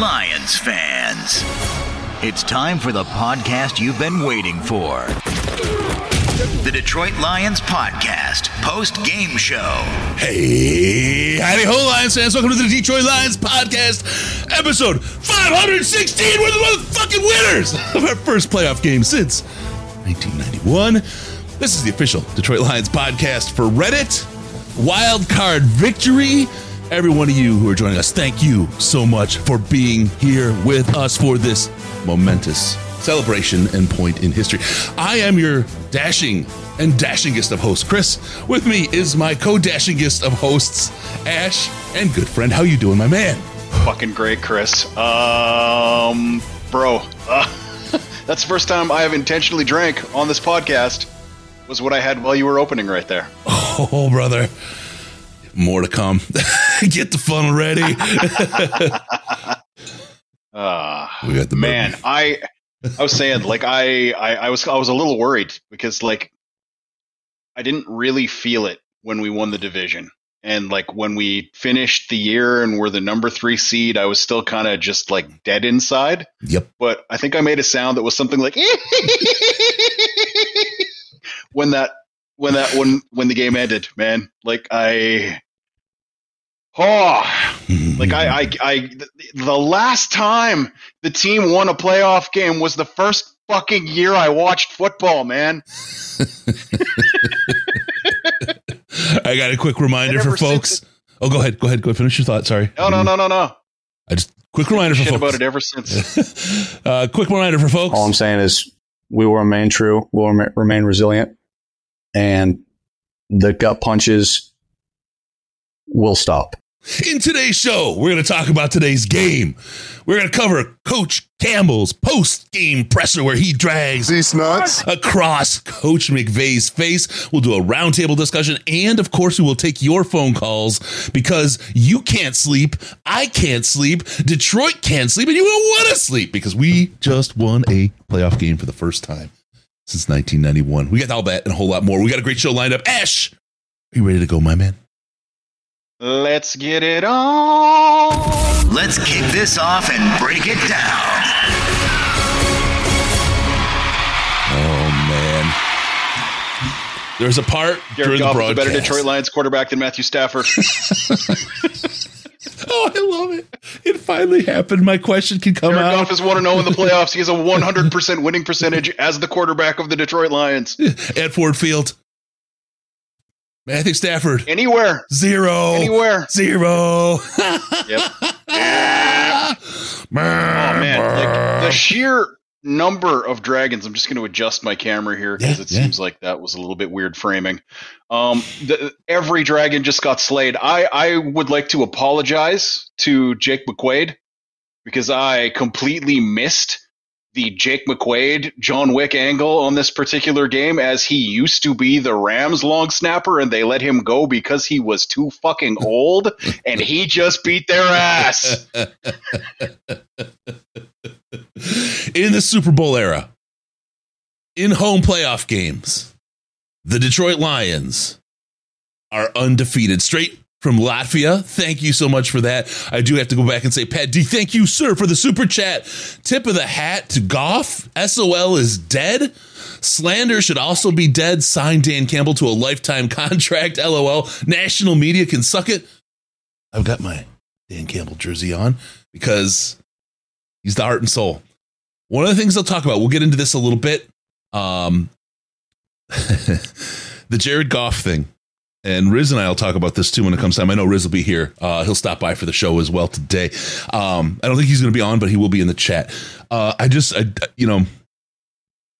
Lions fans, it's time for the podcast you've been waiting for. The Detroit Lions Podcast post game show. Hey, howdy ho, Lions fans. Welcome to the Detroit Lions Podcast, episode 516. We're the motherfucking winners of our first playoff game since 1991. This is the official Detroit Lions podcast for Reddit. Wild card victory. Every one of you who are joining us, thank you so much for being here with us for this momentous celebration and point in history. I am your dashing and dashingest of hosts, Chris. With me is my co-dashingest of hosts, Ash, and good friend. How you doing, my man? Fucking great, Chris. Um, bro, uh, that's the first time I have intentionally drank on this podcast. Was what I had while you were opening right there. Oh, brother. More to come. Get the funnel ready. Uh, we got the man, movie. I I was saying like I, I I was I was a little worried because like I didn't really feel it when we won the division. And like when we finished the year and were the number three seed, I was still kind of just like dead inside. Yep. But I think I made a sound that was something like when that when that when when the game ended, man. Like I Oh, like I, I, I, the last time the team won a playoff game was the first fucking year I watched football, man. I got a quick reminder for ever since folks. Oh, go ahead. Go ahead. Go ahead. Finish your thought. Sorry. No, no, no, no, no. I just quick reminder for Shit folks. about it ever since. uh, quick reminder for folks. All I'm saying is we will remain true, we'll rem- remain resilient, and the gut punches will stop. In today's show, we're going to talk about today's game. We're going to cover Coach Campbell's post game presser where he drags These nuts. across Coach McVay's face. We'll do a roundtable discussion. And of course, we will take your phone calls because you can't sleep. I can't sleep. Detroit can't sleep. And you don't want to sleep because we just won a playoff game for the first time since 1991. We got all that and a whole lot more. We got a great show lined up. Ash, are you ready to go, my man? Let's get it on. Let's kick this off and break it down. Oh, man. There's a part Jared during Goff the is a broadcast. better Detroit Lions quarterback than Matthew Stafford. Oh, I love it. It finally happened. My question can come Jared out. Goff is 1 0 in the playoffs. He has a 100% winning percentage as the quarterback of the Detroit Lions. at Ford Field. Matthew Stafford, Anywhere. zero. Anywhere. Zero. Yep. Oh man, like the sheer number of dragons. I'm just going to adjust my camera here because Yeah, it yeah. seems like that was a little bit weird framing. Um, the, every dragon just got slayed. I I would like to apologize to Jake McQuaide because I completely missed the Jake McQuaide John Wick angle on this particular game as he used to be the Rams long snapper and they let him go because he was too fucking old and he just beat their ass. in the Super Bowl era, in home playoff games, the Detroit Lions are undefeated. Straight from Latvia. Thank you so much for that. I do have to go back and say, Pat D, thank you, sir, for the super chat. Tip of the hat to Goff. SOL is dead. Slander should also be dead. Sign Dan Campbell to a lifetime contract. LOL. National media can suck it. I've got my Dan Campbell jersey on because he's the heart and soul. One of the things I'll talk about, we'll get into this a little bit. Um, the Jared Goff thing. And Riz and I will talk about this too when it comes time. I know Riz will be here. Uh, he'll stop by for the show as well today. Um, I don't think he's going to be on, but he will be in the chat. Uh, I just, I, you know,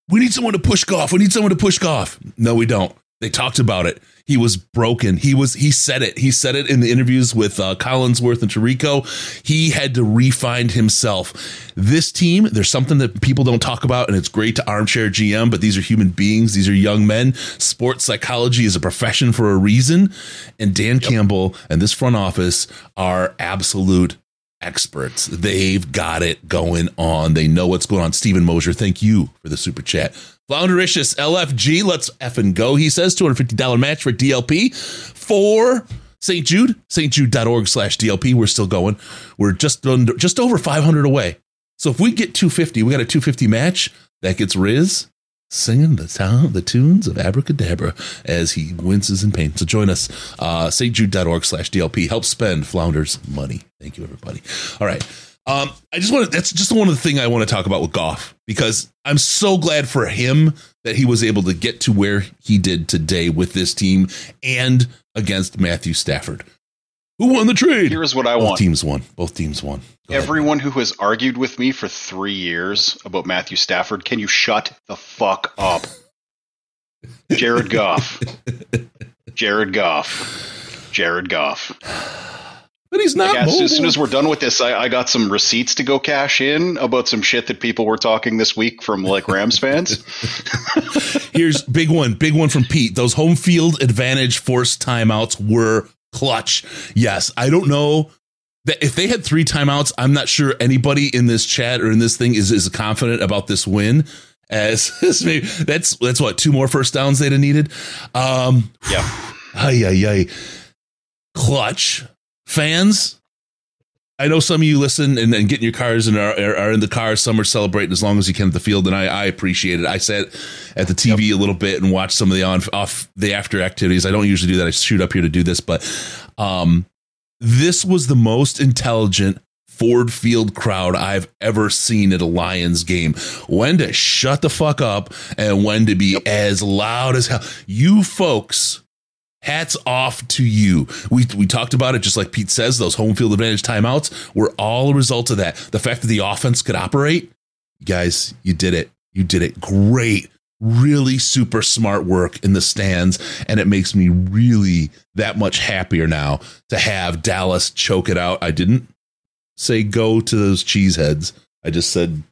we need someone to push Goff. We need someone to push Goff. No, we don't. They talked about it. He was broken. He was. He said it. He said it in the interviews with uh, Collinsworth and Tirico. He had to refine himself. This team, there's something that people don't talk about, and it's great to armchair GM. But these are human beings. These are young men. Sports psychology is a profession for a reason. And Dan yep. Campbell and this front office are absolute experts. They've got it going on. They know what's going on. Stephen Mosier, thank you for the super chat. Floundericious LFG, let's effing go. He says $250 match for DLP for St. Jude, stjude.org slash DLP. We're still going. We're just under, just over 500 away. So if we get 250, we got a 250 match. That gets Riz singing the town, the tunes of Abracadabra as he winces in pain. So join us, uh, stjude.org slash DLP. Help spend Flounder's money. Thank you, everybody. All right. Um, I just want to, that's just one of the thing I want to talk about with Goff because I'm so glad for him that he was able to get to where he did today with this team and against Matthew Stafford. Who won the trade? Here's what I Both want. teams won. Both teams won. Go Everyone ahead. who has argued with me for three years about Matthew Stafford, can you shut the fuck up? Jared Goff. Jared Goff. Jared Goff. But he's not. Like, as, soon as we're done with this, I, I, got some receipts to go cash in about some shit that people were talking this week from like Rams fans. Here's big one, big one from Pete. Those home field advantage forced timeouts were clutch. Yes, I don't know that if they had three timeouts, I'm not sure anybody in this chat or in this thing is is confident about this win. As maybe that's that's what two more first downs they'd have needed. Um, yeah. Ay, ay, ay. Clutch fans, I know some of you listen and, and get in your cars and are, are, are, in the car. Some are celebrating as long as you can at the field, and I, I appreciate it. I sat at the TV yep. a little bit and watched some of the on off the after activities. I don't usually do that. I shoot up here to do this, but um, this was the most intelligent Ford Field crowd I've ever seen at a Lions game. When to shut the fuck up and when to be yep. as loud as hell. You folks hats off to you. We we talked about it just like Pete says those home field advantage timeouts were all a result of that. The fact that the offense could operate, you guys, you did it. You did it great. Really super smart work in the stands and it makes me really that much happier now to have Dallas choke it out. I didn't say go to those cheeseheads. I just said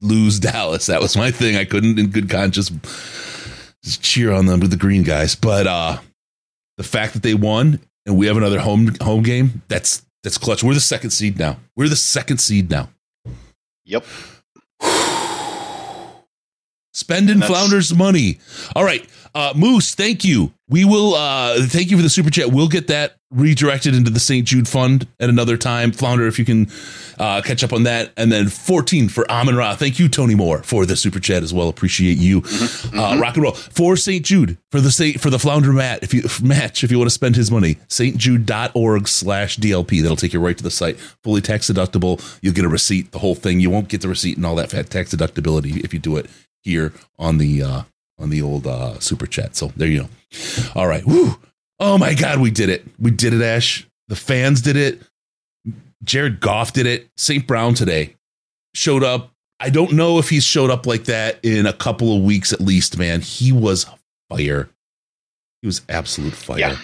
lose Dallas. That was my thing. I couldn't in good conscience cheer on them with the green guys. But uh, the fact that they won and we have another home home game, that's that's clutch. We're the second seed now. We're the second seed now. Yep. Spending Flounder's money. All right. Uh, Moose, thank you. We will uh, thank you for the super chat. We'll get that redirected into the St. Jude Fund at another time. Flounder, if you can uh, catch up on that. And then 14 for Amon Ra. Thank you, Tony Moore, for the super chat as well. Appreciate you. Mm-hmm. Uh, rock and roll. For St. Jude, for the Saint, for the Flounder mat, if you match, if you want to spend his money, stjude.org slash DLP. That'll take you right to the site. Fully tax deductible. You'll get a receipt, the whole thing. You won't get the receipt and all that fat tax deductibility if you do it here on the uh, on the old uh, super chat. So there you go. All right. Woo. Oh my God, we did it. We did it, Ash. The fans did it. Jared Goff did it. St. Brown today showed up. I don't know if he's showed up like that in a couple of weeks at least, man. He was fire. He was absolute fire. Yeah.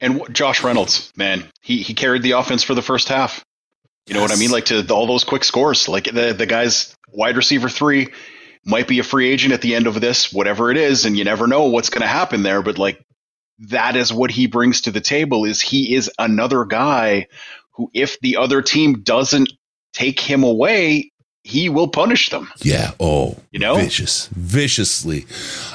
And Josh Reynolds, man, he he carried the offense for the first half. You know what I mean? Like to all those quick scores. Like the the guy's wide receiver three might be a free agent at the end of this, whatever it is, and you never know what's going to happen there. But like that is what he brings to the table. Is he is another guy who, if the other team doesn't take him away, he will punish them. Yeah. Oh, you know, vicious, viciously.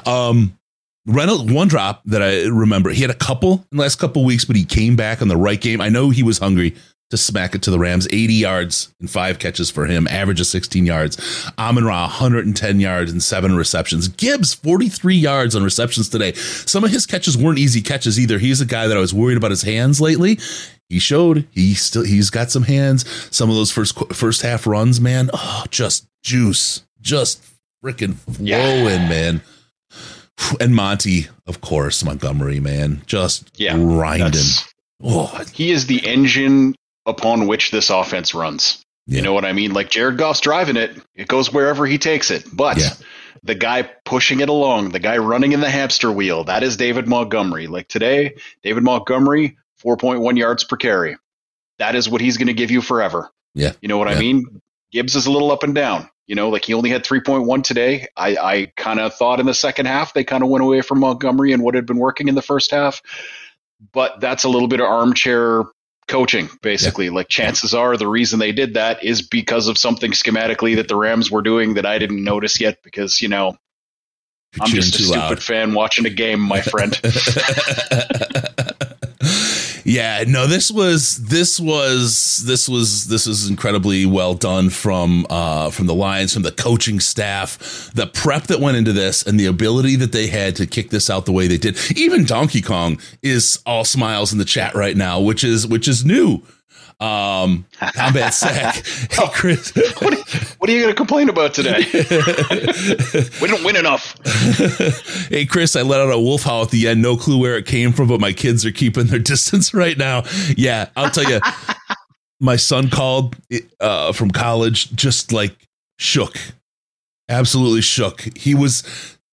Um, Reynolds, one drop that I remember, he had a couple in the last couple weeks, but he came back on the right game. I know he was hungry to smack it to the Rams. 80 yards and five catches for him, average of 16 yards. Amon Ra, 110 yards and seven receptions. Gibbs, 43 yards on receptions today. Some of his catches weren't easy catches either. He's a guy that I was worried about his hands lately. He showed he still he's got some hands. Some of those first first half runs, man, oh, just juice, just freaking flowing, yeah. man. And Monty, of course, Montgomery, man, just yeah, grinding. Oh, he is the engine upon which this offense runs. Yeah. You know what I mean? Like Jared Goff's driving it, it goes wherever he takes it. But yeah. the guy pushing it along, the guy running in the hamster wheel, that is David Montgomery. Like today, David Montgomery, 4.1 yards per carry. That is what he's going to give you forever. Yeah. You know what Yeah. I mean? Gibbs is a little up and down. You know, like he only had 3.1 today. I, I kind of thought in the second half they kind of went away from Montgomery and what had been working in the first half. But that's a little bit of armchair coaching, basically. Like chances are the reason they did that is because of something schematically that the Rams were doing that I didn't notice yet because, you know, You're I'm just a stupid loud. fan watching a game, my friend. yeah, no, this was this was this was this was incredibly well done from uh from the Lions, from the coaching staff, the prep that went into this, and the ability that they had to kick this out the way they did. Even Donkey Kong is all smiles in the chat right now, which is which is new. Um, combat sack. Hey, Chris. what, are, what are you going to complain about today? we don't win enough. hey Chris, I let out a wolf howl at the end. No clue where it came from, but my kids are keeping their distance right now. Yeah, I'll tell you. my son called uh, from college, just like shook, absolutely shook. He was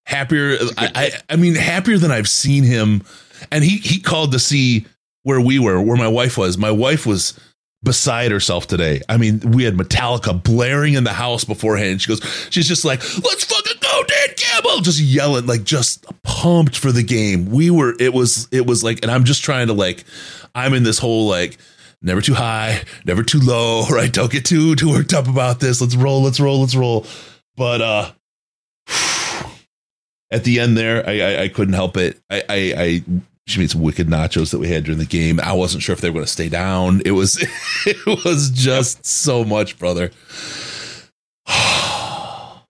happier. I, I, I mean, happier than I've seen him. And he he called to see where we were, where my wife was. My wife was beside herself today. I mean, we had Metallica blaring in the house beforehand. She goes, she's just like, let's fucking go, Dan Campbell, just yelling, like just pumped for the game. We were, it was, it was like, and I'm just trying to like, I'm in this whole like, never too high, never too low, right? Don't get too, too worked up about this. Let's roll, let's roll, let's roll. But, uh, at the end there, I, I, I couldn't help it. I, I, I she made some wicked nachos that we had during the game. I wasn't sure if they were going to stay down. It was it was just so much, brother.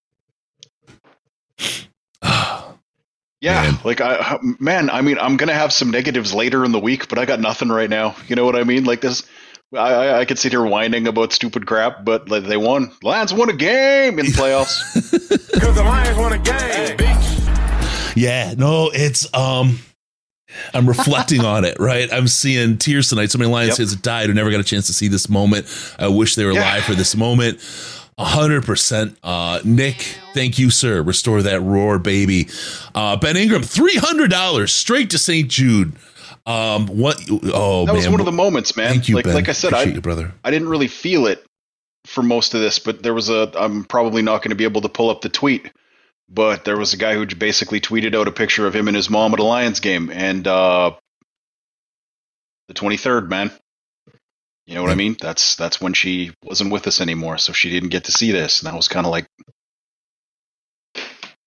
Yeah, Man. like I, man, I mean, I'm gonna have some negatives later in the week, but I got nothing right now. You know what I mean? Like this, I, I, I could sit here whining about stupid crap, but like, they won. Lions won a game in the playoffs. Cause the Lions won a game, bitch. yeah, no, it's um I'm reflecting on it, right? I'm seeing tears tonight. So many Lions Yep. fans have died who never got a chance to see this moment. I wish they were Yeah. alive for this moment. Hundred percent. Uh, Nick, thank you, sir. Restore that roar, baby. Uh, Ben Ingram, three hundred dollars straight to St. Jude. Um, what? Oh that man, was one of the moments, man. Thank you, like Ben. like I said, Appreciate I you, brother. I didn't really feel it for most of this, but there was a. I'm probably not going to be able to pull up the tweet, but there was a guy who basically tweeted out a picture of him and his mom at a Lions game, and uh, the 23rd, man. You know what I mean? That's that's when she wasn't with us anymore, so she didn't get to see this, and that was kind of like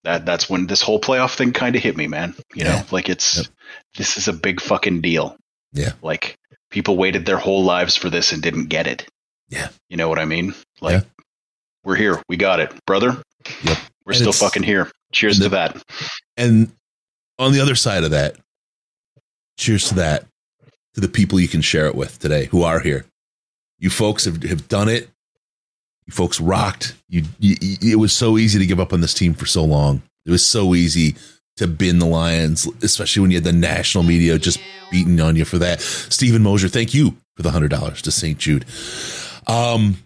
that. That's when this whole playoff thing kind of hit me, man. You know, like it's Yep. this is a big fucking deal. Yeah. like people waited their whole lives for this and didn't get it. Yeah. You know what I mean? Like, we're here. We got it, brother. Yep. We're And still fucking here. Cheers and to that. And on the other side of that, cheers to that, to the people you can share it with today who are here. You folks have, have done it. You folks rocked. You, you, you- it was so easy to give up on this team for so long. It was so easy to bin the Lions, especially when you had the national media just beating on you for that. Stephen Mosier, thank you for the hundred dollars to St. Jude. Um,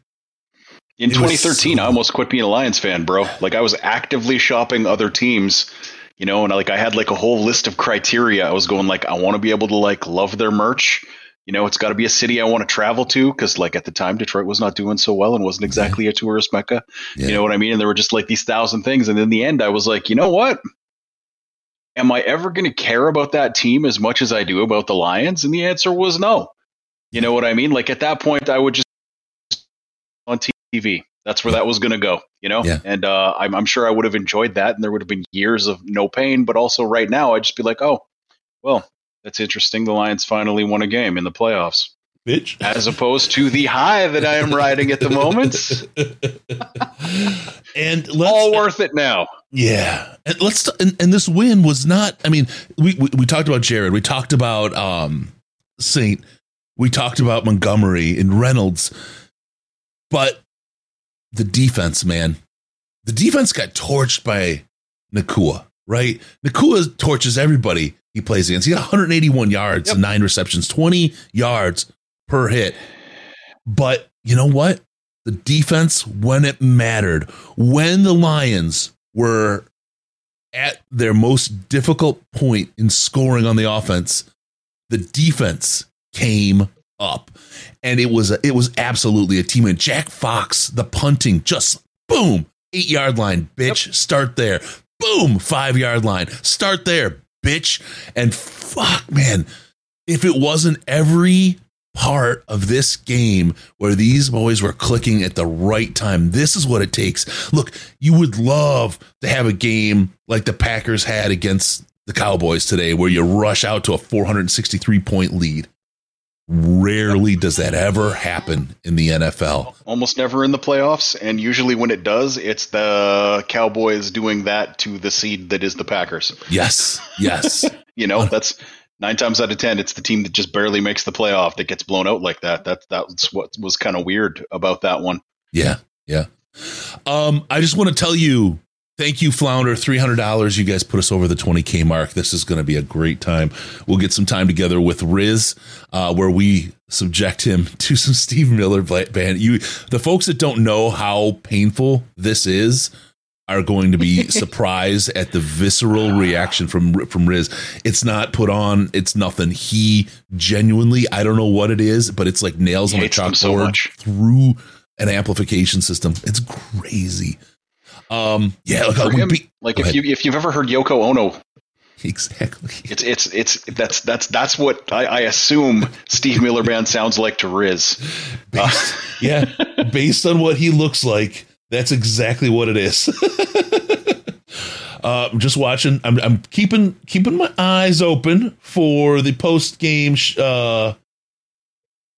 In It 2013, so- I almost quit being a Lions fan, bro. Like, I was actively shopping other teams, you know, and like I had like a whole list of criteria. I was going like, I want to be able to like love their merch. You know, it's got to be a city I want to travel to because, like, at the time, Detroit was not doing so well and wasn't exactly a tourist mecca. yeah. You know what I mean? And there were just like these thousand things. And in the end, I was like, you know what? Am I ever going to care about that team as much as I do about the Lions? And the answer was no. You know what I mean? Like at that point, I would just on TV. That's where that was going to go. You know, Yeah. and uh, I'm, I'm sure I would have enjoyed that, and there would have been years of no pain. But also, right now, I'd just be like, oh, well, that's interesting. The Lions finally won a game in the playoffs, bitch. as opposed to the high that I am riding at the moment. and let's, All worth it now. Yeah, and let's and, and this win was not. I mean, we, we we talked about Jared. We talked about um Saint. We talked about Montgomery and Reynolds, but the defense, man, the defense got torched by Nacua. Right, Nacua torches everybody he plays against. He got 181 yards, Yep. and nine receptions, 20 yards per hit. But you know what? The defense, when it mattered, when the Lions were at their most difficult point in scoring on the offense, the defense came up, and it was a, it was absolutely a team. And Jack Fox, the punting, just boom, eight yard line, bitch, start there. Boom, five yard line, start there, bitch. And fuck, man, if it wasn't every part of this game where these boys were clicking at the right time. This is what it takes. Look, you would love to have a game like the Packers had against the Cowboys today where you rush out to a 463 point lead. Rarely does that ever happen in the NFL. Almost never in the playoffs, and usually when it does, it's the Cowboys doing that to the seed that is the Packers. Yes, yes. you know, that's nine times out of ten, it's the team that just barely makes the playoff that gets blown out like that. That that's what was kind of weird about that one. Yeah, yeah. Um, I just want to tell you Thank you, Flounder. $300. You guys put us over the 20K mark. This is going to be a great time. We'll get some time together with Riz, uh, where we subject him to some Steve Miller band. You, the folks that don't know how painful this is, are going to be surprised at the visceral reaction from from Riz. It's not put on. It's nothing. He genuinely, I don't know what it is, but it's like nails on a chalkboard so through an amplification system. It's crazy. Um, yeah, look, him, be, like if ahead. you if you've ever heard Yoko Ono, exactly, it's it's it's that's that's that's what I, I assume Steve Miller Band sounds like to Riz. Based, uh, yeah, based on what he looks like, that's exactly what it is. uh, I'm just watching. I'm, I'm keeping keeping my eyes open for the post game. Uh,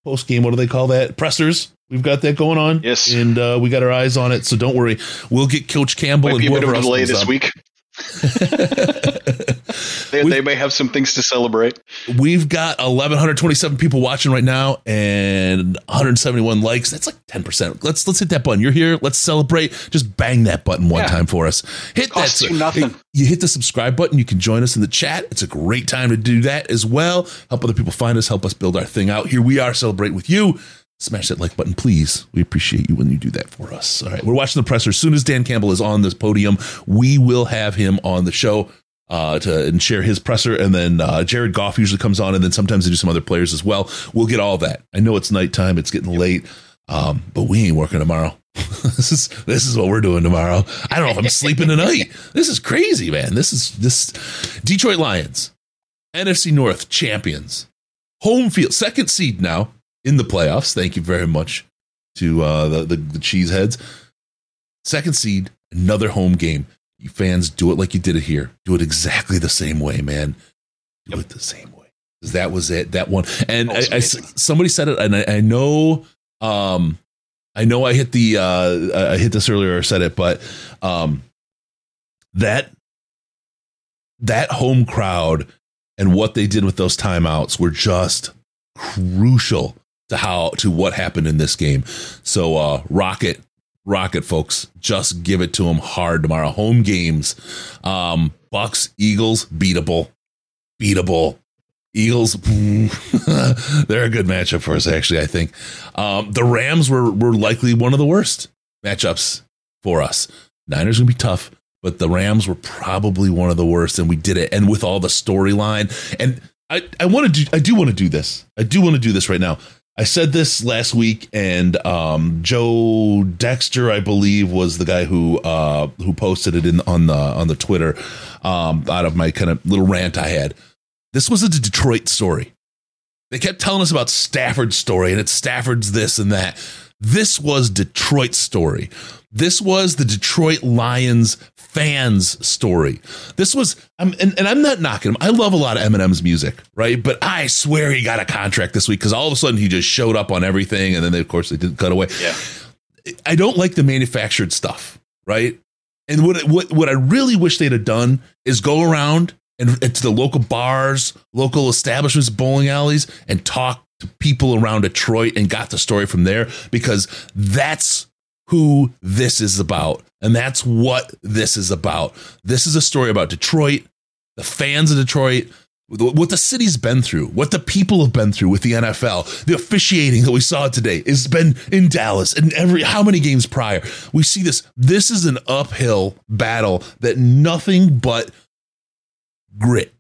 post game. What do they call that? Pressers We've got that going on. Yes. And uh, we got our eyes on it. So don't worry. We'll get Coach Campbell Might and whoever else delay this up. week. they, they, may have some things to celebrate. We've got 1,127 people watching right now and 171 likes. That's like 10%. Let's let's hit that button. You're here. Let's celebrate. Just bang that button one yeah. time for us. Hit that. You nothing. You hit the subscribe button. You can join us in the chat. It's a great time to do that as well. Help other people find us. Help us build our thing out. Here we are. Celebrate with you smash that like button, please. We appreciate you when you do that for us. All right, we're watching the presser. As soon as Dan Campbell is on this podium, we will have him on the show uh, to and share his presser. And then uh, Jared Goff usually comes on, and then sometimes they do some other players as well. We'll get all that. I know it's nighttime; it's getting late, um, but we ain't working tomorrow. this is this is what we're doing tomorrow. I don't know if I'm sleeping tonight. This is crazy, man. This is this Detroit Lions, NFC North champions, home field, second seed now in the playoffs. Thank you very much to uh, the, the, the cheeseheads. Second seed, another home game. You fans do it like you did it here. Do it exactly the same way, man. Do yep. it the same way. That was it. That one. And I, I, somebody said it, and I, I know. Um, I know I hit the uh, I hit this earlier or said it, but um, that that home crowd and what they did with those timeouts were just crucial to how to what happened in this game. So uh Rocket Rocket folks, just give it to them hard tomorrow. Home games. Um Bucks Eagles beatable. Beatable. Eagles, they're a good matchup for us, actually. I think um, the Rams were were likely one of the worst matchups for us. Niners gonna be tough, but the Rams were probably one of the worst, and we did it. And with all the storyline, and I I want to do I do want to do this. I do want to do this right now. I said this last week, and um, Joe Dexter, I believe, was the guy who uh, who posted it in on the on the Twitter um, out of my kind of little rant I had. This was a Detroit story. They kept telling us about Stafford's story, and it's Stafford's this and that. This was Detroit's story. This was the Detroit Lions fans story. This was, and, and I'm not knocking him. I love a lot of Eminem's music, right? But I swear he got a contract this week because all of a sudden he just showed up on everything, and then they, of course they didn't cut away. Yeah. I don't like the manufactured stuff, right? And what what what I really wish they'd have done is go around and, and to the local bars, local establishments, bowling alleys, and talk to people around Detroit and got the story from there because that's who this is about. And that's what this is about. This is a story about Detroit, the fans of Detroit, what the city's been through, what the people have been through with the NFL, the officiating that we saw today has been in Dallas and every how many games prior. We see this. This is an uphill battle that nothing but grit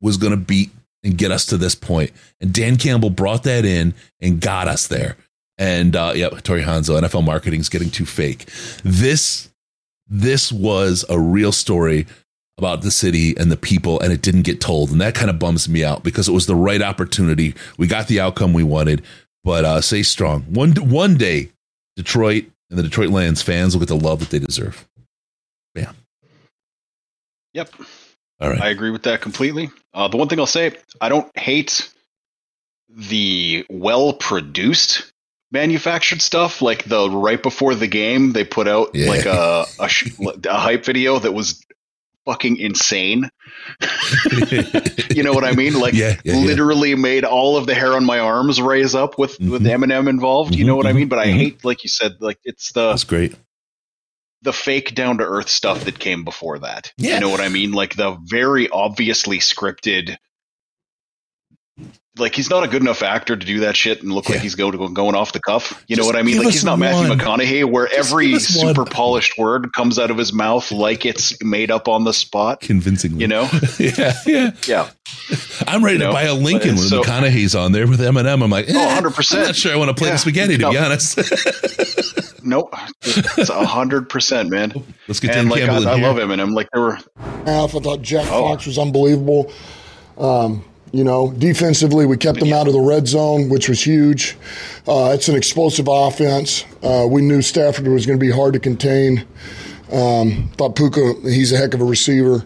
was going to beat and get us to this point. And Dan Campbell brought that in and got us there. And uh, yeah, Tori Hanzo, NFL marketing is getting too fake. This this was a real story about the city and the people, and it didn't get told. And that kind of bums me out because it was the right opportunity. We got the outcome we wanted, but uh, stay strong. One one day, Detroit and the Detroit Lions fans will get the love that they deserve. Bam. Yep. All right. I agree with that completely. Uh, the one thing I'll say, I don't hate the well produced manufactured stuff like the right before the game they put out Yeah. like a a, a hype video that was fucking insane you know what i mean like Yeah, yeah, literally made all of the hair on my arms raise up with with Mhm. eminem involved you know what i mean but i mhm. hate like you said like it's the That's great. the fake down to earth stuff that came before that. Yeah. You know what I mean? Like the very obviously scripted. Like he's not a good enough actor to do that shit and look Yeah. like he's go, going off the cuff. You Just know what I mean? Like he's not Matthew one. McConaughey, where Just every give us one. super polished word comes out of his mouth like it's made up on the spot. Convincingly. You know? yeah, yeah. Yeah. I'm ready You to know, buy a Lincoln but when so- McConaughey's on there with Eminem. I'm like, eh, 100%. I'm not sure I want to play Yeah. the spaghetti, to be honest. Nope. It's a hundred percent, man. Let's get Dan And like Campbell I, I in here. love Eminem. Like there were half. I thought Jack Oh. Fox was unbelievable. Um, you know, defensively, we kept them out of the red zone, which was huge. Uh, it's an explosive offense. Uh, we knew Stafford was going to be hard to contain. Um, thought Puka, he's a heck of a receiver.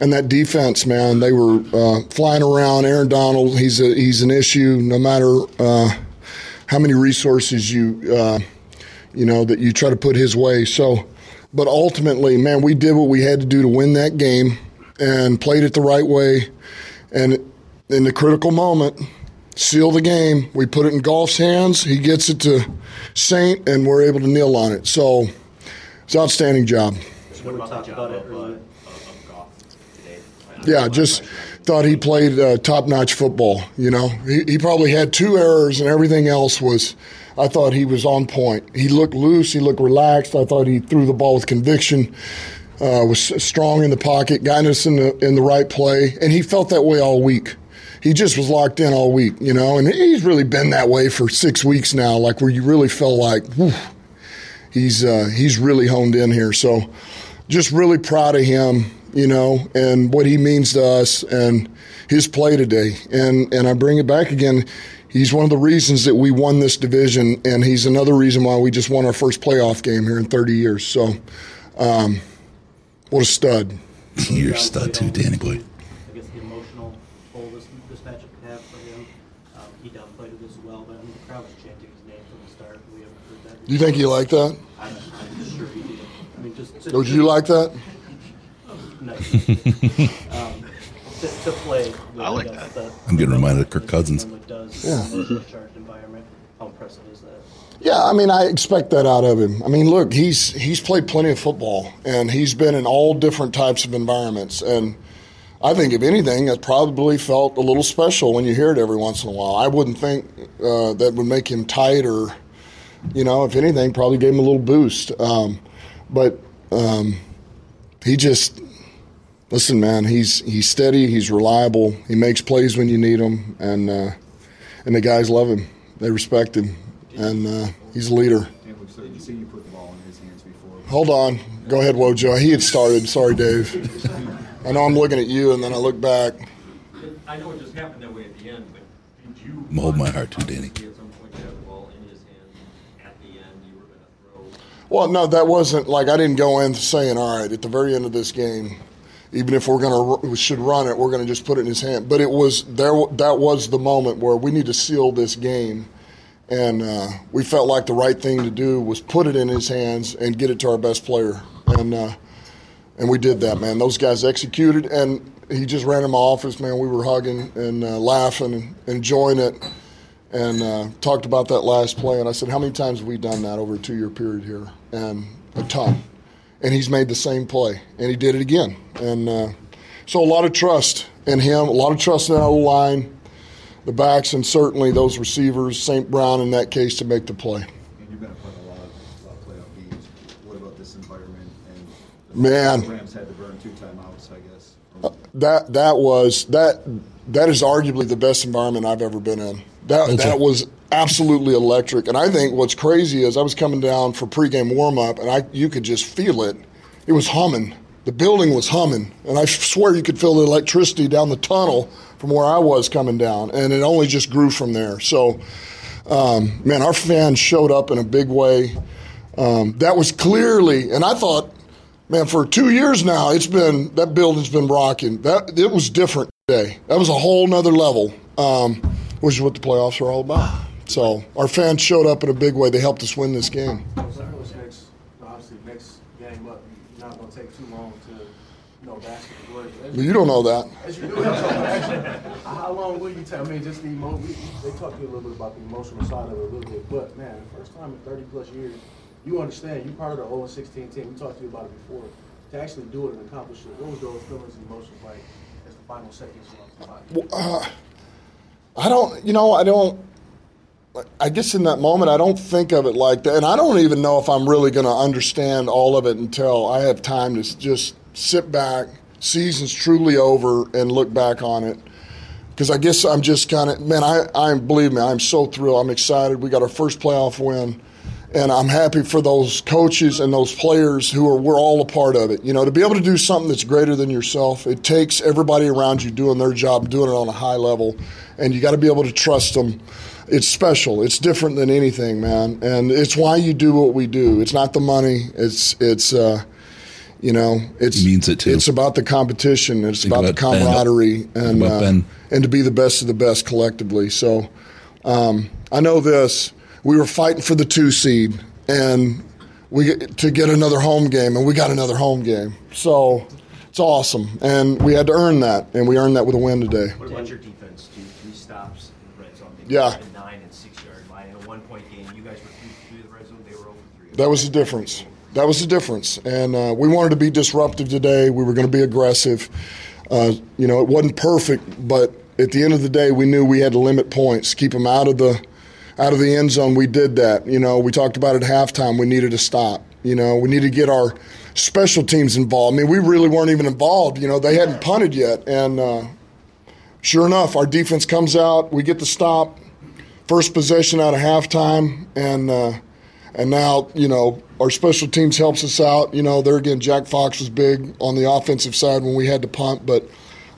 And that defense, man, they were uh, flying around. Aaron Donald, he's a, he's an issue. No matter uh, how many resources you uh, you know, that you try to put his way. So, but ultimately, man, we did what we had to do to win that game and played it the right way. And in the critical moment, seal the game. We put it in Goff's hands. He gets it to Saint, and we're able to kneel on it. So, it's an outstanding job. Yeah, just thought he played uh, top-notch football. You know, he, he probably had two errors, and everything else was. I thought he was on point. He looked loose. He looked relaxed. I thought he threw the ball with conviction. Uh, was strong in the pocket, got us in the in the right play, and he felt that way all week. He just was locked in all week, you know, and he's really been that way for six weeks now. Like where you really felt like whew, he's uh, he's really honed in here. So, just really proud of him, you know, and what he means to us and his play today. And and I bring it back again. He's one of the reasons that we won this division, and he's another reason why we just won our first playoff game here in 30 years. So, um, what a stud! You're a stud too, Danny boy. I guess the emotional toll this, this matchup could have for him. Um, he downplayed it as well, but I mean, the crowd was chanting his name from the start. We haven't heard that. Do you think he liked that? I'm, I'm sure he did. I mean, just to, Would you like that? No. um, to, to play. With, I like guess, that. The, I'm getting reminded of Kirk Cousins. Does Yeah. in charged environment. How impressive is that? Yeah, I mean, I expect that out of him. I mean, look, he's he's played plenty of football, and he's been in all different types of environments. And I think, if anything, it probably felt a little special when you hear it every once in a while. I wouldn't think uh, that would make him tight, or you know, if anything, probably gave him a little boost. Um, but um, he just listen, man. He's he's steady. He's reliable. He makes plays when you need him, and uh, and the guys love him. They respect him, and uh, he's a leader. Hold on. Go ahead, Wojo. He had started. Sorry, Dave. I know I'm looking at you, and then I look back. I know it just happened that way at the end, but did you? I'm holding my heart too, Danny. At some point, you had the ball in his hand. At the end, you were going to throw. Well, no, that wasn't like I didn't go in saying, "All right, at the very end of this game, even if we're gonna we should run it, we're gonna just put it in his hand." But it was there. That was the moment where we need to seal this game, and uh, we felt like the right thing to do was put it in his hands and get it to our best player, and uh, and we did that, man. Those guys executed, and he just ran in my office, man. We were hugging and uh, laughing and enjoying it and uh, talked about that last play. And I said, How many times have we done that over a two year period here? And a ton. And he's made the same play, and he did it again. And uh, So a lot of trust in him, a lot of trust in our line, the backs, and certainly those receivers, St. Brown in that case, to make the play. And you've been of a lot of, a lot of playoff games. What about this environment? And the Man. Rams had to burn two timeouts, I guess. That that was that that is arguably the best environment I've ever been in. That that was absolutely electric. And I think what's crazy is I was coming down for pregame warm up, and I you could just feel it. It was humming. The building was humming, and I swear you could feel the electricity down the tunnel from where I was coming down, and it only just grew from there. So, um, man, our fans showed up in a big way. Um, that was clearly, and I thought, man, for two years now, it's been that building's been rocking. That it was different today. That was a whole nother level, um, which is what the playoffs are all about. So our fans showed up in a big way. They helped us win this game. Next, obviously, next game up, you're not going to take too long to, you know, basket the glory. But you don't know that. You do, actually, how long will you tell? I mean, just the emo- we, they talked to you a little bit about the emotional side of it a little bit, but man, the first time in 30 plus years, you understand. You're part of the 0 16 team. We talked to you about it before. To actually do it and accomplish it, what was those feelings and emotions like as the final seconds went by? Uh, I don't, you know, I don't. I guess in that moment, I don't think of it like that, and I don't even know if I'm really going to understand all of it until I have time to just sit back, season's truly over, and look back on it. Because I guess I'm just kind of man, I, I believe me, I'm so thrilled, I'm excited. We got our first playoff win, and I'm happy for those coaches and those players who are we're all a part of it. You know, to be able to do something that's greater than yourself, it takes everybody around you doing their job, doing it on a high level, and you got to be able to trust them. It's special. It's different than anything, man, and it's why you do what we do. It's not the money. It's it's. Uh, you know, it's means it too. It's about the competition. It's about, the about Ben. camaraderie and uh, and to be the best of the best collectively. So um, I know this. We were fighting for the two seed, and we get, to get another home game, and we got another home game. So it's awesome, and we had to earn that, and we earned that with a win today. What about your defense? Two, three stops in the red zone. They Yeah. nine and six yard line in a one point game. You guys were three through the red zone. They were over three. That was the difference. That was the difference. And uh, we wanted to be disruptive today. We were going to be aggressive. Uh, you know, it wasn't perfect, but at the end of the day, we knew we had to limit points, keep them out of the out of the end zone. We did that. You know, we talked about it at halftime. We needed to stop. You know, we needed to get our special teams involved. I mean, we really weren't even involved. You know, they hadn't punted yet, and uh, sure enough, our defense comes out. We get the stop, first possession out of halftime, and uh, and now you know our special teams helps us out. You know, there again, Jack Fox was big on the offensive side when we had to punt, but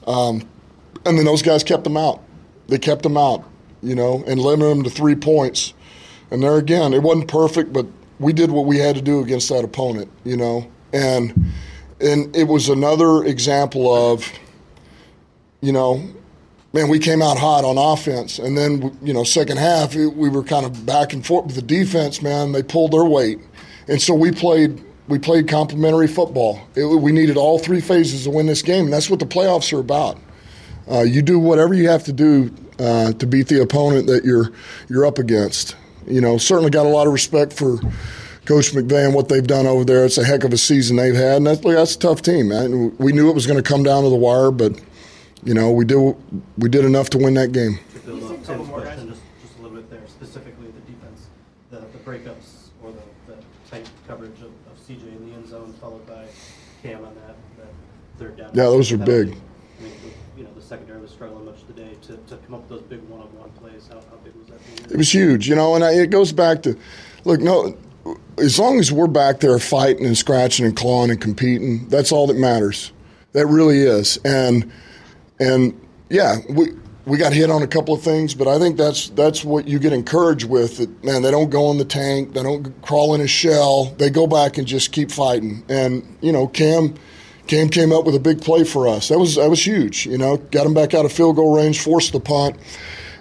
um, and then those guys kept them out. They kept them out, you know, and limited them to three points. And there again, it wasn't perfect, but we did what we had to do against that opponent, you know, and and it was another example of, you know, man, we came out hot on offense, and then you know, second half it, we were kind of back and forth with the defense. Man, they pulled their weight, and so we played we played complementary football. It, we needed all three phases to win this game, and that's what the playoffs are about. Uh, you do whatever you have to do uh, to beat the opponent that you're you're up against. You know, certainly got a lot of respect for Coach McVay and what they've done over there. It's a heck of a season they've had, and that's, that's a tough team, man. We knew it was going to come down to the wire, but you know, we did we did enough to win that game. To build up Tim's question just, just a little bit there, specifically the defense, the, the breakups or the, the tight coverage of, of CJ in the end zone, followed by Cam on that, that third down. Yeah, those are big. I mean, the- you know, the secondary was struggling much today to, to come up with those big one-on-one plays. How, how big was that? for you? It was huge, you know, and I, it goes back to, look, no, as long as we're back there fighting and scratching and clawing and competing, that's all that matters. That really is, and and yeah, we we got hit on a couple of things, but I think that's that's what you get encouraged with. That man, they don't go in the tank, they don't crawl in a shell, they go back and just keep fighting. And you know, Cam. Cam came up with a big play for us. That was that was huge. You know, got him back out of field goal range, forced the punt.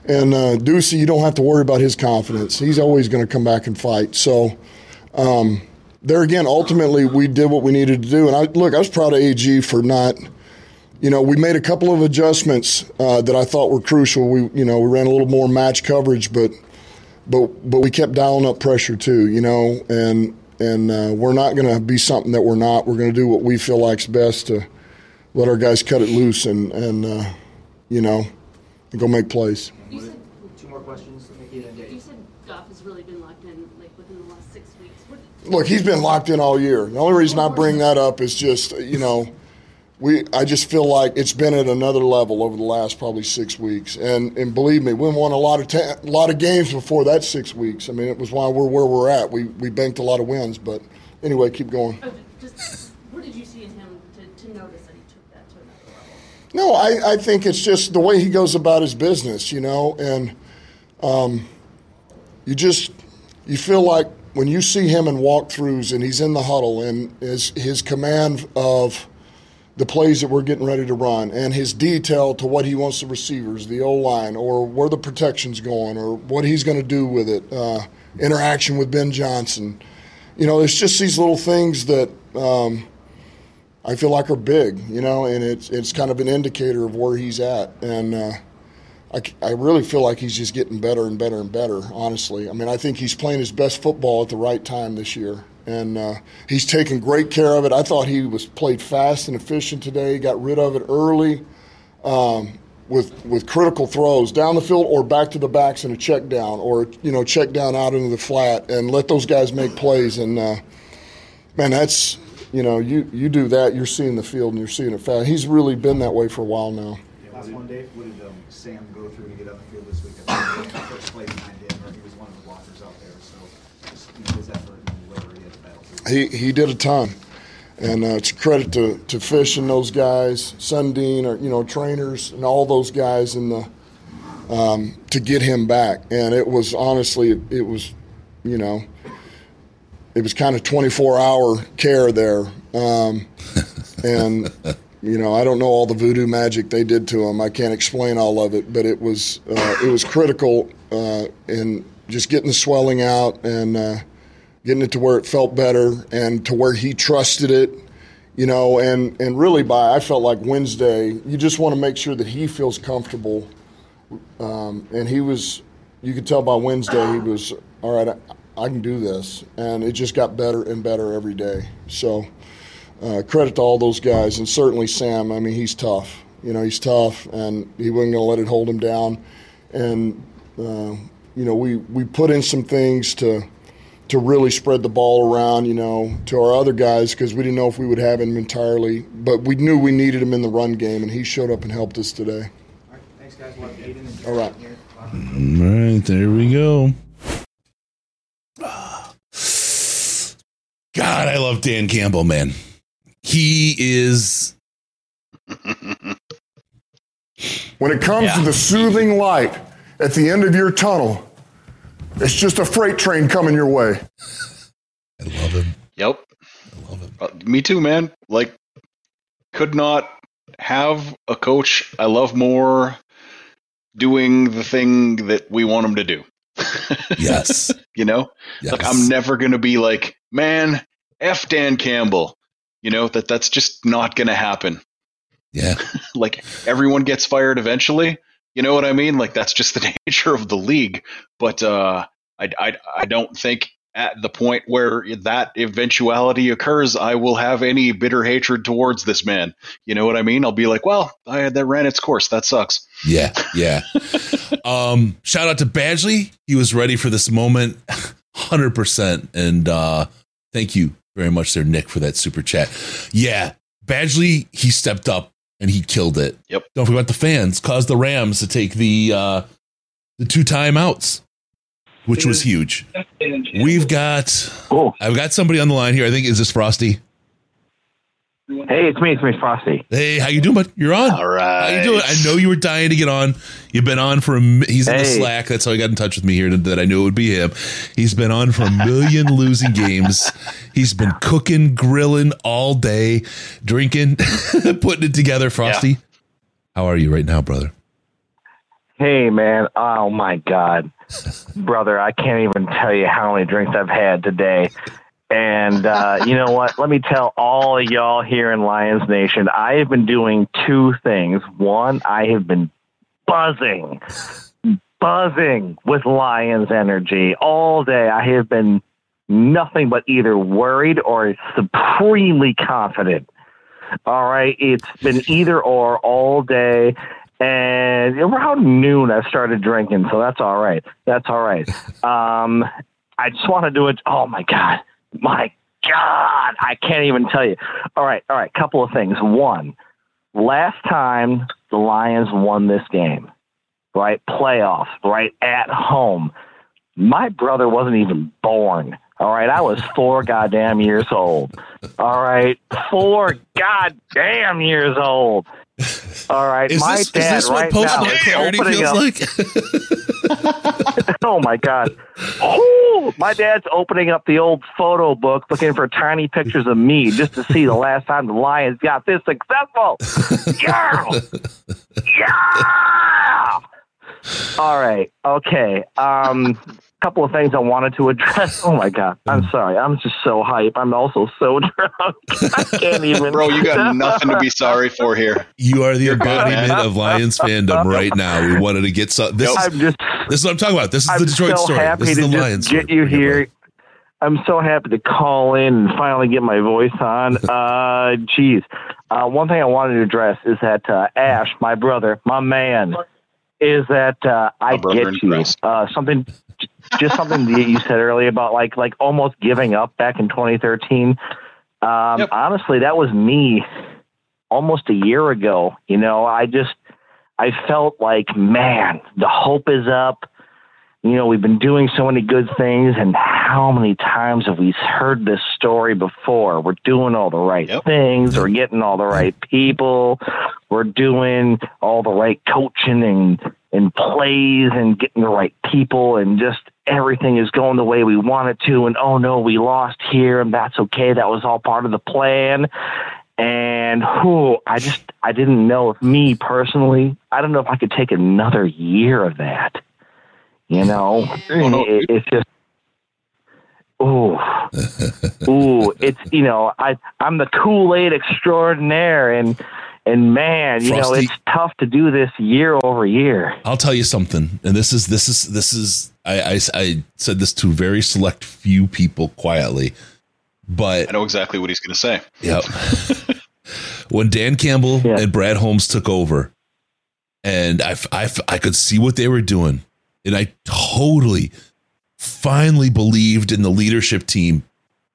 And uh, Ducey, you don't have to worry about his confidence. He's always going to come back and fight. So, um, there again, ultimately, we did what we needed to do. And I look, I was proud of AG for not, you know, we made a couple of adjustments uh, that I thought were crucial. We, you know, we ran a little more match coverage, but, but, but we kept dialing up pressure too. You know, and and uh, we're not going to be something that we're not. We're going to do what we feel like's best to let our guys cut it loose and and uh, you know go make plays. You said, Two more questions, Nikki and you Dave. said Goff has really been locked in like within the last six weeks. What, Look, he's been locked in all year. The only reason I bring that up is just you know, we I just feel like it's been at another level over the last probably six weeks, and and believe me, we won a lot of ta- a lot of games before that six weeks. I mean, it was why we're where we're at. We we banked a lot of wins, but anyway, keep going. oh, just what did you see in him to, to notice that he took that to another level? No, I, I think it's just the way he goes about his business, you know, and um, you just you feel like when you see him in walkthroughs and he's in the huddle and his his command of the plays that we're getting ready to run and his detail to what he wants the receivers, the O line, or where the protection's going, or what he's going to do with it, uh, interaction with Ben Johnson. You know, it's just these little things that. Um, I feel like are big, you know, and it's it's kind of an indicator of where he's at, and uh, I, I really feel like he's just getting better and better and better. Honestly, I mean, I think he's playing his best football at the right time this year, and uh, he's taking great care of it. I thought he was played fast and efficient today. Got rid of it early. Um, with, with critical throws down the field or back to the backs in a check down or you know check down out into the flat and let those guys make plays and uh, man that's you know, you, you do that, you're seeing the field and you're seeing it fast. He's really been that way for a while now. Dave. What did um, Sam go through to get on the field this week? I think first play behind him, or he was one of the blockers out there. So just you know, his effort and whatever he had to battle through. He, he did a ton. And uh, it's a credit to, to Fish and those guys, Sundin, or, you know, trainers and all those guys in the, um, to get him back. And it was honestly, it was, you know, it was kind of 24 hour care there. Um, and, you know, I don't know all the voodoo magic they did to him. I can't explain all of it, but it was, uh, it was critical uh, in just getting the swelling out and uh, getting it to where it felt better and to where he trusted it. You know, and, and really by I felt like Wednesday, you just want to make sure that he feels comfortable um, and he was you could tell by wednesday he was all right I, I can do this and it just got better and better every day so uh, credit to all those guys and certainly sam i mean he's tough you know he's tough and he wasn't going to let it hold him down and uh, you know we, we put in some things to to really spread the ball around, you know, to our other guys because we didn't know if we would have him entirely, but we knew we needed him in the run game, and he showed up and helped us today. All right, thanks, guys. All right. All right, there we go. God, I love Dan Campbell, man. He is When it comes to the soothing light at the end of your tunnel, it's just a freight train coming your way. I love him. Yep. I love him. Uh, me too, man. Like, could not have a coach I love more doing the thing that we want him to do. Yes. you know, yes. like I'm never gonna be like, man, f Dan Campbell. You know that that's just not gonna happen. Yeah. like everyone gets fired eventually. You know what I mean? Like that's just the nature of the league. But uh, I, I I don't think at the point where that eventuality occurs, I will have any bitter hatred towards this man. You know what I mean? I'll be like, well, I that ran its course. That sucks. Yeah, yeah. um, shout out to Badgley. He was ready for this moment, hundred percent. And uh, thank you very much, there, Nick, for that super chat. Yeah, Badgley, he stepped up and he killed it. Yep. Don't forget the fans caused the Rams to take the uh, the two timeouts, which was huge. We've got I've got somebody on the line here. I think is this Frosty. Hey, it's me. It's me, Frosty. Hey, how you doing, bud? You're on. All right. How you doing? I know you were dying to get on. You've been on for a. mi- He's in the Hey. Slack. That's how he got in touch with me here. That I knew it would be him. He's been on for a million losing games. He's been cooking, grilling all day, drinking, putting it together. Frosty, how are you right now, brother? Hey, man. Oh my God, brother! I can't even tell you how many drinks I've had today. And uh, you know what? Let me tell all of y'all here in Lions Nation, I have been doing two things. One, I have been buzzing, buzzing with Lions energy all day. I have been nothing but either worried or supremely confident All right, it's been either or all day, and around noon I started drinking, so that's all right. That's all right. Um, I just want to do it. Oh my god, my god, I can't even tell you. All right, all right. Couple of things. One, last time the Lions won this game, right? Playoffs, right at home. My brother wasn't even born. All right, I was four goddamn years old. All right, four goddamn years old. All right, Is my this, is this right what now is clarity opening feels up. like? oh my god! Ooh, my dad's opening up the old photo book, looking for tiny pictures of me, just to see the last time the Lions got this successful. Yeah, yeah. All right. Okay. Um, couple of things I wanted to address. Oh my god! I'm sorry. I'm just so hype. I'm also so drunk. I can't even. Bro, you got nothing to be sorry for here. You are the You're embodiment of Lions fandom right now. We wanted to get some. This, is, I'm just. this is what I'm talking about. This is I'm the Detroit so story. happy This is to the just Lions get story. you here. I'm so happy to call in and finally get my voice on. Uh, geez, uh, one thing I wanted to address is that uh, Ash, my brother, my man, is that uh, I get you. Uh, something, just something that you said earlier about like like almost giving up back in 2013. Um, Honestly, that was me almost a year ago. You know, I just I felt like, man, the hope is up. You know, we've been doing so many good things, and how many times have we heard this story before? We're doing all the right things, we're getting all the right people, we're doing all the right coaching and, and plays and getting the right people, and just everything is going the way we want it to. And oh no, we lost here, and that's okay. That was all part of the plan. And who I just I didn't know if me personally, I don't know if I could take another year of that. You know, it, it's just ooh, ooh. It's you know, I I'm the Kool Aid extraordinaire, and and man, you know, it's tough to do this year over year. I'll tell you something, and this is this is this is I, I I said this to very select few people quietly, but I know exactly what he's going to say. Yep. when Dan Campbell and Brad Holmes took over, and I, I, I could see what they were doing, and I totally, finally believed in the leadership team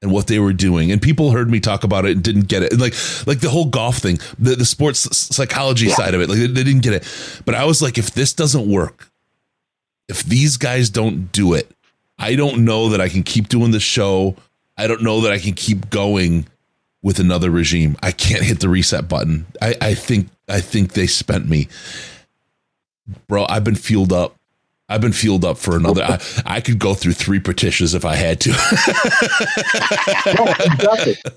and what they were doing. And people heard me talk about it and didn't get it. And like, like the whole golf thing, the, the sports psychology side of it, like they, they didn't get it. But I was like, if this doesn't work, if these guys don't do it, I don't know that I can keep doing the show. I don't know that I can keep going with another regime. I can't hit the reset button. I, I think I think they spent me. Bro, I've been fueled up. I've been fueled up for another. I, I could go through three Patricias if I had to.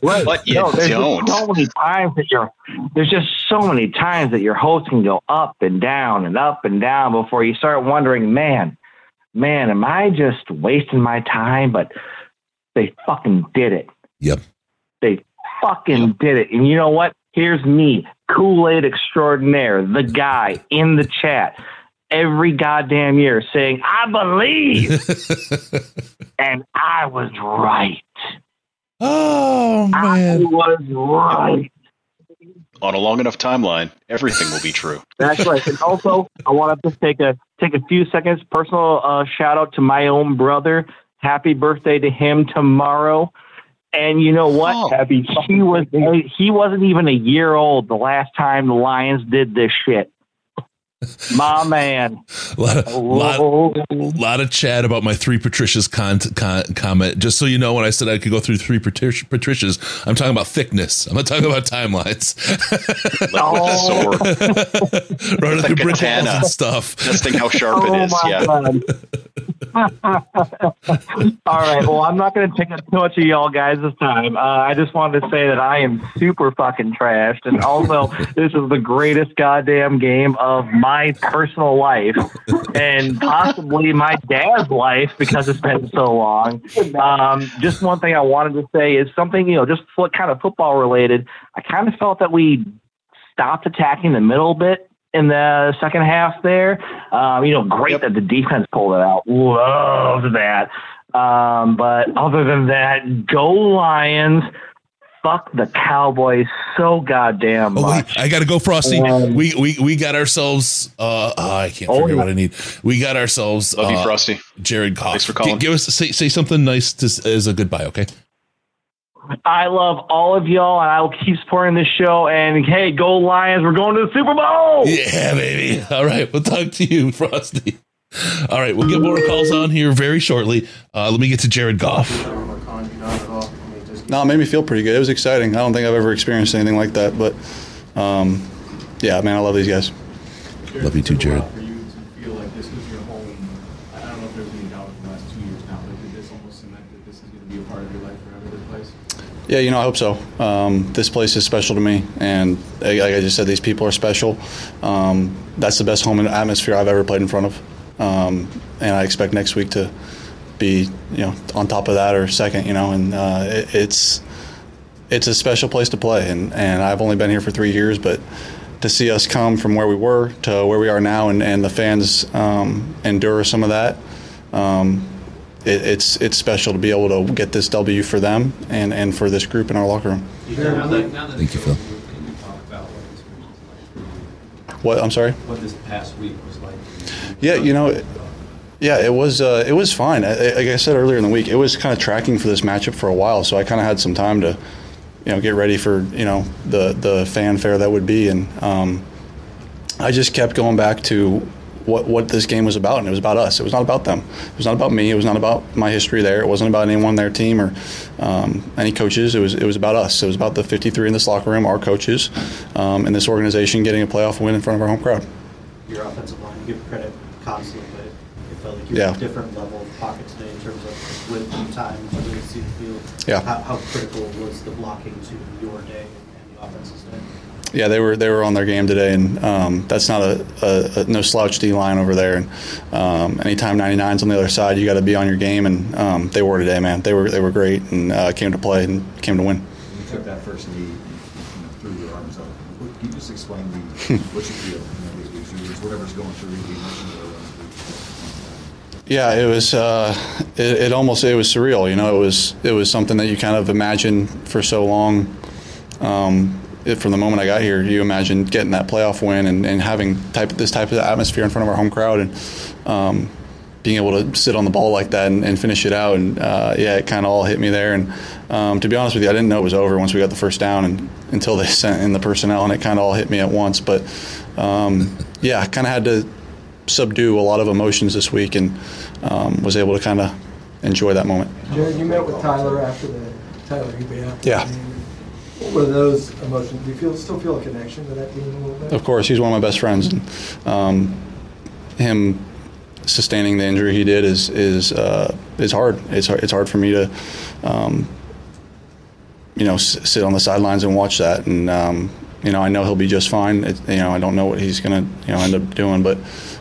Right. But you no, there's don't. just so many times that you're there's just so many times that your host can go up and down and up and down before you start wondering, man, man, am I just wasting my time? But they fucking did it. Yep. They fucking did it. And you know what? Here's me, Kool Aid extraordinaire, the guy in the chat every goddamn year saying, I believe. and I was right. Oh, man. I was right. On a long enough timeline, everything will be true. That's right. And also, I want to just take a take a few seconds. Personal uh, shout out to my own brother. Happy birthday to him tomorrow. And you know what? Happy he was he wasn't even a year old the last time the Lions did this shit. My man. A lot, of, lot, lot of chat about my three Patricias con, con, comment. Just so you know, when I said I could go through three Patric- Patricias, I'm talking about thickness. I'm not talking about timelines. Oh. Running through Like a brick walls and stuff. Testing how sharp Oh it is. Yeah. All right. Well, I'm not going to take up too much of y'all guys' this time. Uh, I just wanted to say that I am super fucking trashed, and also this is the greatest goddamn game of my personal life and possibly my dad's life because it's been so long. Um, just one thing I wanted to say is something you know, just fo- kind of football related. I kind of felt that we stopped attacking the middle bit in the second half there. Um, you know, great that the defense pulled it out. Loved that. Um, but other than that, go Lions. Fuck the Cowboys so goddamn Oh much. wait, I got to go, Frosty. Um, we we we got ourselves. Uh, oh, I can't Oh, figure yeah. what I need. We got ourselves. Love you, uh, Frosty. Jared Goff. Thanks for calling. G- give us say say something nice to, as a goodbye. Okay. I love all of y'all, and I will keep supporting this show. And hey, go Lions! We're going to the Super Bowl. Yeah, baby. All right, we'll talk to you, Frosty. All right, we'll get more calls on here very shortly. Uh, let me get to Jared Goff. No, it made me feel pretty good. It was exciting. I don't think I've ever experienced anything like that, but um, yeah, man, I love these guys. Love you too, Jared. For you to feel like this was your home, I don't know if there's any doubt in the last two years now, but did this almost cement that this is going to be a part of your life forever, this place? Yeah, you know, I hope so. Um, this place is special to me, and like like I just said, these people are special. Um, that's the best home and atmosphere I've ever played in front of, um, and I expect next week to be, you know, on top of that or second. You know, and uh, it, it's it's a special place to play, and, and I've only been here for three years, but to see us come from where we were to where we are now, and, and the fans um, endure some of that. Um, it, it's it's special to be able to get this W for them and, and for this group in our locker room. Now that, now that Thank you, Phil. Can you talk about what this week was like? for What I'm sorry. What this past week was like? Yeah, you know, yeah, it was uh, it was fine. I- Like I said earlier in the week, it was kind of tracking for this matchup for a while, so I kind of had some time to, you know, get ready for you know the the fanfare that would be, and um, I just kept going back to what what this game was about, and it was about us. It was not about them. It was not about me. It was not about my history there. It wasn't about anyone on their team or um, any coaches. It was it was about us. It was about the 53 in this locker room, our coaches, um, and this organization getting a playoff win in front of our home crowd. Your offensive line, give credit constantly, but it felt like you were Yeah. different level of pocket today in terms of width and time to really see the field. Yeah. How, how critical was the blocking to your day and the offense's day? Yeah, they were they were on their game today, and um, that's not a, a, a no slouch D line over there. And um, anytime 99's on the other side, you got to be on your game, and um, they were today, man. They were they were great and uh, came to play and came to win. You took that first knee and you know, threw your arms up, can you just explain the, what you feel, you know, these weeks, or whatever's going through the emotions that are running through? Yeah, it was. Uh, it, it almost it was surreal. You know, it was it was something that you kind of imagined for so long. Um, it, from the moment I got here, you imagine getting that playoff win and, and having type this type of atmosphere in front of our home crowd and um, being able to sit on the ball like that and, and finish it out. And uh, yeah, it kind of all hit me there. And um, to be honest with you, I didn't know it was over once we got the first down and until they sent in the personnel, and it kind of all hit me at once. But um, yeah, I kind of had to subdue a lot of emotions this week and um, was able to kind of enjoy that moment. Jared, you met with Tyler after the Tyler after Yeah. What were those emotions? Do you feel still feel a connection to that team a little bit? Of course, he's one of my best friends, and um, him sustaining the injury he did is is uh, is hard. It's hard. It's hard for me to, um, you know, s- sit on the sidelines and watch that. And um, you know, I know he'll be just fine. It, you know, I don't know what he's gonna you know end up doing, but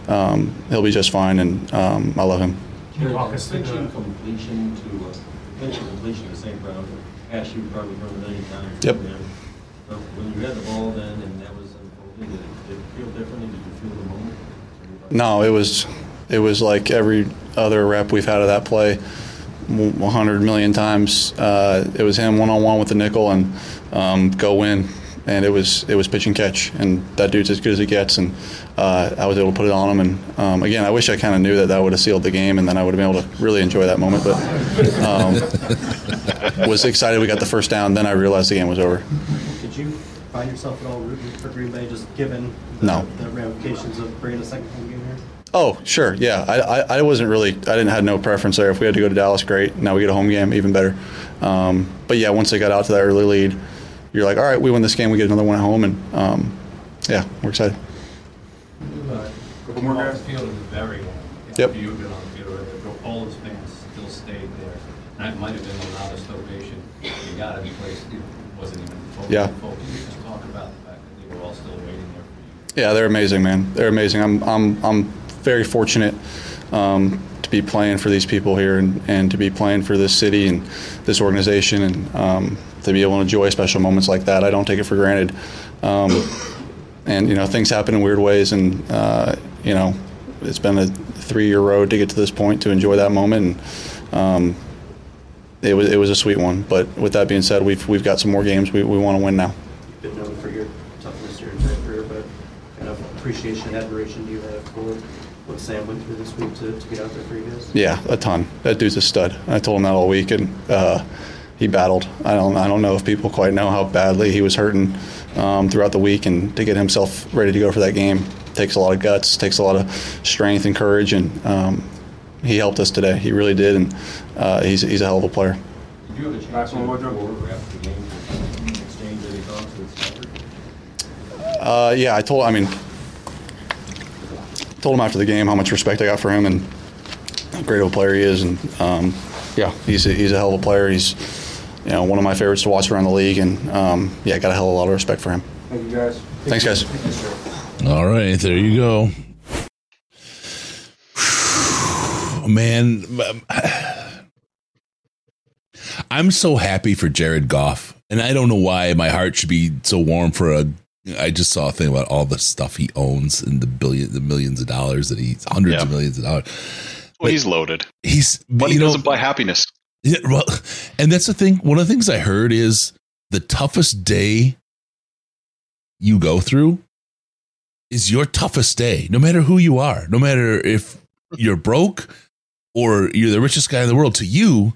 um, he'll be just fine, and um, I love him. Can you walk us through Clinching completion to, uh, clinching completion to St. Brown, Ash, you probably heard it many times. Yep. And, When you had the ball then and that was unfolding, did it, did it feel differently? Did you feel the moment? No, it was it was like every other rep we've had of that play, 100 million times. Uh, it was him one on one with the nickel and um, go win, and it was it was pitch and catch, and that dude's as good as it gets, and uh, I was able to put it on him. And um, again, I wish I kind of knew that that would have sealed the game, and then I would have been able to really enjoy that moment. But um, was excited we got the first down. Then I realized the game was over. Did you find yourself at all rooting for Green Bay just given the, No. the ramifications of bringing a second home game here? Oh, sure, yeah. I, I, I wasn't really. I didn't had no preference there. If we had to go to Dallas, great. Now we get a home game, even better. Um, but yeah, once they got out to that early lead, you're like, all right, we win this game, we get another one at home, and um, yeah, we're excited. From where Grass Field is very warm. Yep. After you've been on the field, right, all those fans still stayed there. And That might have been the loudest ovation you got any place. It wasn't even full. Yeah. full. Can you just talk about the fact that they were all still waiting there for you? Yeah, they're amazing, man. They're amazing. I'm I'm I'm very fortunate um, to be playing for these people here and, and to be playing for this city and this organization and um, to be able to enjoy special moments like that. I don't take it for granted. Um, and you know, things happen in weird ways, and uh, you know, it's been a three-year road to get to this point to enjoy that moment. And um, it was it was a sweet one. But with that being said, we've we've got some more games we, we want to win now. You've been known for your toughness your entire career, but kind of appreciation, and admiration do you have for what Sam went through this week to, to get out there for you guys? Yeah, a ton. That dude's a stud. I told him that all week, and uh, he battled. I don't I don't know if people quite know how badly he was hurting um, throughout the week, and to get himself ready to go for that game takes a lot of guts, takes a lot of strength and courage, and um, he helped us today. He really did, and uh, he's he's a hell of a player. Did you have a chance to go over after the game exchange any thoughts with Uh, yeah, I told. I mean, told him after the game how much respect I got for him and how great of a player he is, and um, yeah, he's a, he's a hell of a player. He's you know one of my favorites to watch around the league, and um, yeah, got a hell of a lot of respect for him. Thank you, guys. Thanks, guys. All right, there you go. Man, I'm so happy for Jared Goff, and I don't know why my heart should be so warm for a. I just saw a thing about all the stuff he owns and the billion, the millions of dollars that he's hundreds Yeah. of millions of dollars. Well, he's loaded. He's Money you know- doesn't buy happiness. Yeah, well, and that's the thing. One of the things I heard is the toughest day you go through is your toughest day, no matter who you are, no matter if you're broke or you're the richest guy in the world. To you,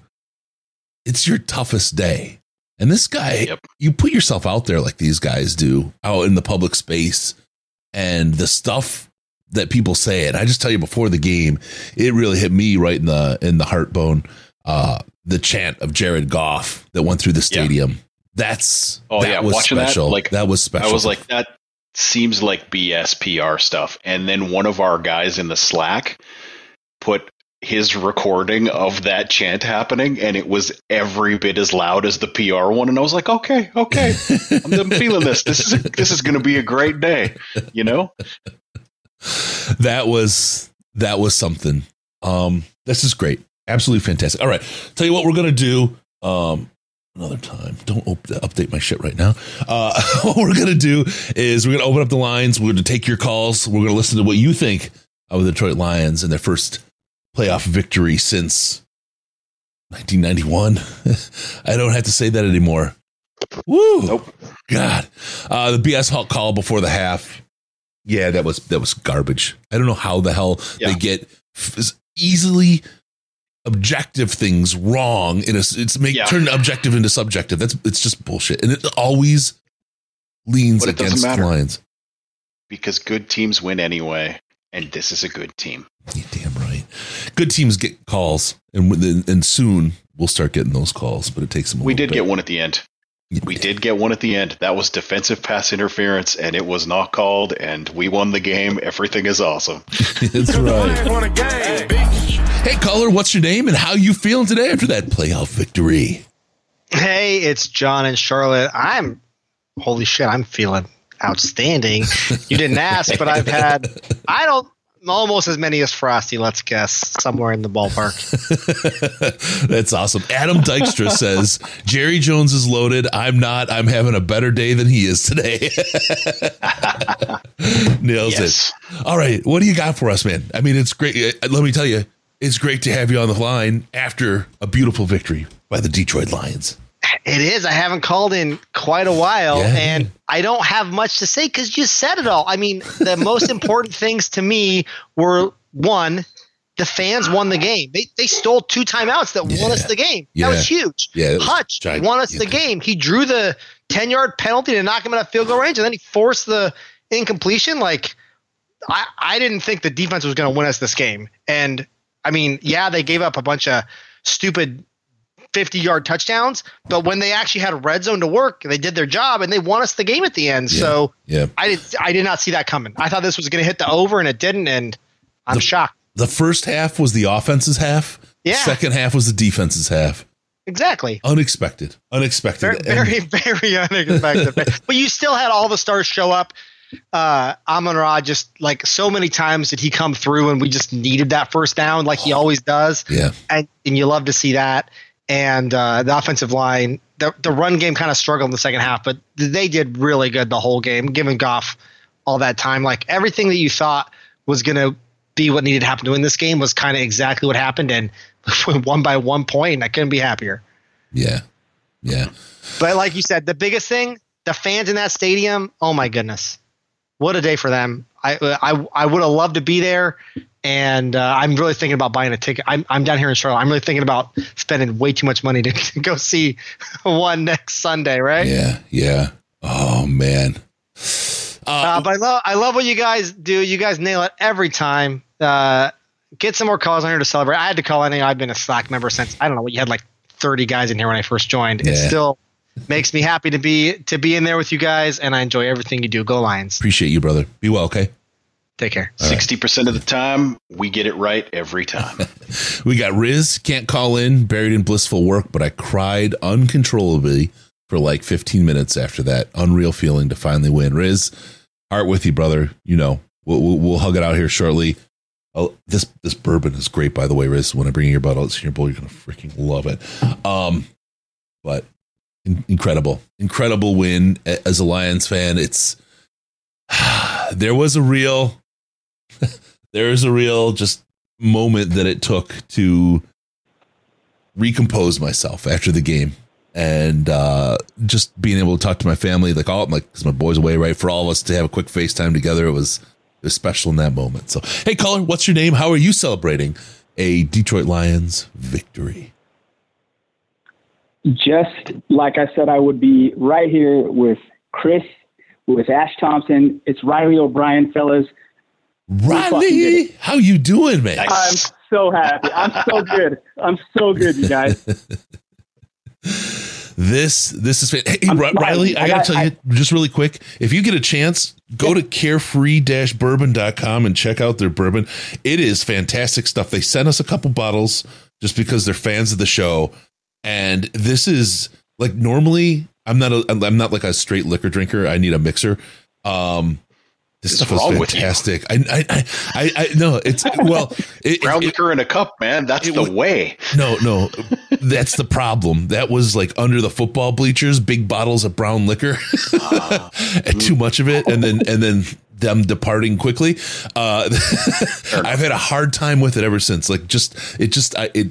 it's your toughest day. And this guy, you put yourself out there like these guys do out in the public space and the stuff that people say. And I just tell you before the game, it really hit me right in the in the heart bone. Uh, the chant of Jared Goff that went through the stadium. That's Oh that yeah, was watching special. that like that was special. I was like that seems like BS PR stuff. And then one of our guys in the Slack put his recording of that chant happening, and it was every bit as loud as the PR one. And I was like, okay, okay, I'm, I'm feeling this. This is a, this is going to be a great day. You know, that was that was something. Um, this is great, absolutely fantastic. All right, tell you what we're gonna do. Um, another time. Don't op- update my shit right now. Uh, what we're gonna do is we're gonna open up the lines. We're gonna take your calls. We're gonna listen to what you think of the Detroit Lions and their first playoff victory since 1991. I don't have to say that anymore. Woo! Nope. God, uh, the BS Hulk call before the half. Yeah, that was that was garbage. I don't know how the hell they get f- easily objective things wrong in a it's make Yeah. turn objective into subjective. That's it's just bullshit, and it always leans it against. Lions. because good teams win anyway, and this is a good team. You're damn right. Good teams get calls, and and soon we'll start getting those calls. But it takes them. A We did bit. get one at the end. We did get one at the end. That was defensive pass interference, and it was not called, and we won the game. Everything is awesome. That's right. Hey, caller, what's your name and how you feeling today after that playoff victory? Hey, it's John and Charlotte. I'm holy shit, I'm feeling outstanding. You didn't ask, but I've had I don't almost as many as Frosty, let's guess, somewhere in the ballpark. That's awesome. Adam Dykstra says Jerry Jones is loaded. I'm not. I'm having a better day than he is today. Nails Yes. it. All right, what do you got for us, man? I mean, it's great. Uh, Let me tell you, it's great to have you on the line after a beautiful victory by the Detroit Lions. It is. I haven't called in quite a while, Yeah. and I don't have much to say because you said it all. I mean, the most important things to me were one, the fans won the game. They they stole two timeouts that won us the game. Yeah. That was huge. Yeah, was Hutch gigantic. won us the game. He drew the ten yard penalty to knock him out of field goal range, and then he forced the incompletion. Like, I I didn't think the defense was going to win us this game, and I mean, yeah, they gave up a bunch of stupid 50 yard touchdowns, but when they actually had a red zone to work, they did their job and they won us the game at the end. So Yeah. I did I did not see that coming. I thought this was going to hit the over and it didn't, and I'm shocked. The first half was the offense's half. Yeah. Second half was the defense's half. Exactly. Unexpected. Unexpected. Very, And- very, very unexpected. but you still had all the stars show up. Uh, Amon Ra just like so many times did he come through, and we just needed that first down, like he always does. Yeah. and, and you love to see that. And uh, the offensive line, the the run game kind of struggled in the second half, but they did really good the whole game, giving Goff all that time. Like everything that you thought was going to be what needed to happen to win this game was kind of exactly what happened, and won by one point. I couldn't be happier. Yeah. Yeah. But like you said, the biggest thing, the fans in that stadium. Oh my goodness, what a day for them! I I I would have loved to be there, and uh, I'm really thinking about buying a ticket. I'm I'm down here in Charlotte. I'm really thinking about spending way too much money to, to go see one next Sunday. Right? Yeah. Yeah. Oh man. Uh, but I love I love what you guys do. You guys nail it every time. Uh, get some more calls on here to celebrate. I had to call. I think I've been a Slack member since I don't know what you had like 30 guys in here when I first joined. It Yeah. still makes me happy to be to be in there with you guys, and I enjoy everything you do. Go Lions! Appreciate you, brother. Be well, okay? Take care. Sixty percent of the time, we get it right every time. We got Riz, can't call in, buried in blissful work, but I cried uncontrollably for like 15 minutes after that. Unreal feeling to finally win. Riz, heart with you, brother. You know, we'll, we'll, we'll hug it out here shortly. Oh, this this bourbon is great, by the way, Riz. When I bring your bottle, it's in your bowl. You're gonna freaking love it. Um, but in- incredible, incredible win as a Lions fan. It's there was a real, there is a real just moment that it took to recompose myself after the game and uh, just being able to talk to my family, like all like 'cause my boys away, right? For all of us to have a quick FaceTime together, it was it was special in that moment. So, hey, caller, what's your name? How are you celebrating a Detroit Lions victory? just like I said, I would be right here with Chris, with Ash Thompson. It's Riley O'Brien, fellas. Riley, how you doing, man? I'm so happy. I'm so good. I'm so good, you guys. This this is hey I'm Ri- smiling. Riley. I, I gotta got- tell you just really quick. If you get a chance, go to carefree-bourbon.com and check out their bourbon. It is fantastic stuff. They sent us a couple bottles just because they're fans of the show, and this is like normally I'm not a I'm not like a straight liquor drinker. I need a mixer. Um, this stuff is fantastic. I I I I, I no, it's well, it, Brown liquor in a cup, man. That's the way. no, no, that's the problem. That was like under the football bleachers, big bottles of brown liquor, and too much of it, and then and then them departing quickly. Uh, I've had a hard time with it ever since. Like just it just I, it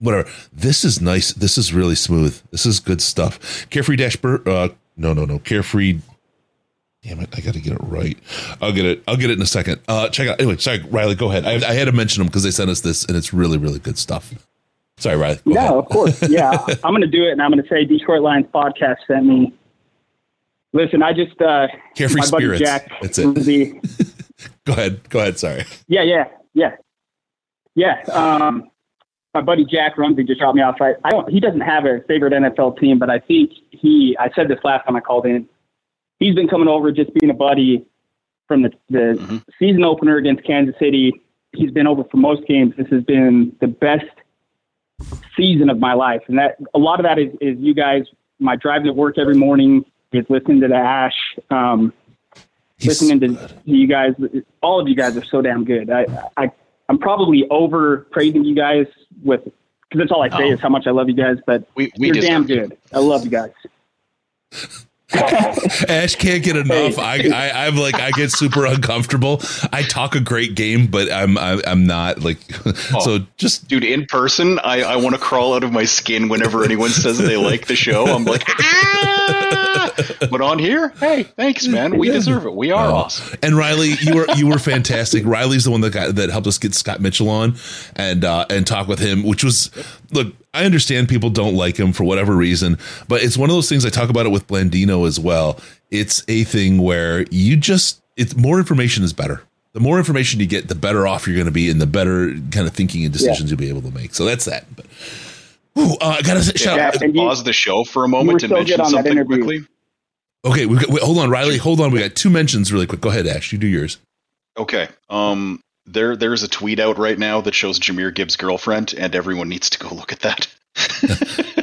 whatever. This is nice. This is really smooth. This is good stuff. Carefree dash bur- uh no no no carefree. Damn it! I got to get it right. I'll get it. I'll get it in a second. Uh, check out. Anyway, sorry, Riley. Go ahead. I, I had to mention them because they sent us this, and it's really, really good stuff. Sorry, Riley. Go ahead. Of course. Yeah, I'm going to do it, and I'm going to say Detroit Lions podcast sent me. Listen, I just uh, Carefree my buddy spirits. Jack. That's it. Lindsay- Go ahead. Go ahead. Sorry. Yeah, yeah, yeah, yeah. Um, my buddy Jack Rumsey just dropped me off. I, I don't. He doesn't have a favorite NFL team, but I think he. I said this last time I called in. He's been coming over just being a buddy from the the season opener against Kansas City. He's been over for most games. This has been the best season of my life, and that a lot of that is, is you guys. My drive to work every morning is listening to the Ash. Um, listening to you guys, all of you guys are so damn good. I, I, I'm probably over praising you guys with because that's all I say Oh. is how much I love you guys. But We- we you're damn good. I love you guys. Ash can't get enough. I, I, I'm like, I get super uncomfortable. I talk a great game, but I'm, I'm, I'm not like. so just, dude, in person, I, I want to crawl out of my skin whenever anyone says they like the show. I'm like, "Ah!" but on here, hey, thanks, man. We deserve it. We are Oh. awesome. And Riley, you were you were fantastic. Riley's the one that got that helped us get Scott Mitchell on and uh, and talk with him, which was look. I understand people don't like him for whatever reason, but it's one of those things. I talk about it with Blandino as well. It's a thing where you just it's more information is better. The more information you get, the better off you're going to be, and the better kind of thinking and decisions you'll be able to make. So that's that. But Ooh, uh, I gotta say, shout Yeah, out. pause the show for a moment were to so mention good on that something quickly. Okay, we got, wait, hold on, Riley. Hold on. We got two mentions really quick. Go ahead, Ash. You do yours. Okay. Um, there there's a tweet out right now that shows Jahmyr Gibbs' girlfriend, and everyone needs to go look at that.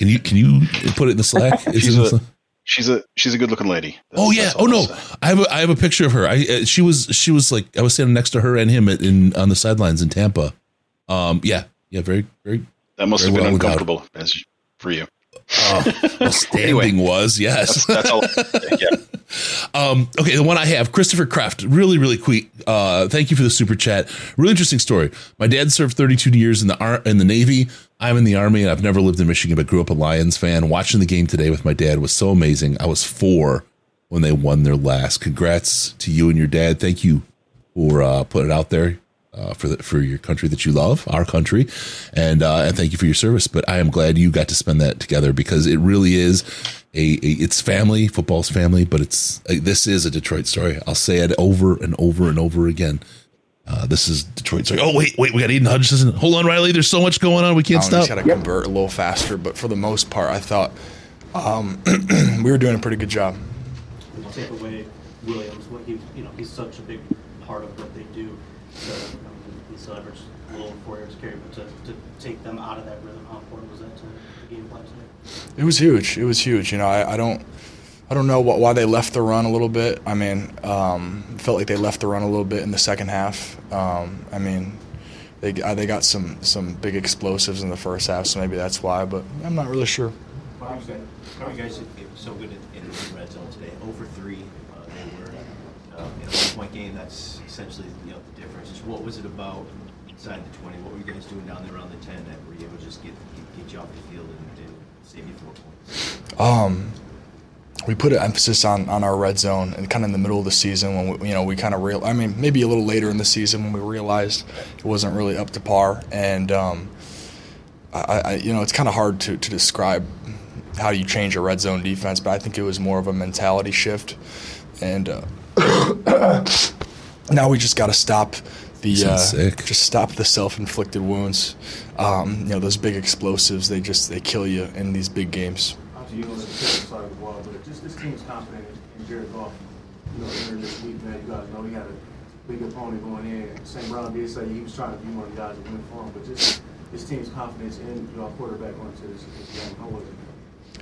Can you can you put it in the Slack? Is she's the a Slack? she's a she's a good looking lady. Oh yeah. Oh no. I have a, I have a picture of her. I uh, she was she was like I was standing next to her and him at, in on the sidelines in Tampa. Um. Yeah. Yeah. Very very. That must very have been well uncomfortable as for you. well, standing was yes. That's, that's all. yeah. Um, okay, the one I have, Christopher Kraft, really, really quick. Uh, thank you for the super chat. Really interesting story. My dad served 32 years in the ar- in the Navy. I'm in the Army, and I've never lived in Michigan, but grew up a Lions fan. Watching the game today with my dad was so amazing. I was four when they won their last. Congrats to you and your dad. Thank you for uh, putting it out there uh, for the, for your country that you love, our country, and uh, and thank you for your service. But I am glad you got to spend that together because it really is a, a it's family, football's family, but it's uh, this is a Detroit story. I'll say it over and over and over again. Uh, this is Detroit story. Oh wait, wait, we got Aidan Hutchinson. Hold on, Riley. There's so much going on. We can't I stop. Just got to convert a little faster, but for the most part, I thought um, we were doing a pretty good job. Take away Williams, what he, you know, he's such a big part of what they do. So, still averaged a little over four yards carry, but to, to take them out of that rhythm, how important was that to the game plan today? It was huge. It was huge. You know, I, I don't. I don't know what, why they left the run a little bit. I mean, um, felt like they left the run a little bit in the second half. Um, I mean, they uh, they got some some big explosives in the first half, so maybe that's why. But I'm not really sure. How you guys, how you guys so good in, in the red zone today? Over three, uh, they were um, in a one-point game. That's essentially what was it about inside the 20? What were you guys doing down there around the 10 that were you able to just get get, get you off the field and, and save you four points? Um, we put an emphasis on, on our red zone and kind of in the middle of the season when we, you know we kind of real I mean maybe a little later in the season when we realized it wasn't really up to par and um, I, I you know it's kind of hard to, to describe how you change a red zone defense but I think it was more of a mentality shift and uh, now we just got to stop the uh, just stop the self-inflicted wounds um, you know those big explosives they just they kill you in these big games to you on the side of the wall, but just this team's confident in Jared Goff. You know, earlier this week, man, you guys know he had a big opponent going in. St. Brown did say he was trying to be one of the guys that win for him, but just this team's confidence in your quarterback going to this, this game. How was it?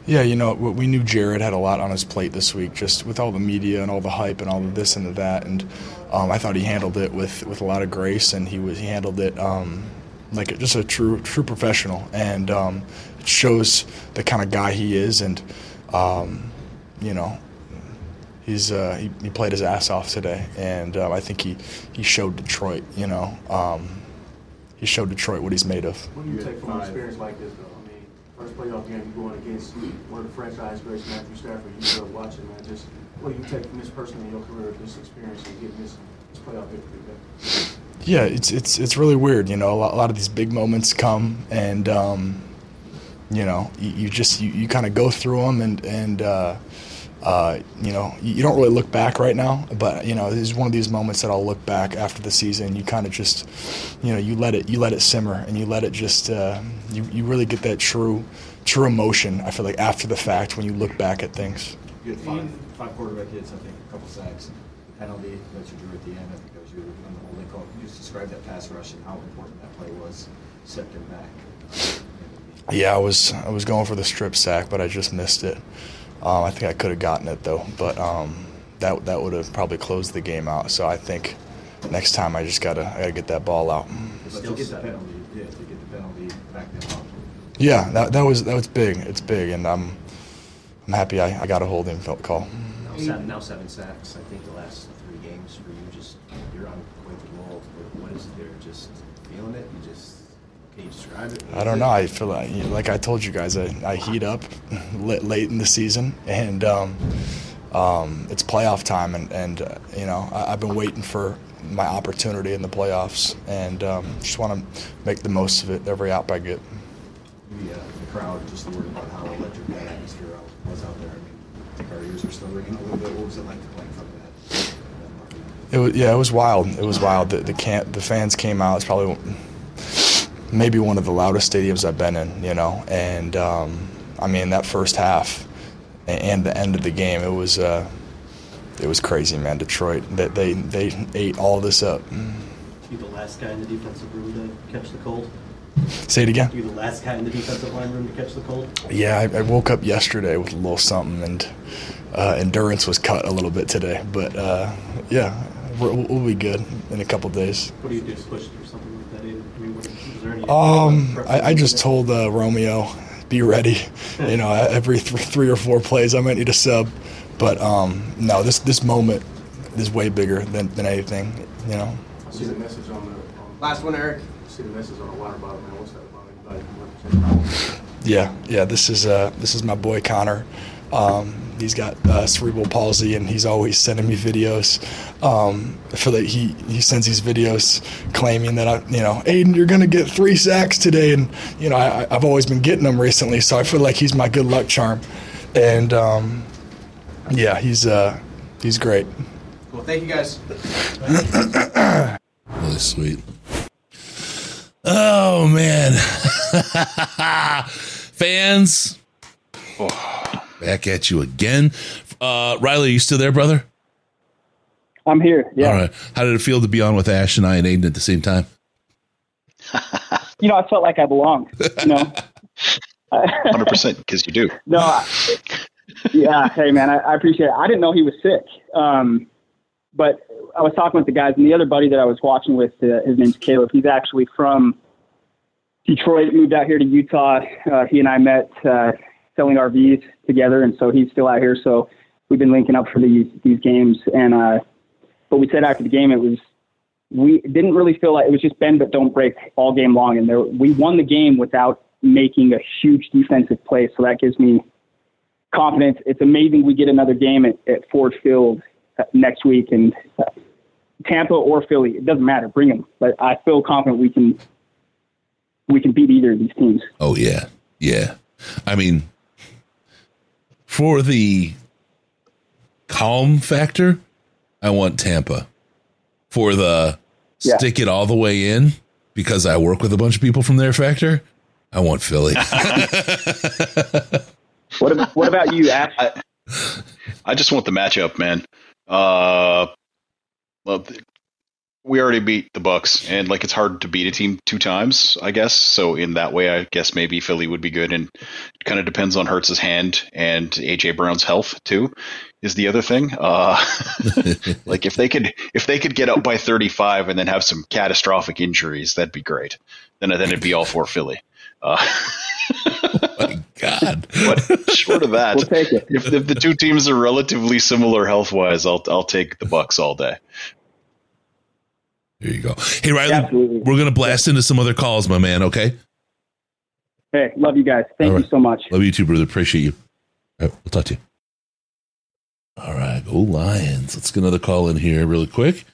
Yeah, you know, we knew Jared had a lot on his plate this week, just with all the media and all the hype and all of this and the that, and um, I thought he handled it with, with a lot of grace, and he was he handled it um, like just a true true professional, and um, it shows the kind of guy he is, and um, you know, he's uh, he, he, played his ass off today, and uh, I think he he showed Detroit, you know, um, he showed Detroit what he's made of. What do you take from an experience like this, though? I mean, first playoff game you're going against one of the franchise greats, Matthew Stafford. You grew up watching, man. Just what do you take from this personally in your career, this experience, and getting this this playoff victory? yeah, it's it's it's really weird. You know, a lot, a lot of these big moments come, and um, you know, you, you just you, you kind of go through them, and and uh, uh, you know, you don't really look back right now. But you know, this is one of these moments that I'll look back after the season. You kind of just, you know, you let it you let it simmer, and you let it just uh, you you really get that true true emotion. I feel like after the fact when you look back at things. Five, quarterback hits, I think, a couple sacks, the penalty that you drew at the end. I think that was you on the holding call. Can you just describe that pass rush and how important that play was, set them back? Yeah, I was I was going for the strip sack, but I just missed it. Um, I think I could have gotten it though, but um, that that would have probably closed the game out. So I think next time I just gotta I gotta get that ball out. But to get the penalty, yeah, to get the penalty, back them up. Yeah, that that was that was big. It's big, and I'm I'm happy I, I got a holding call. Now seven, now seven sacks. I think the last three games for you, just you're on quite the roll. What, is it there? Just feeling it? You just can you describe it? I don't know. I feel like, like I told you guys, I, I heat up late, late in the season, and um, um, it's playoff time, and, and uh, you know I, have been waiting for my opportunity in the playoffs, and um, just want to make the most of it every out I get. The, uh, the crowd, just word about how electric that atmosphere was out there. I mean, I think our ears are still ringing a little bit. What was it like to play in front of that? It was yeah, it was wild. It was wild. The the camp, the fans came out. It's probably maybe one of the loudest stadiums I've been in, you know. And um, I mean, that first half and the end of the game, it was uh, it was crazy, man. Detroit, they they, they ate all this up. You the last guy in the defensive room to catch the cold. Say it again. You the last guy in the defensive line room to catch the cold. Yeah, I, I woke up yesterday with a little something, and uh, endurance was cut a little bit today. But uh, yeah, we'll, we'll be good in a couple days. What do you do to push through something like that? I mean, what, is there any Um, I, I just told uh, Romeo be ready. You know, every th- three or four plays, I might need a sub. But um, no, this this moment is way bigger than, than anything. You know. I see the message on the. On Last one, Eric. I see the message on the water bottle, man. What's that about? Anybody can want to check it out? Yeah, yeah. This is uh, this is my boy Connor. Um, he's got uh, cerebral palsy, and he's always sending me videos. Um, I feel that he he sends these videos claiming that I, you know, Aidan, you're gonna get three sacks today, and you know, I, I've always been getting them recently, so I feel like he's my good luck charm. And um, yeah, he's uh, he's great. Well, thank you guys. Really sweet. Oh man, fans, back at you again. Uh, Riley, are you still there, brother? I'm here. Yeah. All right. How did it feel to be on with Ash and I and Aidan at the same time? You know, I felt like I belonged. You know. Hundred percent, because you do. No. I, yeah. Hey, man, I, I appreciate it. I didn't know he was sick. Um, but I was talking with the guys, and the other buddy that I was watching with, uh, his name's Caleb. He's actually from Detroit, moved out here to Utah. Uh, he and I met uh, selling RVs together, and so he's still out here. So we've been linking up for these these games. And uh, but we said after the game, it was we didn't really feel like it was just bend but don't break all game long, and there we won the game without making a huge defensive play. So that gives me confidence. It's amazing we get another game at, at Ford Field uh, next week, and uh, Tampa or Philly, it doesn't matter. Bring them. But I feel confident we can we can beat either of these teams. Oh yeah, yeah. I mean, for the calm factor, I want Tampa. For the Yeah. stick it all the way in because I work with a bunch of people from their factor, I want Philly. What about, what about you, Ash? I, I just want the matchup, man. Uh, well, th- we already beat the Bucs, and like it's hard to beat a team two times, I guess. So in that way, I guess maybe Philly would be good, and it kind of depends on Hurts's hand and AJ Brown's health too. Is the other thing. Uh, like if they could if they could get up by 35 and then have some catastrophic injuries, that'd be great. Then then it'd be all for Philly. Uh, God. But short of that, We'll take it. if, if the two teams are relatively similar health wise, I'll I'll take the Bucs all day. There you go. Hey Riley, we're gonna blast into some other calls, my man. Okay. Hey, love you guys. Thank All you so much. Love you too, brother. Appreciate you. All right, we'll talk to you. All right, go Lions. Let's get another call in here really quick.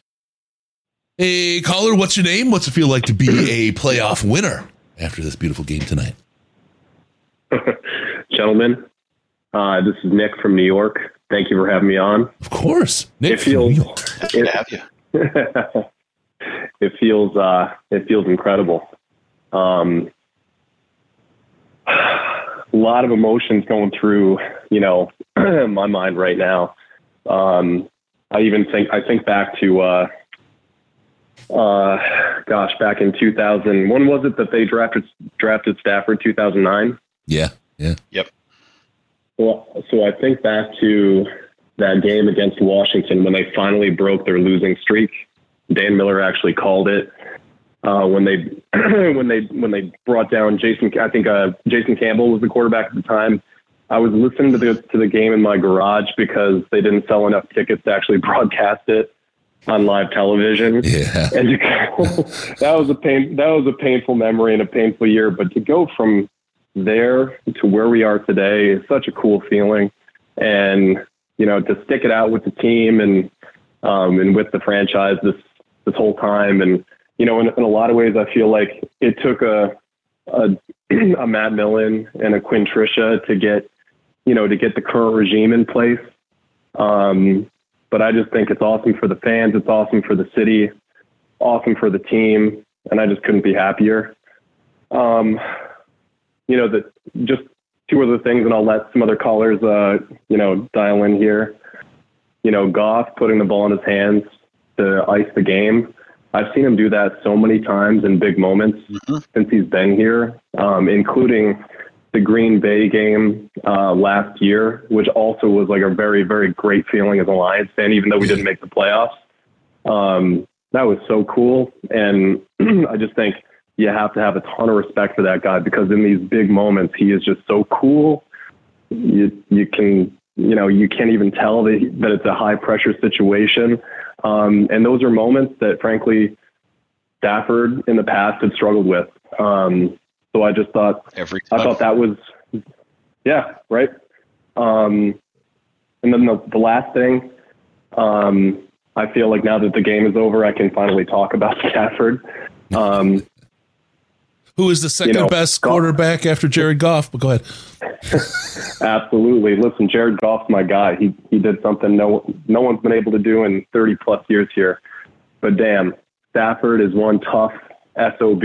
Hey, caller, what's your name? What's it feel like to be a playoff winner after this beautiful game tonight? Gentlemen, uh, this is Nick from New York. Thank you for having me on. Of course, Nick it feels, Good to have you. it feels uh, it feels incredible. Um, a lot of emotions going through, you know, my mind right now. Um, I even think I think back to, uh, uh, gosh, back in 2000. When was it that they drafted drafted Stafford? 2009. Yeah, yeah. Yep. Well, so I think back to that game against Washington when they finally broke their losing streak. Dan Miller actually called it uh, when they when they when they brought down Jason. I think uh, Jason Campbell was the quarterback at the time. I was listening to the to the game in my garage because they didn't sell enough tickets to actually broadcast it on live television. Yeah, and to go, that was a pain. That was a painful memory and a painful year. But to go from there to where we are today is such a cool feeling, and you know to stick it out with the team and um, and with the franchise this this whole time, and you know in, in a lot of ways I feel like it took a a, a Matt Millen and a Quinn Patricia to get you know to get the current regime in place. Um, but I just think it's awesome for the fans. It's awesome for the city, awesome for the team, and I just couldn't be happier. Um, you know, that just two other things, and I'll let some other callers, uh, you know, dial in here. You know, Goff putting the ball in his hands to ice the game. I've seen him do that so many times in big moments since he's been here, um, including the Green Bay game uh, last year, which also was like a very, very great feeling as a Lions fan, even though we didn't make the playoffs. Um, that was so cool. And I just think you have to have a ton of respect for that guy because in these big moments, he is just so cool. You you can you know you can't even tell that he- that it's a high pressure situation, um, and those are moments that frankly Stafford in the past had struggled with. Um, so I just thought Every I thought that was yeah right. Um, and then the, the last thing, um, I feel like now that the game is over, I can finally talk about Stafford. Um, Who is the second know, best quarterback after Jared Goff? But go ahead. Absolutely. Listen, Jared Goff's my guy. He he did something no no one's been able to do in 30 plus years here. But damn, Stafford is one tough sob.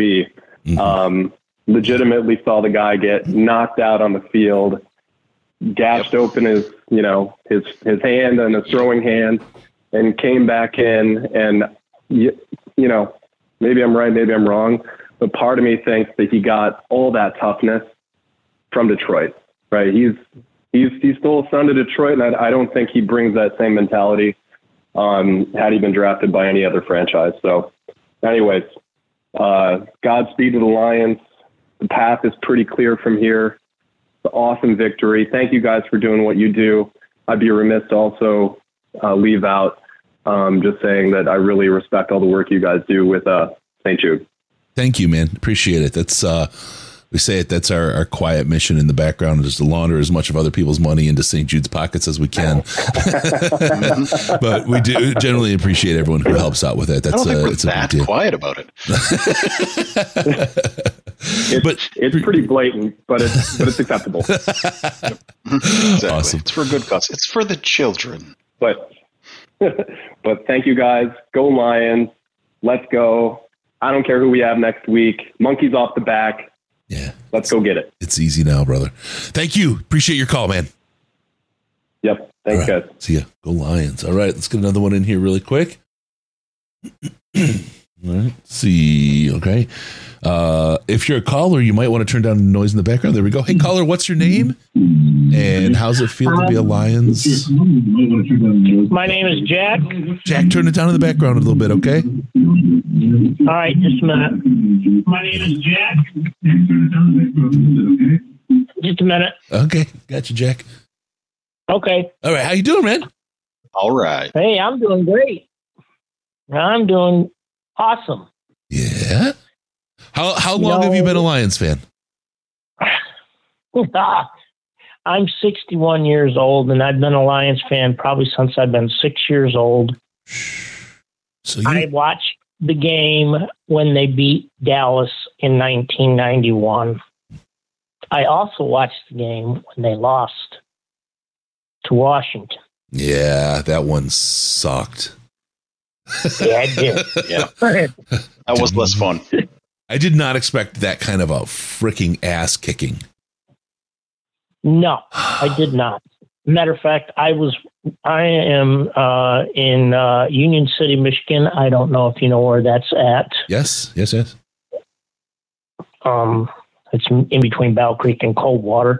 Um, legitimately saw the guy get knocked out on the field, gashed open his you know his his hand and his throwing hand, and came back in. And you, you know maybe I'm right, maybe I'm wrong, but part of me thinks that he got all that toughness from Detroit, right? He's he's he's still a son to Detroit, and I, I don't think he brings that same mentality um, had he been drafted by any other franchise. So, anyways, uh, Godspeed to the Lions. The path is pretty clear from here. It's awesome victory. Thank you guys for doing what you do. I'd be remiss to also uh, leave out um, just saying that I really respect all the work you guys do with uh, St. Jude. Thank you, man. Appreciate it. That's uh we say it. That's our, our quiet mission in the background is to launder as much of other people's money into St. Jude's pockets as we can. but we do generally appreciate everyone who helps out with it. I That's don't think uh, we're it's a big that deal. quiet about it. It's, it's pretty blatant, but it's but it's acceptable. Exactly. Awesome. It's for a good cause. It's for the children. But but thank you guys. Go Lions. Let's go. I don't care who we have next week. Monkeys off the back. Yeah. Let's go get it. It's easy now, brother. Thank you. Appreciate your call, man. Yep. Thanks, right. guys. See ya. Go Lions. All right. Let's get another one in here really quick. All right. See. Okay. Uh, if you're a caller, you might want to turn down the noise in the background. There we go. Hey, caller, what's your name? And how's it feel to be a Lions? My name is Jack. Jack, turn it down in the background a little bit, okay? All right, just a minute. My name is Jack. Just a minute. Okay. Got you, Jack. Okay. All right. How you doing, man? All right. Hey, I'm doing great. I'm doing awesome. Yeah. How how You long have you been a Lions fan? I'm 61 years old, and I've been a Lions fan probably since I've been six years old. So I watched the game when they beat Dallas in 1991. I also watched the game when they lost to Washington. Yeah, that one sucked. Yeah, it did. Yeah. That was less fun. I did not expect that kind of a freaking ass kicking. No, I did not. Matter of fact, I was I am uh, in uh, Union City, Michigan. I don't know if you know where that's at. Yes, yes, yes. Um, it's in between Battle Creek and Coldwater.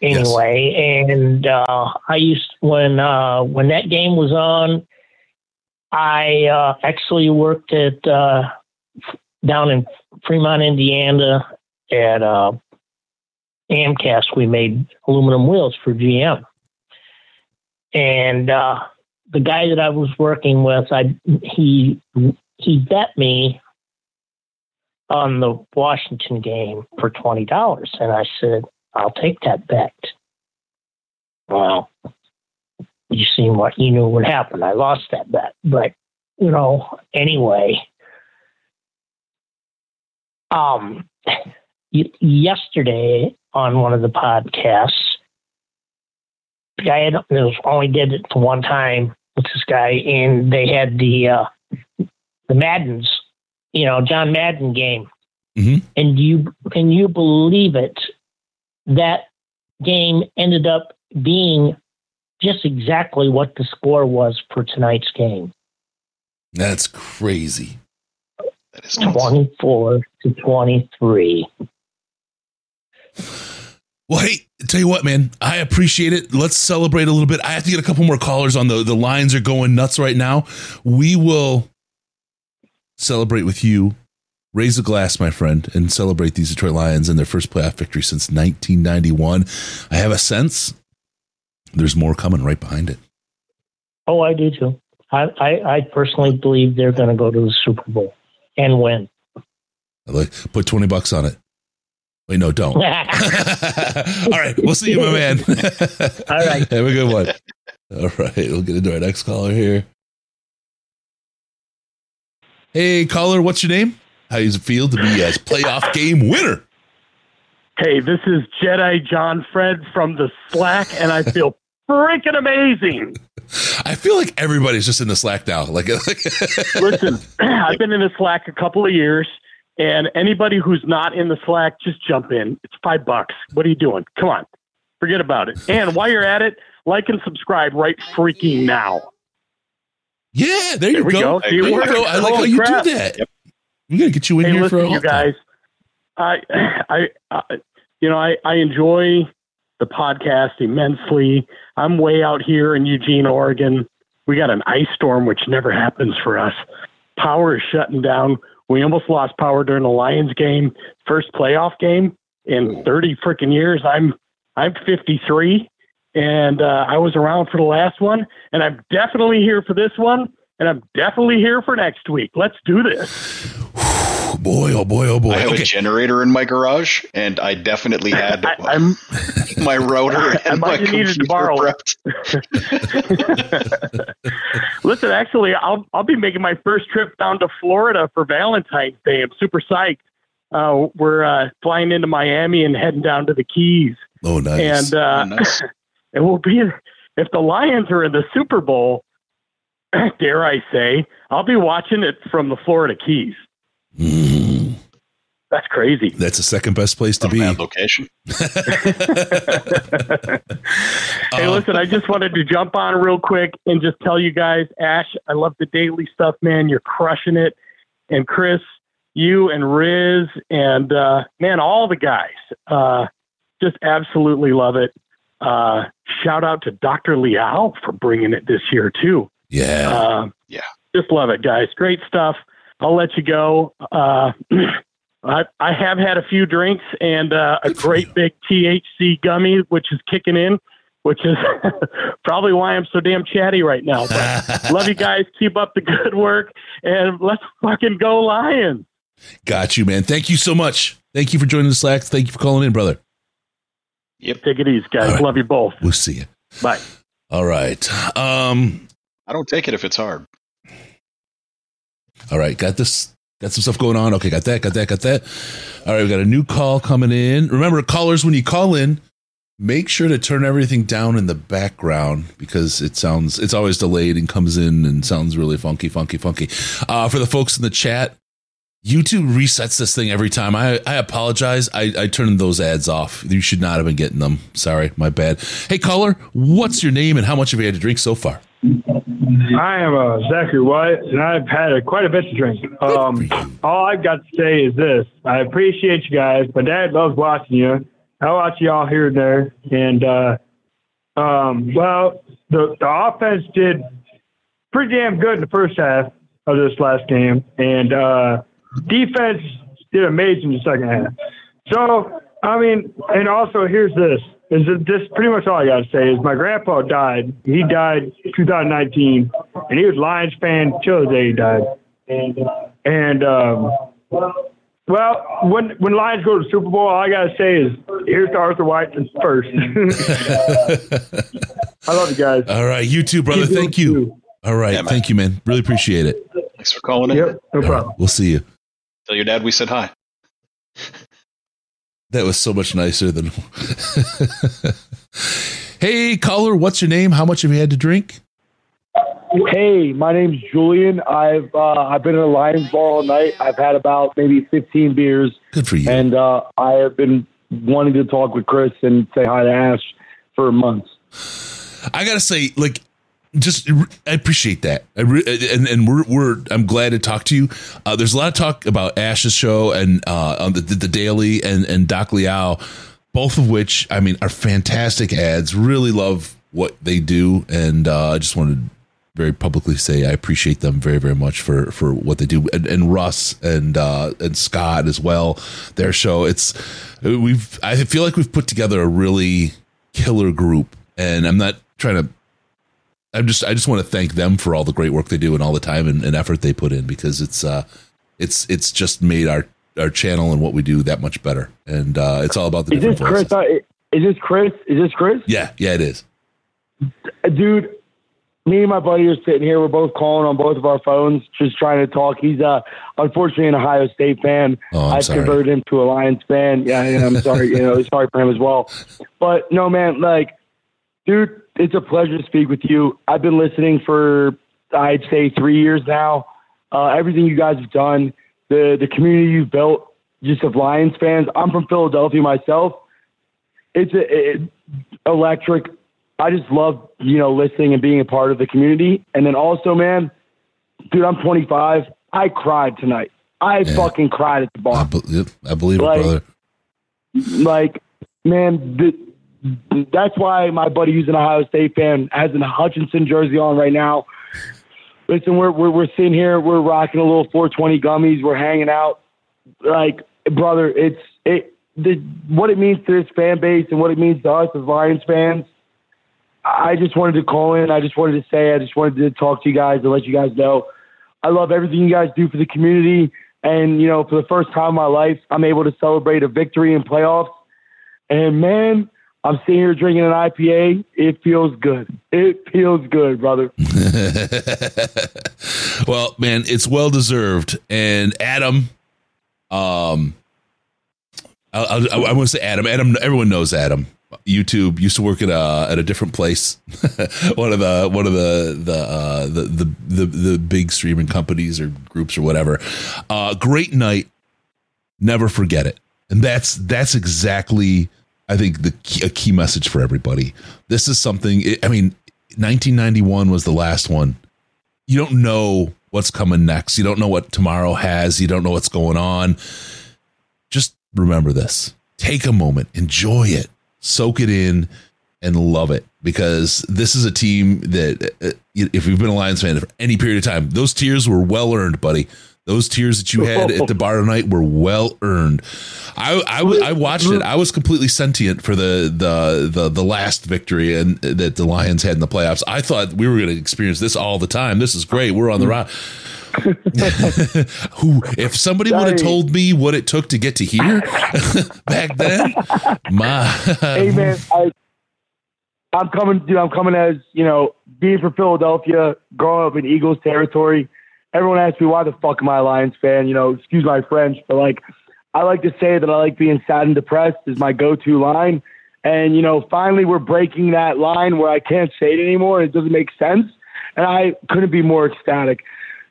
Anyway, and uh, I used when uh, when that game was on, I uh, actually worked at uh, down in Fremont, Indiana, at uh, Amcast. We made aluminum wheels for GM, and uh, the guy that I was working with, I he he bet me on the Washington game for twenty dollars, and I said, "I'll take that bet." Well, you seen what you knew would happen. I lost that bet, but you know, anyway. Um, yesterday on one of the podcasts, the guy had, was only did it one time with this guy, and they had the uh, the Maddens, you know, John Madden game, Mhm. and you can you believe it? That game ended up being just exactly what the score was for tonight's game. That's crazy. That is 24 to 23. Well, hey, tell you what, man, I appreciate it. Let's celebrate a little bit. I have to get a couple more callers on the the lines are going nuts right now. We will celebrate with you raise a glass, my friend, and celebrate these Detroit Lions and their first playoff victory since 1991. I have a sense there's more coming right behind it. Oh, I do too. I, I, I personally believe they're going to go to the Super Bowl and win. I like put 20 bucks on it. Wait, no, don't. All right, we'll see you, my man. All right. Have a good one. All right, we'll get into our next caller here. Hey, caller, what's your name? How does it feel to be a playoff game winner? Hey, this is Jedi John Fred from the Slack, and I feel freaking amazing. I feel like everybody's just in the Slack now. Like, like Listen, I've been in the Slack a couple of years, and anybody who's not in the Slack, just jump in. It's five bucks. What are you doing? Come on, forget about it. And while you're at it, like and subscribe right freaking now. Yeah, there you we go. go. There you go. I like how you crap. do that. I'm gonna get you in hey, here listen, for a you time. guys. I, I, I, you know, I, I enjoy the podcast immensely. I'm way out here in Eugene, Oregon. We got an ice storm, which never happens for us. Power is shutting down. We almost lost power during the Lions game, first playoff game in 30 freaking years. I'm, I'm 53, and uh, I was around for the last one, and I'm definitely here for this one, and I'm definitely here for next week. Let's do this. Boy, oh boy, oh boy. I have Okay. a generator in my garage, and I definitely had my router I and my might have to computer borrow prepped. Listen, actually, I'll I'll be making my first trip down to Florida for Valentine's Day. I'm super psyched. Uh, we're uh, flying into Miami and heading down to the Keys, Oh, nice. and uh, and we'll be if the Lions are in the Super Bowl. Dare I say, I'll be watching it from the Florida Keys. That's crazy. That's the second best place to be. location. Hey, Um, listen, I just wanted to jump on real quick and just tell you guys, Ash, I love the daily stuff, man. You're crushing it. And Chris, you and Riz and uh, man, all the guys, uh, just absolutely love it. Uh, shout out to Dr. Liao for bringing it this year too. Yeah. Uh, yeah. Just love it, guys. Great stuff. I'll let you go. Uh, I, I have had a few drinks and uh, a great big THC gummy, which is kicking in, which is probably why I'm so damn chatty right now. But love you guys. Keep up the good work and let's fucking go Lions. Got you, man. Thank you so much. Thank you for joining the Slack. Thank you for calling in, brother. Yep. Take it easy, guys. Love you both. We'll see you. Bye. All right. Um, I don't take it if it's hard. All right. Got this. Got some stuff going on. Okay, got that, got that, got that. All right, we got a new call coming in. Remember, callers, when you call in, make sure to turn everything down in the background because it sounds it's always delayed and comes in and sounds really funky, funky, funky. Uh, for the folks in the chat, YouTube resets this thing every time. I, I apologize. I, I turned those ads off. You should not have been getting them. Sorry, my bad. Hey, caller, what's your name and how much have you had to drink so far? I am uh, Zachary White, and I've had a, quite a bit to drink. Um, all I've got to say is this: I appreciate you guys. My dad loves watching you. I watch y'all here and there, and uh, um, well, the the offense did pretty damn good in the first half of this last game, and uh, defense did amazing in the second half. So, I mean, and also here's this: is that this pretty much all I got to say is my grandpa died. He died 2019, and he was Lions fan till the day he died. And um, well, when when Lions go to the Super Bowl, all I got to say is here's to Arthur White first. I love you guys. All right, you too, brother. Keep Thank you. All right, thank you, man. Really appreciate it. Thanks for calling in. Yep, no problem. We'll see you. Tell your dad we said hi. That was so much nicer than. hey, caller, what's your name? How much have you had to drink? Hey, my name's Julian. I've uh, I've been in a Lions bar all night. I've had about maybe 15 beers. Good for you. And uh, I have been wanting to talk with Chris and say hi to Ash for months. I gotta say, like, just I appreciate that. I re- and and we're we're I'm glad to talk to you. Uh, there's a lot of talk about Ash's show and uh, on the the Daily and and Doc Liao, both of which I mean are fantastic ads. Really love what they do, and uh, I just wanted to very publicly say I appreciate them very very much for for what they do, and, and Russ and uh, and Scott as well. Their show, it's we've I feel like we've put together a really killer group, and I'm not trying to. I'm just I just want to thank them for all the great work they do and all the time and, and effort they put in because it's uh it's it's just made our our channel and what we do that much better, and uh, it's all about the Is this voices. Chris? Is this Chris? Is this Chris? Yeah, yeah, it is. dude me and my buddy are sitting here we're both calling on both of our phones just trying to talk he's uh unfortunately an ohio state fan Oh, i've sorry. converted him to a lions fan yeah and i'm sorry you know sorry for him as well but no man like dude it's a pleasure to speak with you i've been listening for i'd say three years now uh everything you guys have done the the community you've built just of lions fans i'm from philadelphia myself it's a, it, electric. I just love, you know, listening and being a part of the community. And then also, man, dude, I'm 25. I cried tonight. I fucking cried at the bar. I, be- I believe Like- it, brother. Like, man, the, that's why my buddy who's an Ohio State fan has a Hutchinson jersey on right now. Listen, we're, we're, we're sitting here, we're rocking a little 420 gummies, we're hanging out. Like, brother, it's, it, the, what it means to this fan base and what it means to us as Lions fans. I just wanted to call in. I just wanted to say, I just wanted to talk to you guys and let you guys know I love everything you guys do for the community. And, you know, for the first time in my life, I'm able to celebrate a victory in playoffs. And man, I'm sitting here drinking an IPA. It feels good. It feels good, brother. well, man, it's well deserved. And Adam, um, I, I, I want to say Adam. Adam, everyone knows Adam. YouTube used to work at a at a different place. one of the one of the the, uh, the the the the big streaming companies or groups or whatever. Uh, great night. Never forget it. And that's that's exactly I think the key, a key message for everybody. This is something. I mean, 1991 was the last one you don't know what's coming next. You don't know what tomorrow has. You don't know what's going on. Just remember this. Take a moment, enjoy it, soak it in, and love it because this is a team that, uh, if you've been a Lions fan for any period of time, those tears were well earned, buddy. Those tears that you had at the bar tonight were well earned. I I watched it. I was completely sentient for the the the, the last victory and that the Lions had in the playoffs. I thought we were going to experience this all the time. This is great. We're on the route. Who, if somebody would have told me what it took to get to here back then, my hey man, I, I'm coming, dude. I'm coming as you know, being from Philadelphia, growing up in Eagles territory. Everyone asks me why the fuck am I a Lions fan? You know, excuse my French, but like, I like to say that I like being sad and depressed is my go-to line. And you know, finally we're breaking that line where I can't say it anymore. It doesn't make sense, and I couldn't be more ecstatic.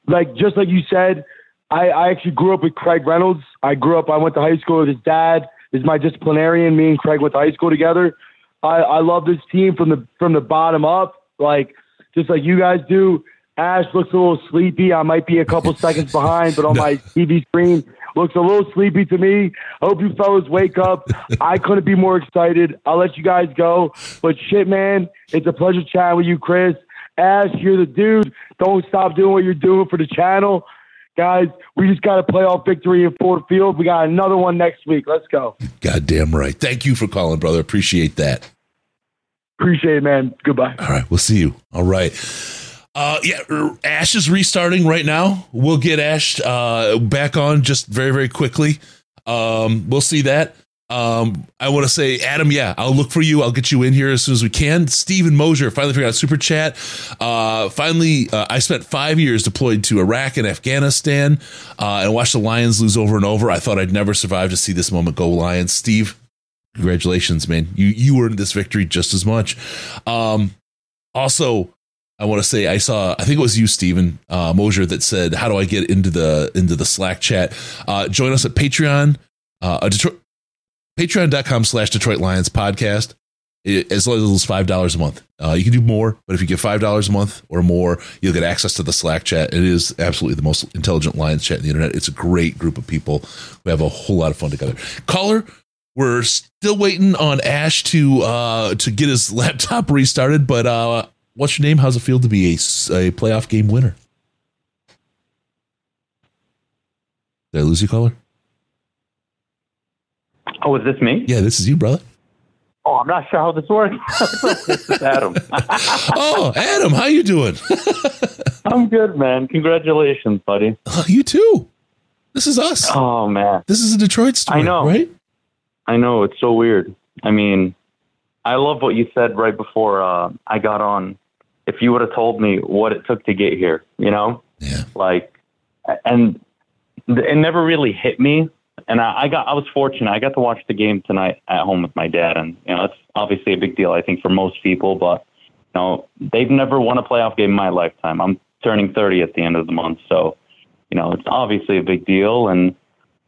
Like just like you said, I, I actually grew up with Craig Reynolds. I grew up. I went to high school with his dad. Is my disciplinarian. Me and Craig went to high school together. I, I love this team from the from the bottom up, like just like you guys do. Ash looks a little sleepy. I might be a couple seconds behind, but on my TV screen looks a little sleepy to me. Hope you fellas wake up. I couldn't be more excited. I'll let you guys go. But shit, man, it's a pleasure chatting with you, Chris. Ash, you're the dude. Don't stop doing what you're doing for the channel. Guys, we just got a playoff victory in Ford Field. We got another one next week. Let's go. goddamn right. Thank you for calling, brother. Appreciate that. Appreciate it, man. Goodbye. All right, we'll see you. All right. Uh, yeah, er, Ash is restarting right now. We'll get Ash uh, back on just very, very quickly. Um, we'll see that. Um, I want to say, Adam, yeah, I'll look for you. I'll get you in here as soon as we can. Steven Mosier finally figured out super chat. Uh, finally, uh, I spent five years deployed to Iraq and Afghanistan uh, and watched the Lions lose over and over. I thought I'd never survive to see this moment go Lions. Steve, congratulations, man. You you earned this victory just as much. Um, also, I want to say I saw I think it was you, Stephen uh, Mosier, that said, "How do I get into the into the Slack chat?" Uh, join us at Patreon, uh, Detroit, Patreon.com slash Detroit Lions podcast. As little as five dollars a month. Uh, you can do more, but if you get five dollars a month or more, you'll get access to the Slack chat. It is absolutely the most intelligent Lions chat in the internet. It's a great group of people who have a whole lot of fun together. Caller, we're still waiting on Ash to uh, to get his laptop restarted, but uh, what's your name? How's it feel to be a, a playoff game winner? Did I lose you, caller? Oh, is this me? Yeah, this is you, brother. Oh, I'm not sure how this works. this is Adam. oh, Adam, how you doing? I'm good, man. Congratulations, buddy. Oh, you too. This is us. Oh man, this is a Detroit story. I know, right? I know. It's so weird. I mean, I love what you said right before uh, I got on. If you would have told me what it took to get here, you know, yeah, like, and it never really hit me. And I, I got, I was fortunate. I got to watch the game tonight at home with my dad, and you know, it's obviously a big deal, I think, for most people. But you know, they've never won a playoff game in my lifetime. I'm turning 30 at the end of the month, so you know, it's obviously a big deal. And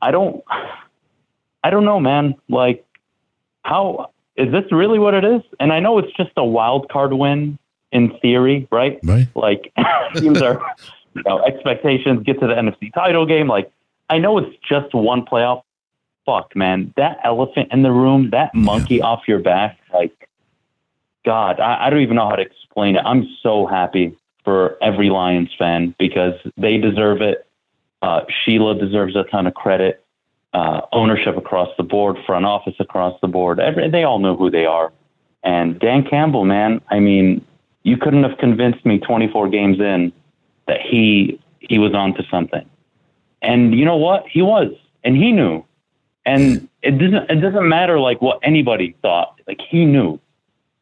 I don't, I don't know, man. Like, how is this really what it is? And I know it's just a wild card win in theory, right? Right. Like, teams are, you know, expectations get to the NFC title game. Like, I know it's just one playoff. Fuck, man, that elephant in the room, that monkey off your back, like, God, I, I don't even know how to explain it. I'm so happy for every Lions fan because they deserve it. Uh, Sheila deserves a ton of credit. Uh, ownership across the board, front office across the board. Every, they all know who they are. And Dan Campbell, man, I mean, you couldn't have convinced me 24 games in that he he was onto something. And you know what? He was, and he knew. And it doesn't it doesn't matter like what anybody thought. Like he knew,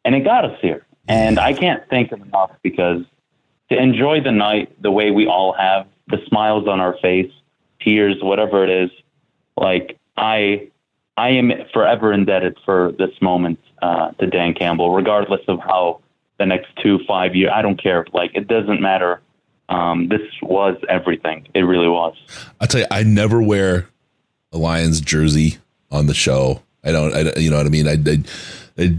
and it got us here. And I can't thank him enough because to enjoy the night the way we all have, the smiles on our face, tears, whatever it is, like I I am forever indebted for this moment uh, to Dan Campbell, regardless of how the next two, five years, I don't care. Like it doesn't matter. Um, this was everything. It really was. I'll tell you, I never wear a Lions jersey on the show. I don't, I, you know what I mean? I, I, I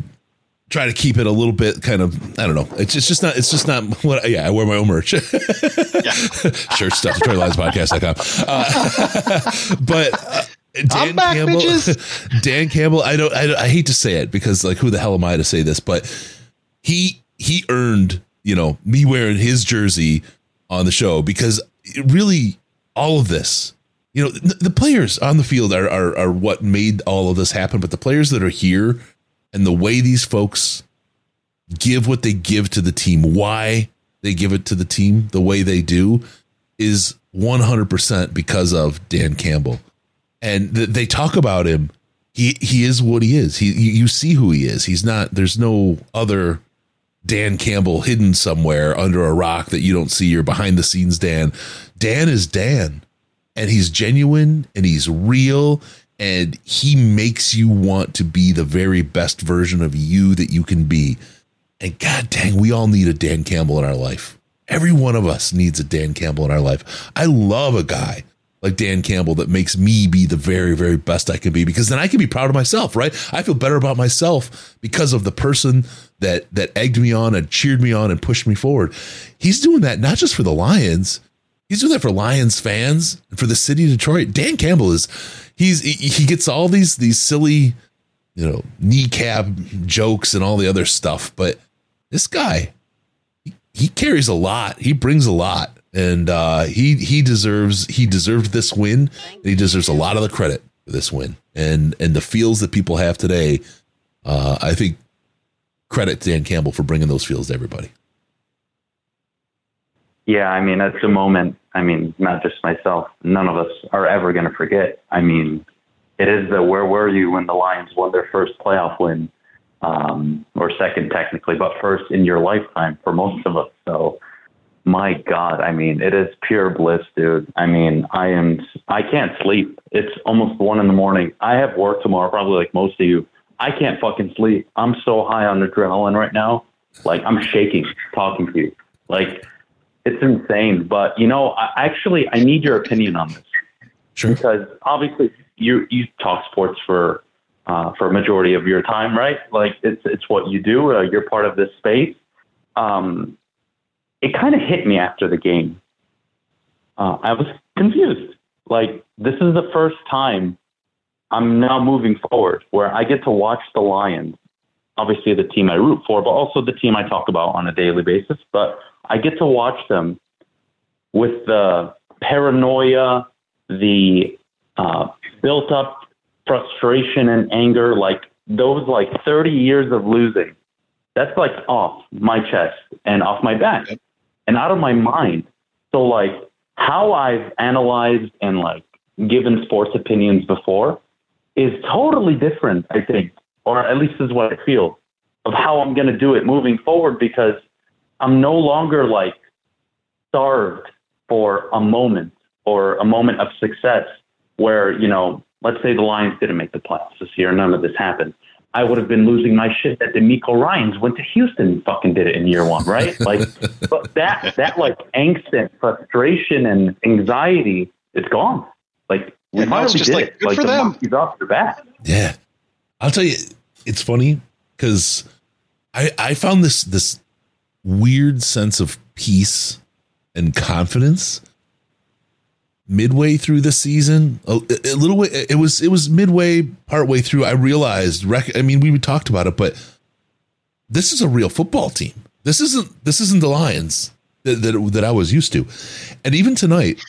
try to keep it a little bit kind of, I don't know. It's just, it's just not, it's just not what, yeah, I wear my own merch. Shirt stuff, DetroitLionsPodcast.com. Uh, but uh, Dan back, Campbell, bitches. Dan Campbell, I don't, I don't, I hate to say it because like, who the hell am I to say this? But he, he earned, you know, me wearing his jersey on the show because really all of this you know the, the players on the field are, are are what made all of this happen but the players that are here and the way these folks give what they give to the team why they give it to the team the way they do is 100% because of Dan Campbell. And th- they talk about him. He he is what he is. He you you see who he is. He's not there's no other Dan Campbell hidden somewhere under a rock that you don't see or behind the scenes Dan. Dan is Dan and he's genuine and he's real and he makes you want to be the very best version of you that you can be. And god dang, we all need a Dan Campbell in our life. Every one of us needs a Dan Campbell in our life. I love a guy like Dan Campbell that makes me be the very, very best I can be because then I can be proud of myself, right? I feel better about myself because of the person that that egged me on and cheered me on and pushed me forward. He's doing that not just for the Lions, he's doing that for Lions fans and for the city of Detroit. Dan Campbell is he's he, gets all these these silly, you know, kneecap jokes and all the other stuff, but this guy he, he carries a lot. He brings a lot and uh, he he deserves he deserved this win. And he deserves a lot of the credit for this win, and and the feels that people have today. Uh, I think credit to Dan Campbell for bringing those feels to everybody. Yeah, I mean, it's a moment. I mean, not just myself. None of us are ever going to forget. I mean, it is the where were you when the Lions won their first playoff win, um, or second technically, but first in your lifetime for most of us. So, my God, I mean, it is pure bliss, dude. I mean, I am, I can't sleep. It's almost one in the morning. I have work tomorrow, probably like most of you. I can't fucking sleep. I'm so high on adrenaline right now. Like I'm shaking talking to you. Like it's insane. But you know, I, actually, I need your opinion on this. Sure. Because obviously, you you talk sports for uh, for a majority of your time, right? Like it's it's what you do. Uh, you're part of this space. Um, it kind of hit me after the game. Uh, I was confused. Like this is the first time I'm now moving forward where I get to watch the Lions obviously the team I root for, but also the team I talk about on a daily basis. But I get to watch them with the paranoia, the uh, built up frustration and anger, like those like 30 years of losing. That's like off my chest and off my back and out of my mind. So like how I've analyzed and like given sports opinions before is totally different, I think, or at least is what I feel of how I'm going to do it moving forward because I'm no longer like starved for a moment or a moment of success where, you know, let's say the Lions didn't make the playoffs this year, none of this happened. I would have been losing my shit that DeMeco Ryans went to Houston and fucking did it in year one, right? Like, but that that like angst and frustration and anxiety, it's gone. Like we And now it's finally just did like, it. good like for the them. monkey's off your back. Yeah. I'll tell you, it's funny because I I found this this weird sense of peace and confidence midway through the season. A, a little way, it was it was midway, partway through. I realized. Rec- I mean, we talked about it, but this is a real football team. This isn't this isn't the Lions that that, that I was used to, and even tonight,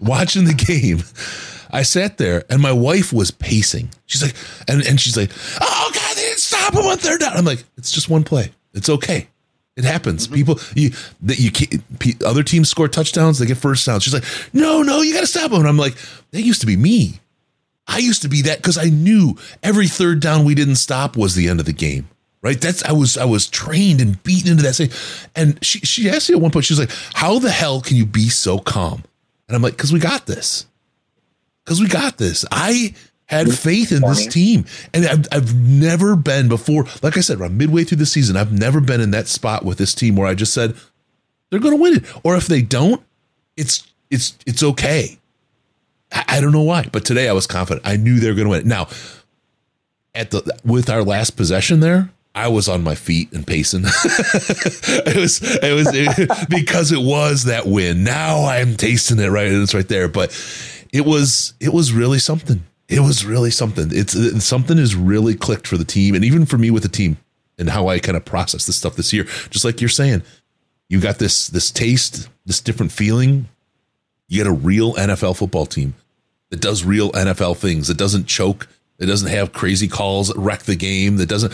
watching the game. I sat there and my wife was pacing. She's like, and, and she's like, oh God, they didn't stop him on third down. I'm like, it's just one play. It's okay. It happens. Mm-hmm. People, you, that you can't, other teams score touchdowns, they get first downs. She's like, no, no, you got to stop them. And I'm like, that used to be me. I used to be that because I knew every third down we didn't stop was the end of the game. Right. That's I was I was trained and beaten into that same. And she she asked me at one point, she was like, How the hell can you be so calm? And I'm like, because we got this. Because we got this. I had faith in this team. And I've, I've never been before, like I said, around midway through the season, I've never been in that spot with this team where I just said, they're gonna win it. Or if they don't, it's it's it's okay. I, I don't know why, but today I was confident. I knew they were gonna win it. Now, at the with our last possession there, I was on my feet and pacing. it was it was it, because it was that win. Now I'm tasting it right, and it's right there. But it was it was really something. It was really something. It's it, something has really clicked for the team, and even for me with the team, and how I kind of process this stuff this year. Just like you're saying, you got this this taste, this different feeling. You get a real NFL football team that does real NFL things. That doesn't choke. That doesn't have crazy calls that wreck the game. That doesn't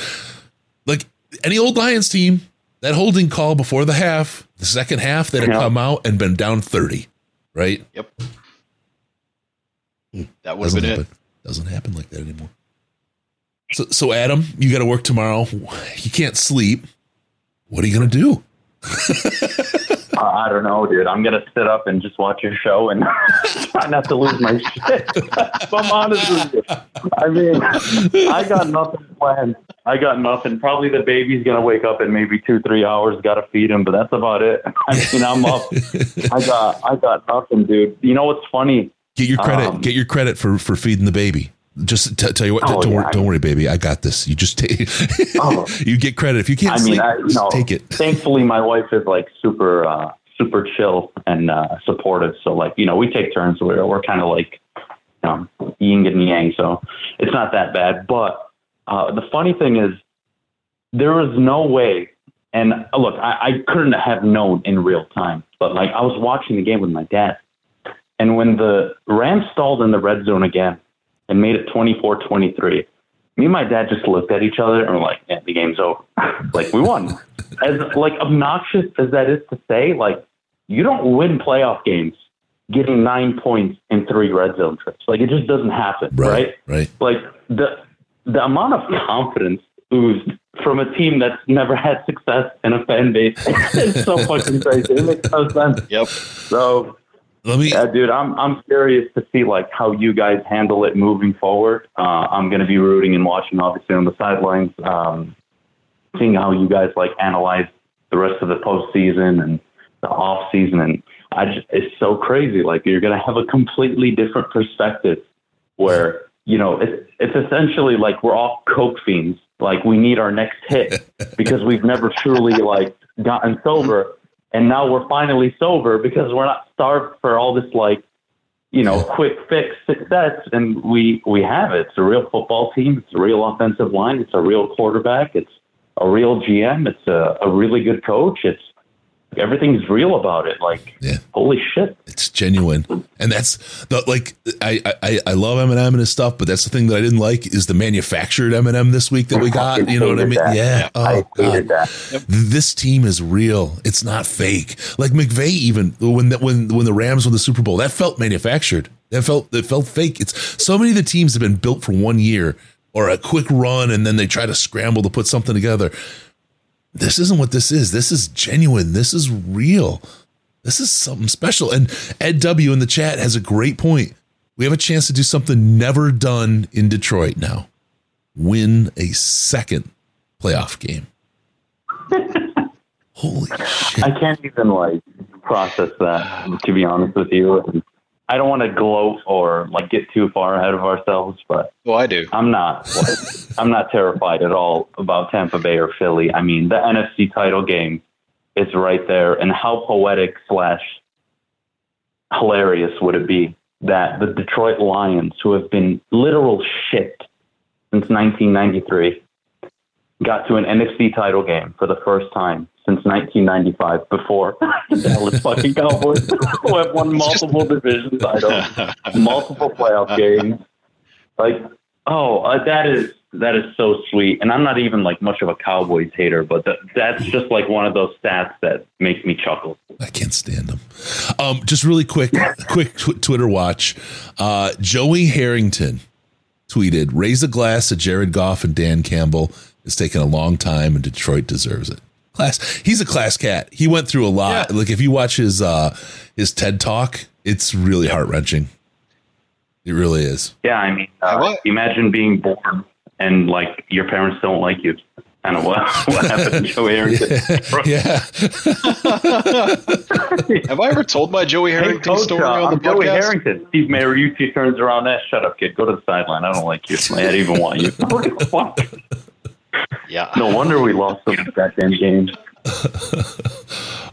like any old Lions team. That holding call before the half, the second half, that had Yeah. come out and been down thirty, right? Yep. Hmm. That would have been happen. it. Doesn't happen like that anymore. So, so Adam, you got to work tomorrow. You can't sleep. What are you to do? I don't know, dude. I'm gonna sit up and just watch your show and try not to lose my shit. I'm honest with you. I mean, I got nothing planned. I got nothing. Probably the baby's gonna wake up in maybe two, three hours. Got to feed him, but that's about it. I mean, I'm up. I got, I got nothing, dude. You know what's funny? Get your credit. Um, get your credit for for feeding the baby. Just t- tell you what. Oh, don't, yeah, worry, I- don't worry, baby. I got this. You just take. Oh. you get credit if you can't I mean, sleep. I, you know, take it. Thankfully, my wife is like super, uh, super chill and uh, supportive. So, like, you know, we take turns. We're we're kind of like, you know, yin and yang. So it's not that bad. But uh, the funny thing is, there was no way. And uh, look, I, I couldn't have known in real time. But like, I was watching the game with my dad, and when the Rams stalled in the red zone again and made it 24-23 me and my dad just looked at each other and were like, yeah, the game's over. like we won. As like obnoxious as that is to say, like you don't win playoff games getting nine points in three red zone trips. Like it just doesn't happen, right? Right. Like the the amount of confidence oozed from a team that's never had success in a fan base is so fucking crazy. It makes no sense. Yep. So let me, yeah, dude. I'm I'm curious to see like how you guys handle it moving forward. Uh, I'm going to be rooting and watching, obviously, on the sidelines, um, seeing how you guys like analyze the rest of the postseason and the off season. And I just, it's so crazy. Like you're going to have a completely different perspective where you know it's it's essentially like we're all coke fiends. Like we need our next hit because we've never truly like gotten sober, and now we're finally sober because we're not starved for all this like you know quick fix success, and we we have it. It's a real football team. It's a real offensive line. It's a real quarterback. It's a real GM. It's a, a really good coach. It's everything's real about it. Like, yeah. holy shit. It's genuine, and that's the like. I I, I love Eminem and his stuff, but that's the thing that I didn't like is the manufactured Eminem this week that we got. You know what I mean? That. Yeah. I Oh hated god, that. this team is real. It's not fake. Like McVay, even when that when when the Rams won the Super Bowl, that felt manufactured. That felt that felt fake. It's so many of the teams have been built for one year or a quick run, and then they try to scramble to put something together. This isn't what this is. This is genuine. This is real. This is something special. And Ed W in the chat has a great point. We have a chance to do something never done in Detroit now. Win a second playoff game. Holy shit. I can't even like process that, to be honest with you. I don't want to gloat or like get too far ahead of ourselves, but well, I do. I'm not. Like, I'm not terrified at all about Tampa Bay or Philly. I mean, the NFC title game is right there, and how poetic slash hilarious would it be that the Detroit Lions, who have been literal shit since 1993, got to an NFC title game for the first time since 1995 before the Dallas fucking Cowboys, who have won multiple division titles, multiple playoff games. Like, oh, uh, that is that is so sweet. And I'm not even like much of a Cowboys hater, but th- that's just like one of those stats that makes me chuckle. I can't stand them. Um, just really quick, quick tw- Twitter watch. Uh, Joey Harrington tweeted, "Raise a glass to Jared Goff and Dan Campbell. It's taken a long time, and Detroit deserves it." Class. He's a class cat. He went through a lot. Like if you watch his uh, his TED talk, it's really heart wrenching. It really is. Yeah, I mean, uh, imagine being born and like your parents don't like you. Kind of what what happened to Joey Harrington. yeah. Have I ever told my Joey Harrington Hey, story uh, on the I'm Joey podcast? Harrington. Steve Mariucci turns around. That shut up, kid. Go to the sideline. I don't like you. I don't even want you. Fuck. Yeah. No wonder we lost those goddamn games.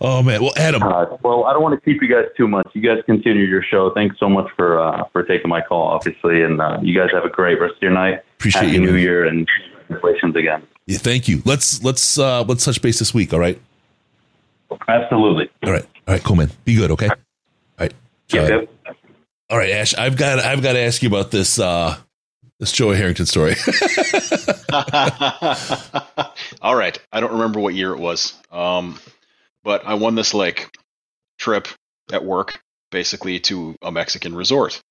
Oh man. Well, Adam. Uh, well, I don't want to keep you guys too much. You guys continue your show. Thanks so much for uh, for taking my call, obviously, and uh, you guys have a great rest of your night. Appreciate Happy you, New man. Year and congratulations again. Yeah, thank you. Let's let's uh, let's touch base this week. All right. Absolutely. All right. All right. Cool, man. Be good. Okay. All right. Yep, Uh, All right, Ash. I've got I've got to ask you about this uh this Joey Harrington story. All right. I don't remember what year it was. Um, but I won this like trip at work, basically to a Mexican resort.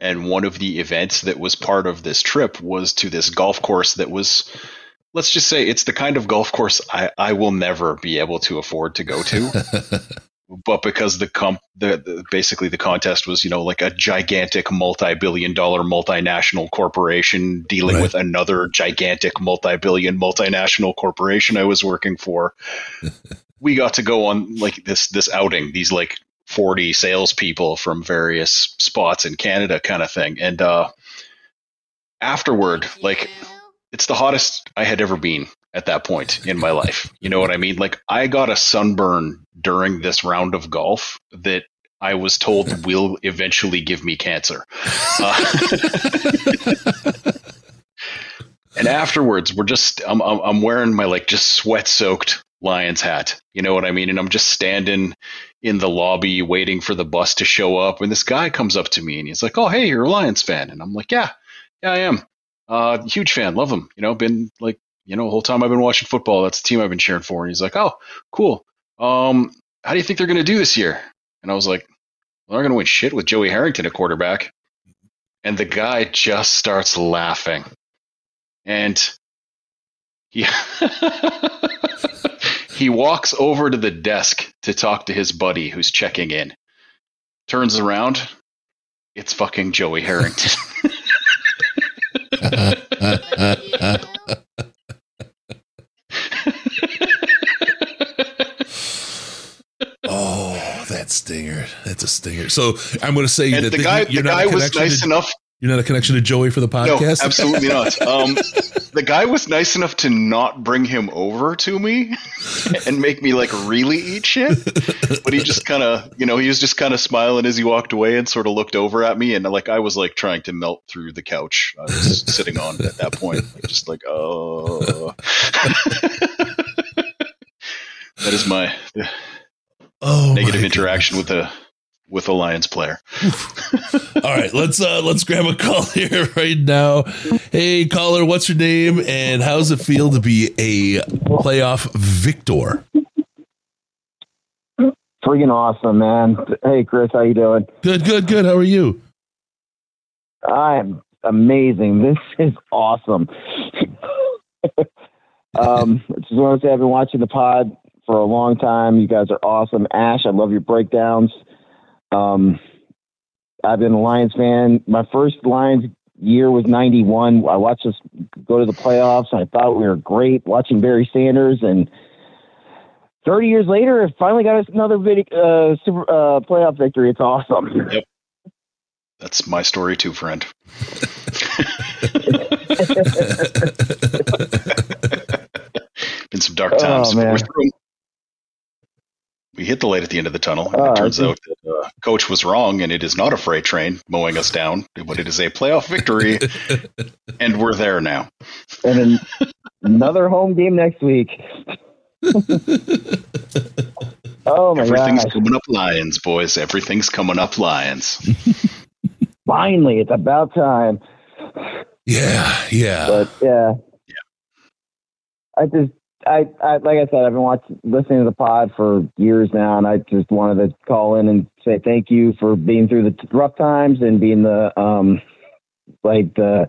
And one of the events that was part of this trip was to this golf course that was, let's just say, it's the kind of golf course I, I will never be able to afford to go to. but because the comp, the, the basically the contest was, you know, like a gigantic multi-billion dollar multinational corporation dealing Right. with another gigantic multi-billion multinational corporation I was working for. we got to go on like this this outing, these like 40 salespeople from various spots in Canada kind of thing. And uh afterward, like it's the hottest I had ever been at that point in my life. You know what I mean? Like I got a sunburn during this round of golf that I was told will eventually give me cancer. Uh, and afterwards, we're just I'm, I'm I'm wearing my like just sweat soaked Lions hat. You know what I mean? And I'm just standing in the lobby waiting for the bus to show up. And this guy comes up to me and he's like, "Oh, hey, you're a Lions fan?" And I'm like, "Yeah, yeah, I am. Uh, huge fan. Love them. You know, been like." You know, the whole time I've been watching football, that's the team I've been cheering for. And he's like, "Oh, cool. Um, how do you think they're going to do this year?" And I was like, well, "They're going to win shit with Joey Harrington at quarterback." And the guy just starts laughing, and he he walks over to the desk to talk to his buddy who's checking in. Turns around, it's fucking Joey Harrington. that stinger. That's a stinger. So I'm going to say And that the guy- you're the not a guy was connection nice to- enough- You're not a connection to Joey for the podcast. No, absolutely not. Um, the guy was nice enough to not bring him over to me and make me like really eat shit. But he just kind of, you know, he was just kind of smiling as he walked away and sort of looked over at me. And like I was like trying to melt through the couch I was sitting on at that point, like, just like, oh. That is my oh, negative interaction with a with a Lions player. All right, let's uh let's grab a call here right now. Hey caller, what's your name and how's it feel to be a playoff victor? Freaking awesome, man. Hey, Chris, how you doing? Good, good, good. How are you? I'm amazing. This is awesome. um, just want to say I've been watching the pod for a long time. You guys are awesome. Ash, I love your breakdowns. Um, I've been a Lions fan. My first Lions year was 91. I watched us go to the playoffs. And I thought we were great watching Barry Sanders and 30 years later, it finally got us another video, uh, super uh, playoff victory. It's awesome. Yep. That's my story too, friend. Been some dark times. Oh, man. we're through 'em. We hit the light at the end of the tunnel. And it turns out that uh, coach was wrong, and it is not a freight train mowing us down, but it is a playoff victory, and we're there now. And then another home game next week. oh my God. Everything's gosh! coming up Lions, boys. Everything's coming up Lions. Finally, it's about time. Yeah, yeah. But yeah, I just, I, I, like I said, I've been watching, listening to the pod for years now, and I just wanted to call in and say thank you for being through the rough times and being the, um, like the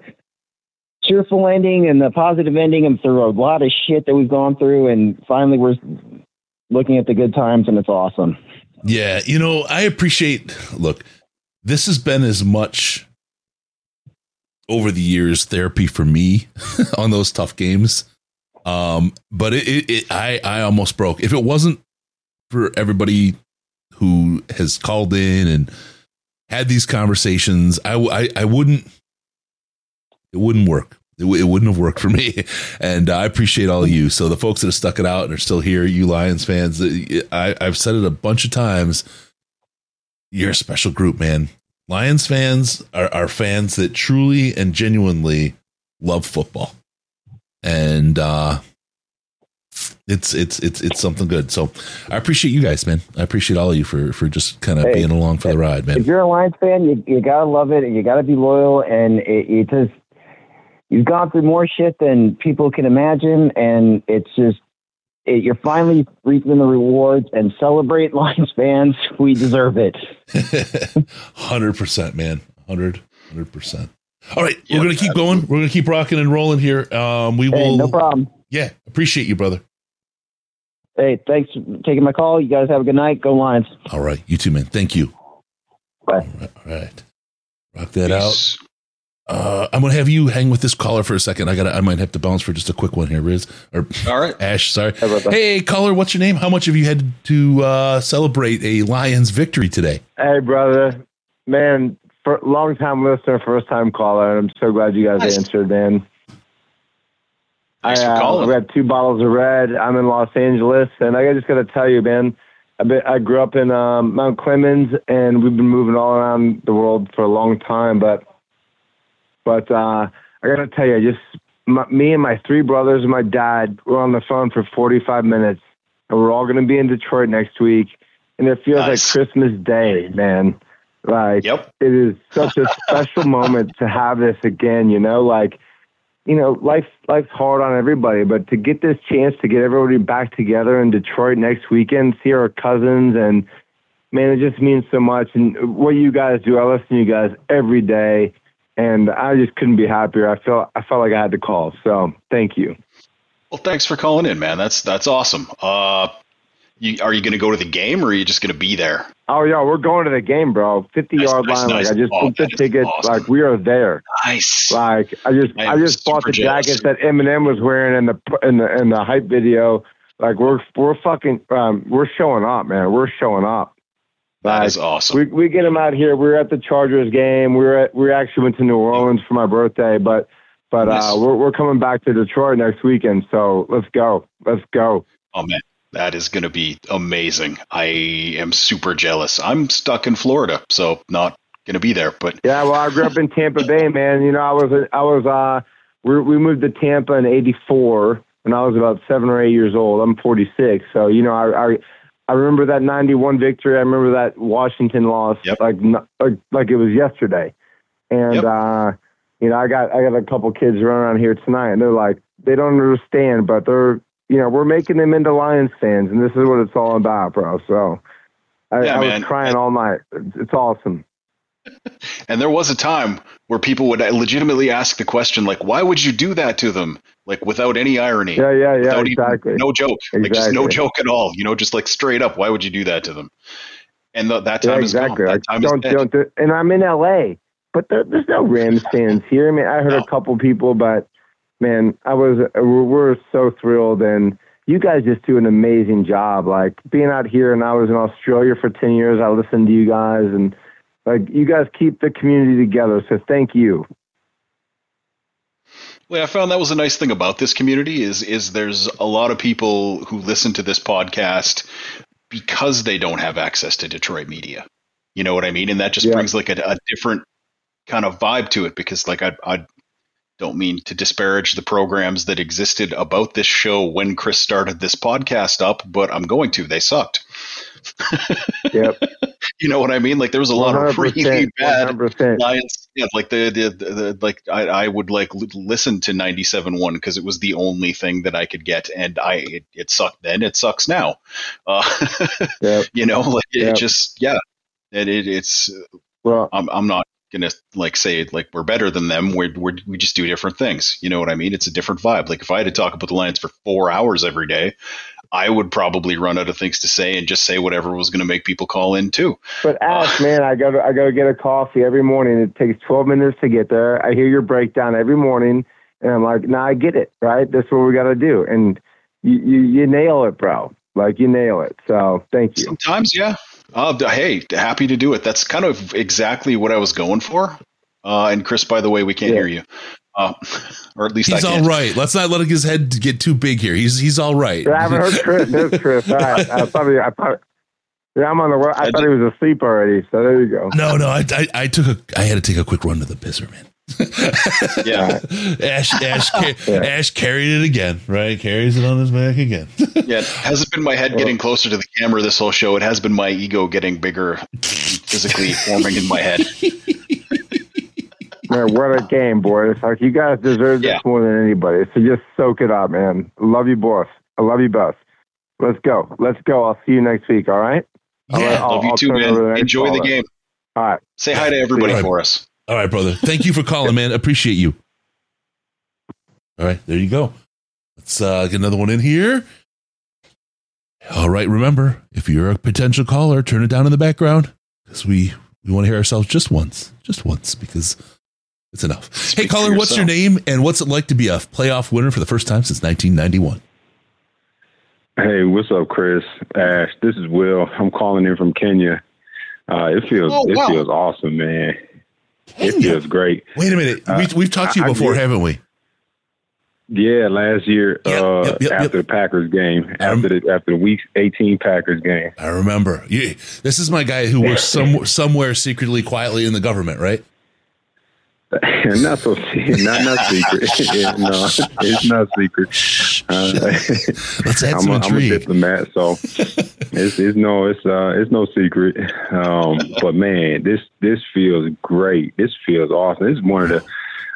cheerful ending and the positive ending, and through a lot of shit that we've gone through, and finally we're looking at the good times, and it's awesome. Yeah, you know, I appreciate. Look, this has been as much over the years therapy for me on those tough games. Um, but it, it, it, I, I almost broke. If it wasn't for everybody who has called in and had these conversations, I, I, I wouldn't. It wouldn't work. It, w- it wouldn't have worked for me, and I appreciate all of you. So the folks that have stuck it out and are still here, you Lions fans, I, I've said it a bunch of times. You're a special group, man. Lions fans are, are fans that truly and genuinely love football, and uh, it's it's it's it's something good. So I appreciate you guys, man. I appreciate all of you for for just kind of Hey, being along for the ride, man. If you're a Lions fan, you, you gotta love it, and you gotta be loyal, and it, it just you've gone through more shit than people can imagine, and it's just it, you're finally reaping the rewards. And celebrate, Lions fans. We deserve it. Hundred percent, man. Hundred, hundred percent. All right, we're gonna keep going. We're gonna keep rocking and rolling here. Um, we Hey, will. no problem. Yeah, appreciate you, brother. Hey, thanks for taking my call. You guys have a good night. Go Lions. All right, you too, man. Thank you. Bye. All right, rock that out. Uh, I'm gonna have you hang with this caller for a second. I got. to I might have to bounce for just a quick one here, Riz. Or all right, Ash. Sorry. Hey, caller, what's your name? How much have you had to uh, celebrate a Lions victory today? Hey, brother. Man, for, long time listener, first time caller. And I'm so glad you guys Nice. answered, man. Thanks I, for uh, calling. We had two bottles of red. I'm in Los Angeles, and I just got to tell you, man. I, been, I grew up in um, Mount Clemens, and we've been moving all around the world for a long time. But, but uh, I got to tell you, just my, me and my three brothers and my dad were on the phone for 45 minutes, and we're all going to be in Detroit next week. And it feels like Christmas Day, man. Like it is such a special moment to have this again. You know, like you know, life's, life's hard on everybody, but to get this chance to get everybody back together in Detroit next weekend, see our cousins, and man, it just means so much. And what you guys do, I listen to you guys every day, and I just couldn't be happier. I felt I felt like I had to call, so thank you. Well, thanks for calling in, man. That's that's awesome. Uh, you, are you going to go to the game, or are you just going to be there? Oh yeah, we're going to the game, bro. Fifty yard nice, line. nice. Like I just Oh, booked the tickets. awesome. Like we are there. Nice. Like I just I I, just bought the jealous. jackets that Eminem was wearing in the in the in the hype video. Like we're we're fucking um, we're showing up, man. We're showing up. That is awesome. We we get them out here. We were at the Chargers game. We were at, we actually went to New Orleans for my birthday, but but Nice. uh, we're we're coming back to Detroit next weekend. So let's go. Let's go. Oh man, that is going to be amazing. I am super jealous. I'm stuck in Florida, so not going to be there. But Yeah, well, I grew up in Tampa Bay, man. You know, I was I was uh we we moved to Tampa in '84, when I was about seven or eight years old. I'm 46, so you know I I, I remember that 91 victory. I remember that Washington loss like, like like it was yesterday. And uh, you know I got I got a couple kids running around here tonight, and they're like they don't understand, but they're you know we're making them into Lions fans, and this is what it's all about, bro. So. I, Yeah, I was crying all night. It's, awesome. And there was a time where people would legitimately ask the question, like, "Why would you do that to them?" Like without any irony. Yeah, yeah, yeah, Without even- exactly. no joke. Like just no joke at all. You know, just like straight up. Why would you do that to them? And th- that time yeah, is gone. exactly. That time don't, is don't do, and I'm in LA, but there, there's no Rams fans here. I mean, I heard a couple people, but man, I was uh, we're, we're so thrilled, and you guys just do an amazing job. Like being out here, and I was in Australia for ten years. I listened to you guys, and like you guys keep the community together. So thank you. Well, I found that was a nice thing about this community is is there's a lot of people who listen to this podcast because they don't have access to Detroit media. You know what I mean? And that just Yeah. brings like a, a different kind of vibe to it because like I I don't mean to disparage the programs that existed about this show when Chris started this podcast up, but I'm going to. They sucked. Yep. You know what I mean? Like there was a lot of 100%, really bad 100%. Lions. Yeah, like the the, the, the like I, I would like l- listen to 97.1 because it was the only thing that I could get, and I it, it sucked then. It sucks now. Uh, You know, like it Yep. just yeah, it, it it's. Well, I'm I'm not gonna like say like we're better than them. We're, we're we just do different things. You know what I mean? It's a different vibe. Like if I had to talk about the Lions for four hours every day, I would probably run out of things to say and just say whatever was going to make people call in too. But Ash, ah. man, I go to I go get a coffee every morning. It takes twelve minutes to get there. I hear your breakdown every morning, and I'm like, nah, I get it, right? That's what we got to do, and you, you you nail it, bro. Like you nail it. So thank you. Sometimes, yeah. Uh, hey, happy to do it. That's kind of exactly what I was going for. Uh, and Chris, by the way, we can't hear you, uh, or at least He's I all right. Let's not let his head get too big here. He's he's all right. Yeah, I haven't heard Chris. There's Chris. All right. I probably I probably. Yeah, I'm on the. I thought he was asleep already. So there you go. No, no, I, I, I took a, I had to take a quick run to the pisser, man. Yeah, Ash, Ash, ca- Ash carried it again, right? Carries it on his back again. yeah, it hasn't been my head getting closer to the camera this whole show. It has been my ego getting bigger, physically forming in my head. Man, what a game, boys! Like you guys deserve this more than anybody. So just soak it up, man. Love you, boss. I love you, boss. Let's go. Let's go. I'll see you next week. All right. I'll- Yeah, I'll- love you I'll too, man. the next Enjoy the game. All right. Say hi to everybody for us. All right, brother. Thank you for calling, man. Appreciate you. All right, there you go. Let's uh, get another one in here. All right, remember, if you're a potential caller, turn it down in the background because we we want to hear ourselves just once, just once because it's enough. hey, caller, what's your name and what's it like to be a playoff winner for the first time since 1991? Hey, what's up, Chris? Ash, this is Will. I'm calling in from Kenya. Uh, it feels Oh, it feels awesome, man. It feels great. Wait a minute, Uh, we, we've talked to you before, haven't we? Yeah, last year uh, yep, yep, after the Packers game, after the after the Week 18 Packers game. I remember. You, this is my guy who works some, somewhere secretly, quietly in the government, right? not so not not secret. No, it's not secret. Uh, Let's add I'm some a, I'm a intrigue. diplomat, so it's it's no it's uh it's no secret. Um, but man, this this feels great. This feels awesome. This is one of the,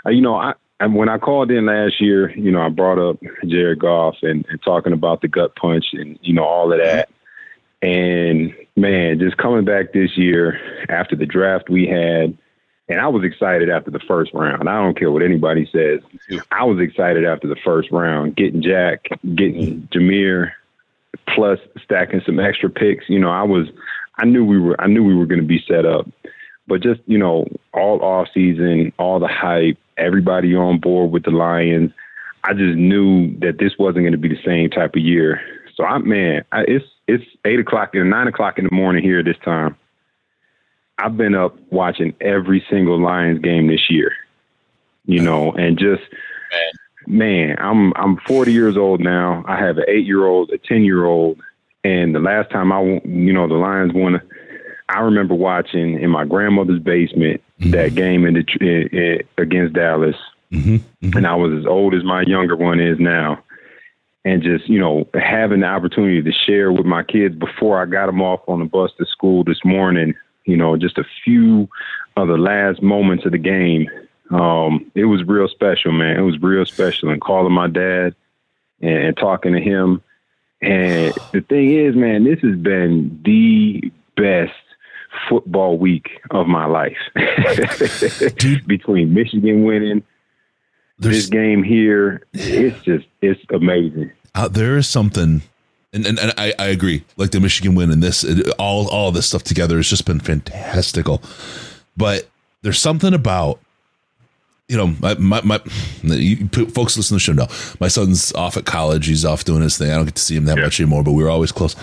uh, you know, I. And when I called in last year, you know, I brought up Jared Goff and, and talking about the gut punch and, you know, all of that. And man, just coming back this year after the draft we had, and I was excited after the first round. I don't care what anybody says. I was excited after the first round, getting Jack, getting Jahmyr, plus stacking some extra picks. You know, I was, I knew we were, I knew we were going to be set up. But just you know, all off season, all the hype, everybody on board with the Lions. I just knew that this wasn't going to be the same type of year. So I, man, I, it's it's eight o'clock and nine o'clock in the morning here at this time. I've been up watching every single Lions game this year, you know, and just man, I'm I'm 40 years old now. I have an eight year old, a 10 year old, and the last time I, you know, the Lions won, I remember watching in my grandmother's basement mm-hmm. that game in the in, in, against Dallas, mm-hmm. Mm-hmm. and I was as old as my younger one is now. and just you know having the opportunity to share with my kids before I got them off on the bus to school this morning. You know, just a few of the last moments of the game. Um, it was real special, man. It was real special, and calling my dad and, and talking to him. And the thing is, man, this has been the best football week of my life. Between Michigan winning, this game here, it's just it's amazing. Uh, there is something, and, and, and I, I agree. Like the Michigan win and this, it, all all this stuff together has just been fantastical. But there's something about you know, my, my, my you, folks listen to the show know my son's off at college. He's off doing his thing. I don't get to see him that much anymore, but we were always close.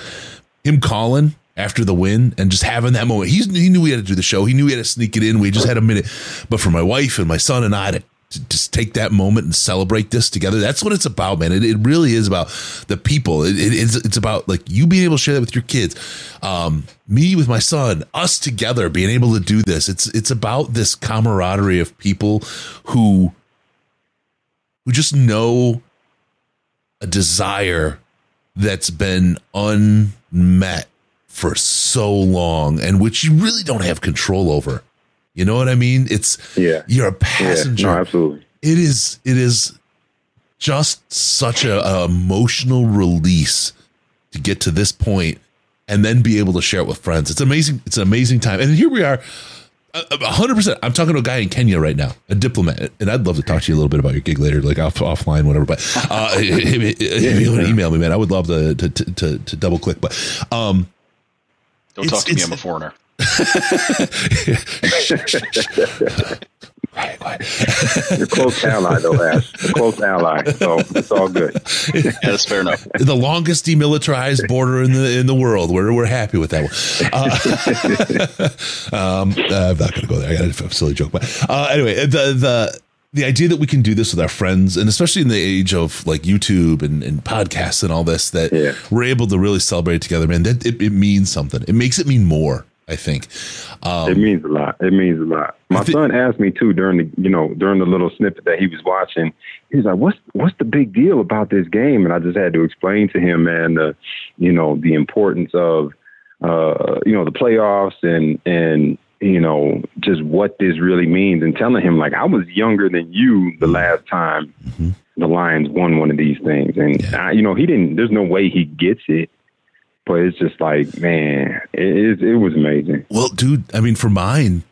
Him calling after the win and just having that moment. He's, he knew we had to do the show. He knew we had to sneak it in. We just had a minute. But for my wife and my son and I to, to just take that moment and celebrate this together, that's what it's about, man. It, it really is about the people. It, it, it's, it's about like you being able to share that with your kids. Um, me with my son, us together being able to do this. It's, it's about this camaraderie of people who, who just know a desire that's been unmet for so long and which you really don't have control over. You know what I mean? It's yeah. You're a passenger. Yeah, no, absolutely. It is. It is just such a, a, emotional release to get to this point and then be able to share it with friends. It's amazing. It's an amazing time. And here we are. hundred percent. I'm talking to a guy in Kenya right now, a diplomat, and I'd love to talk to you a little bit about your gig later, like off, offline, whatever. But uh, if, if you want to email me, man, I would love to to, to, to double click. But um, don't talk to me. I'm a foreigner. You're close ally, though, Ash. A close ally, so it's all good. yeah, that's fair enough. The longest demilitarized border in the in the world. We're we're happy with that one. Uh, um, uh, I'm not going to go there. I got a silly joke, but uh, anyway, the the the idea that we can do this with our friends and especially in the age of like youtube and, and podcasts and all this that yeah. we're able to really celebrate together man that it, it, means something it makes it mean more i think um, it means a lot it means a lot my th- son asked me too during the you know during the little snippet that he was watching he's like what's what's the big deal about this game and i just had to explain to him man the you know the importance of uh you know the playoffs and and you know, just what this really means and telling him like I was younger than you the last time mm-hmm. the Lions won one of these things. And yeah. I, you know, he didn't there's no way he gets it. But it's just like, man, it it, it was amazing. Well, dude, I mean for mine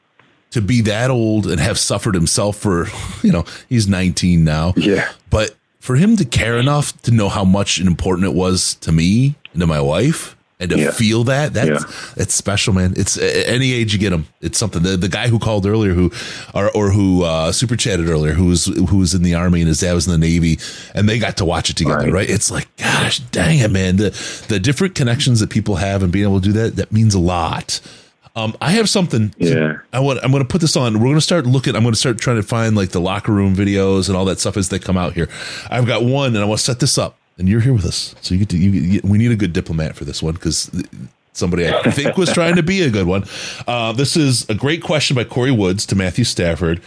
to be that old and have suffered himself for, you know, he's 19 now. Yeah. But for him to care enough to know how much and important it was to me and to my wife and to Yeah. feel that that's Yeah. it's special man it's a- any age you get them it's something the, the guy who called earlier who or, or who uh super chatted earlier who was who was in the army and his dad was in the navy and they got to watch it together right, it's like gosh dang it man the the different connections that people have and being able to do that that means a lot um, I have something. Yeah. I want. I'm going to put this on. We're going to start looking. I'm going to start trying to find like the locker room videos and all that stuff as they come out here. I've got one, and I want to set this up. And you're here with us, so you get to. You, you, we need a good diplomat for this one because somebody I think was trying to be a good one. Uh, this is a great question by Corey Woods to Matthew Stafford.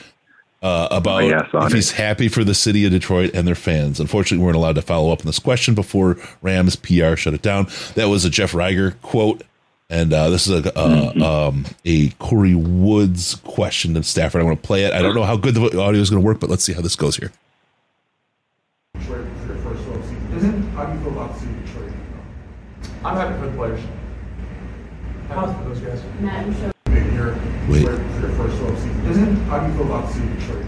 Uh, about Oh, saw if he's happy for the city of Detroit and their fans. Unfortunately, we weren't allowed to follow up on this question before Rams PR shut it down. That was a Jeff Reiger quote, and uh, this is a uh, Mm-hmm. um, a Corey Woods question to Stafford. I want to play it. I don't know how good the audio is going to work, but let's see how this goes here. Detroit for your first off season. How do you feel about the city of Detroit? I'm happy for the players. Happy for those guys. Big year. Wait. Detroit For your first off season. How do you feel about the city of Detroit?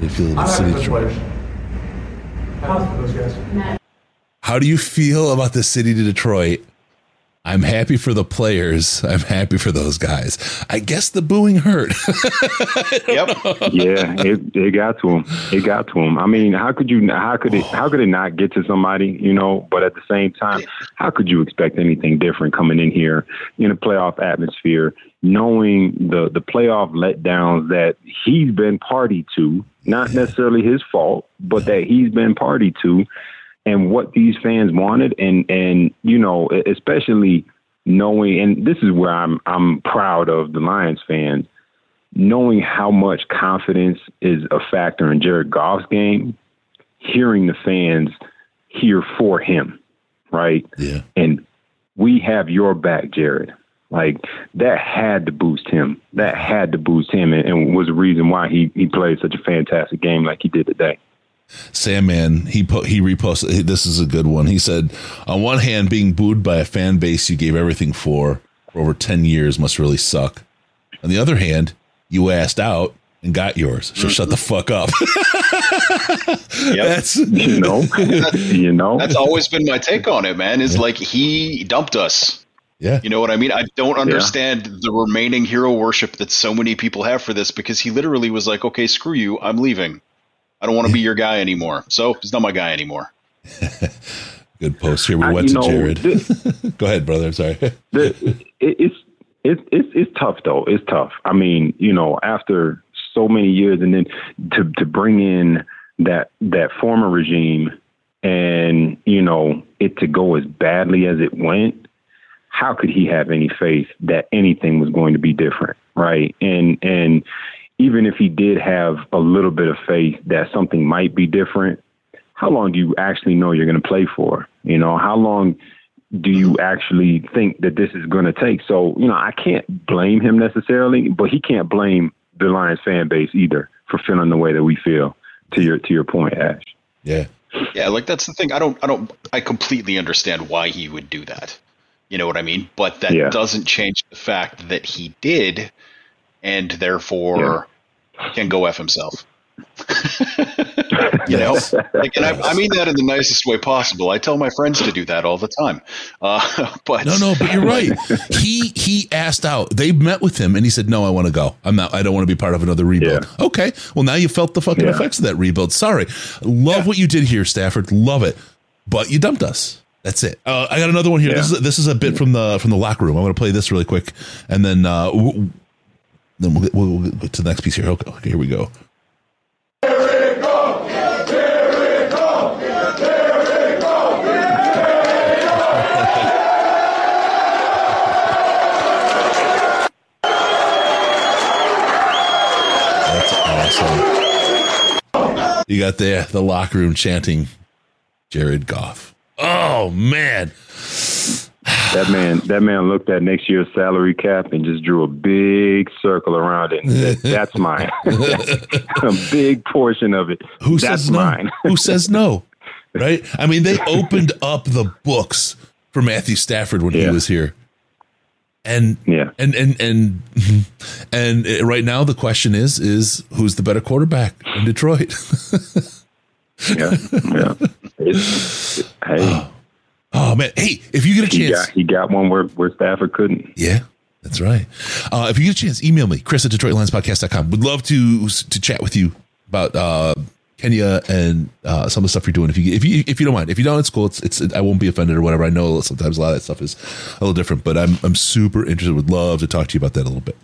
You feel the I'm city happy of for the Detroit. players. Happy for those guys. How do you feel about the city to Detroit? I'm happy for the players. I'm happy for those guys. I guess the booing hurt. yep. yeah, it, it got to him. It got to him. I mean, how could you? How could it? How could it not get to somebody? You know. But at the same time, how could you expect anything different coming in here in a playoff atmosphere, knowing the the playoff letdowns that he's been party to? Not necessarily his fault, but that he's been party to, and what these fans wanted, and and you know, especially knowing, and this is where I'm I'm proud of the Lions fans knowing how much confidence is a factor in Jared Goff's game, hearing the fans here for him, right? Yeah. And we have your back, Jared. Like that had to boost him. That had to boost him, and, and was the reason why he he played such a fantastic game like he did today. Sandman, he po- he reposted. This is a good one. He said, "On one hand, being booed by a fan base you gave everything for for over ten years must really suck. On the other hand, you asked out and got yours. So shut the fuck up." That's you know, you know. That's always been my take on it, man. Is like he dumped us. Yeah. You know what I mean? I don't understand the remaining hero worship that so many people have for this because he literally was like, okay, screw you. I'm leaving. I don't want to be your guy anymore. So he's not my guy anymore. Good post. Here we I- went to know, Jared. this- Go ahead, brother. Sorry. the, it, it's it's it's it's tough though. It's tough. I mean, you know, after so many years, and then to to bring in that that former regime, and you know, it to go as badly as it went. How could he have any faith that anything was going to be different, right? And and even if he did have a little bit of faith that something might be different, how long do you actually know you're going to play for? You know, how long do you actually think that this is going to take? So, you know, I can't blame him necessarily, but he can't blame the Lions fan base either for feeling the way that we feel. To your to your point, Ash. Yeah. Yeah, like that's the thing. I don't I don't I completely understand why he would do that. You know what I mean? But that Yeah. doesn't change the fact that he did and therefore can go F himself. you know? Like, and I, I mean that in the nicest way possible. I tell my friends to do that all the time. Uh, but No, no, but you're right. he he asked out. They met with him, and he said, "No, I want to go. I'm not. I don't want to be part of another rebuild." Okay. Well, now you felt the fucking Yeah. effects of that rebuild. Sorry. Love what you did here, Stafford. Love it, but you dumped us. That's it. Uh, I got another one here. This is this is a bit from the from the locker room. I'm going to play this really quick, and then uh, w- then we'll, get- we'll, we'll get to the next piece here. Okay, okay, here we go. You got the the locker room chanting Jared Goff. Oh man. That man, that man looked at next year's salary cap and just drew a big circle around it. And said, That's mine. a big portion of it. Who That's says no? mine. Who says no? Right? I mean, they opened up the books for Matthew Stafford when he was here. And yeah, and and and and right now the question is is who's the better quarterback in Detroit? yeah, yeah. It's, hey, oh. Oh man, hey, if you get a he chance, got, he got one where where Stafford couldn't. Yeah, that's right. Uh, if you get a chance, email me, Chris at DetroitLionsPodcast.com. Would love to to chat with you about uh, Kenya and uh, some of the stuff you're doing. If you if you if you don't mind, if you don't, it's cool. It's it's I won't be offended or whatever. I know sometimes a lot of that stuff is a little different, but I'm I'm super interested. Would love to talk to you about that a little bit.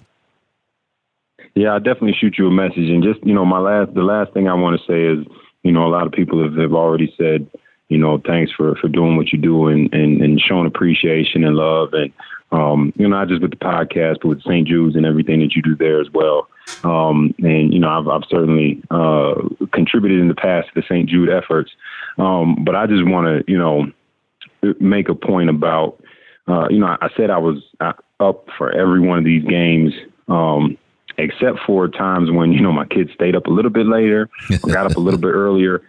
Yeah, I'll definitely shoot you a message. And just, you know, my last, the last thing I want to say is, you know, a lot of people have, have already said, you know, thanks for, for doing what you do and, and, and showing appreciation and love. And, um, you know, not just with the podcast, but with St. Jude's and everything that you do there as well. Um, and, you know, I've, I've certainly, uh, contributed in the past to the St. Jude efforts. Um, but I just want to, you know, make a point about, uh, you know, I said I was uh, up for every one of these games. Um, except for times when you know my kids stayed up a little bit later got up a little bit earlier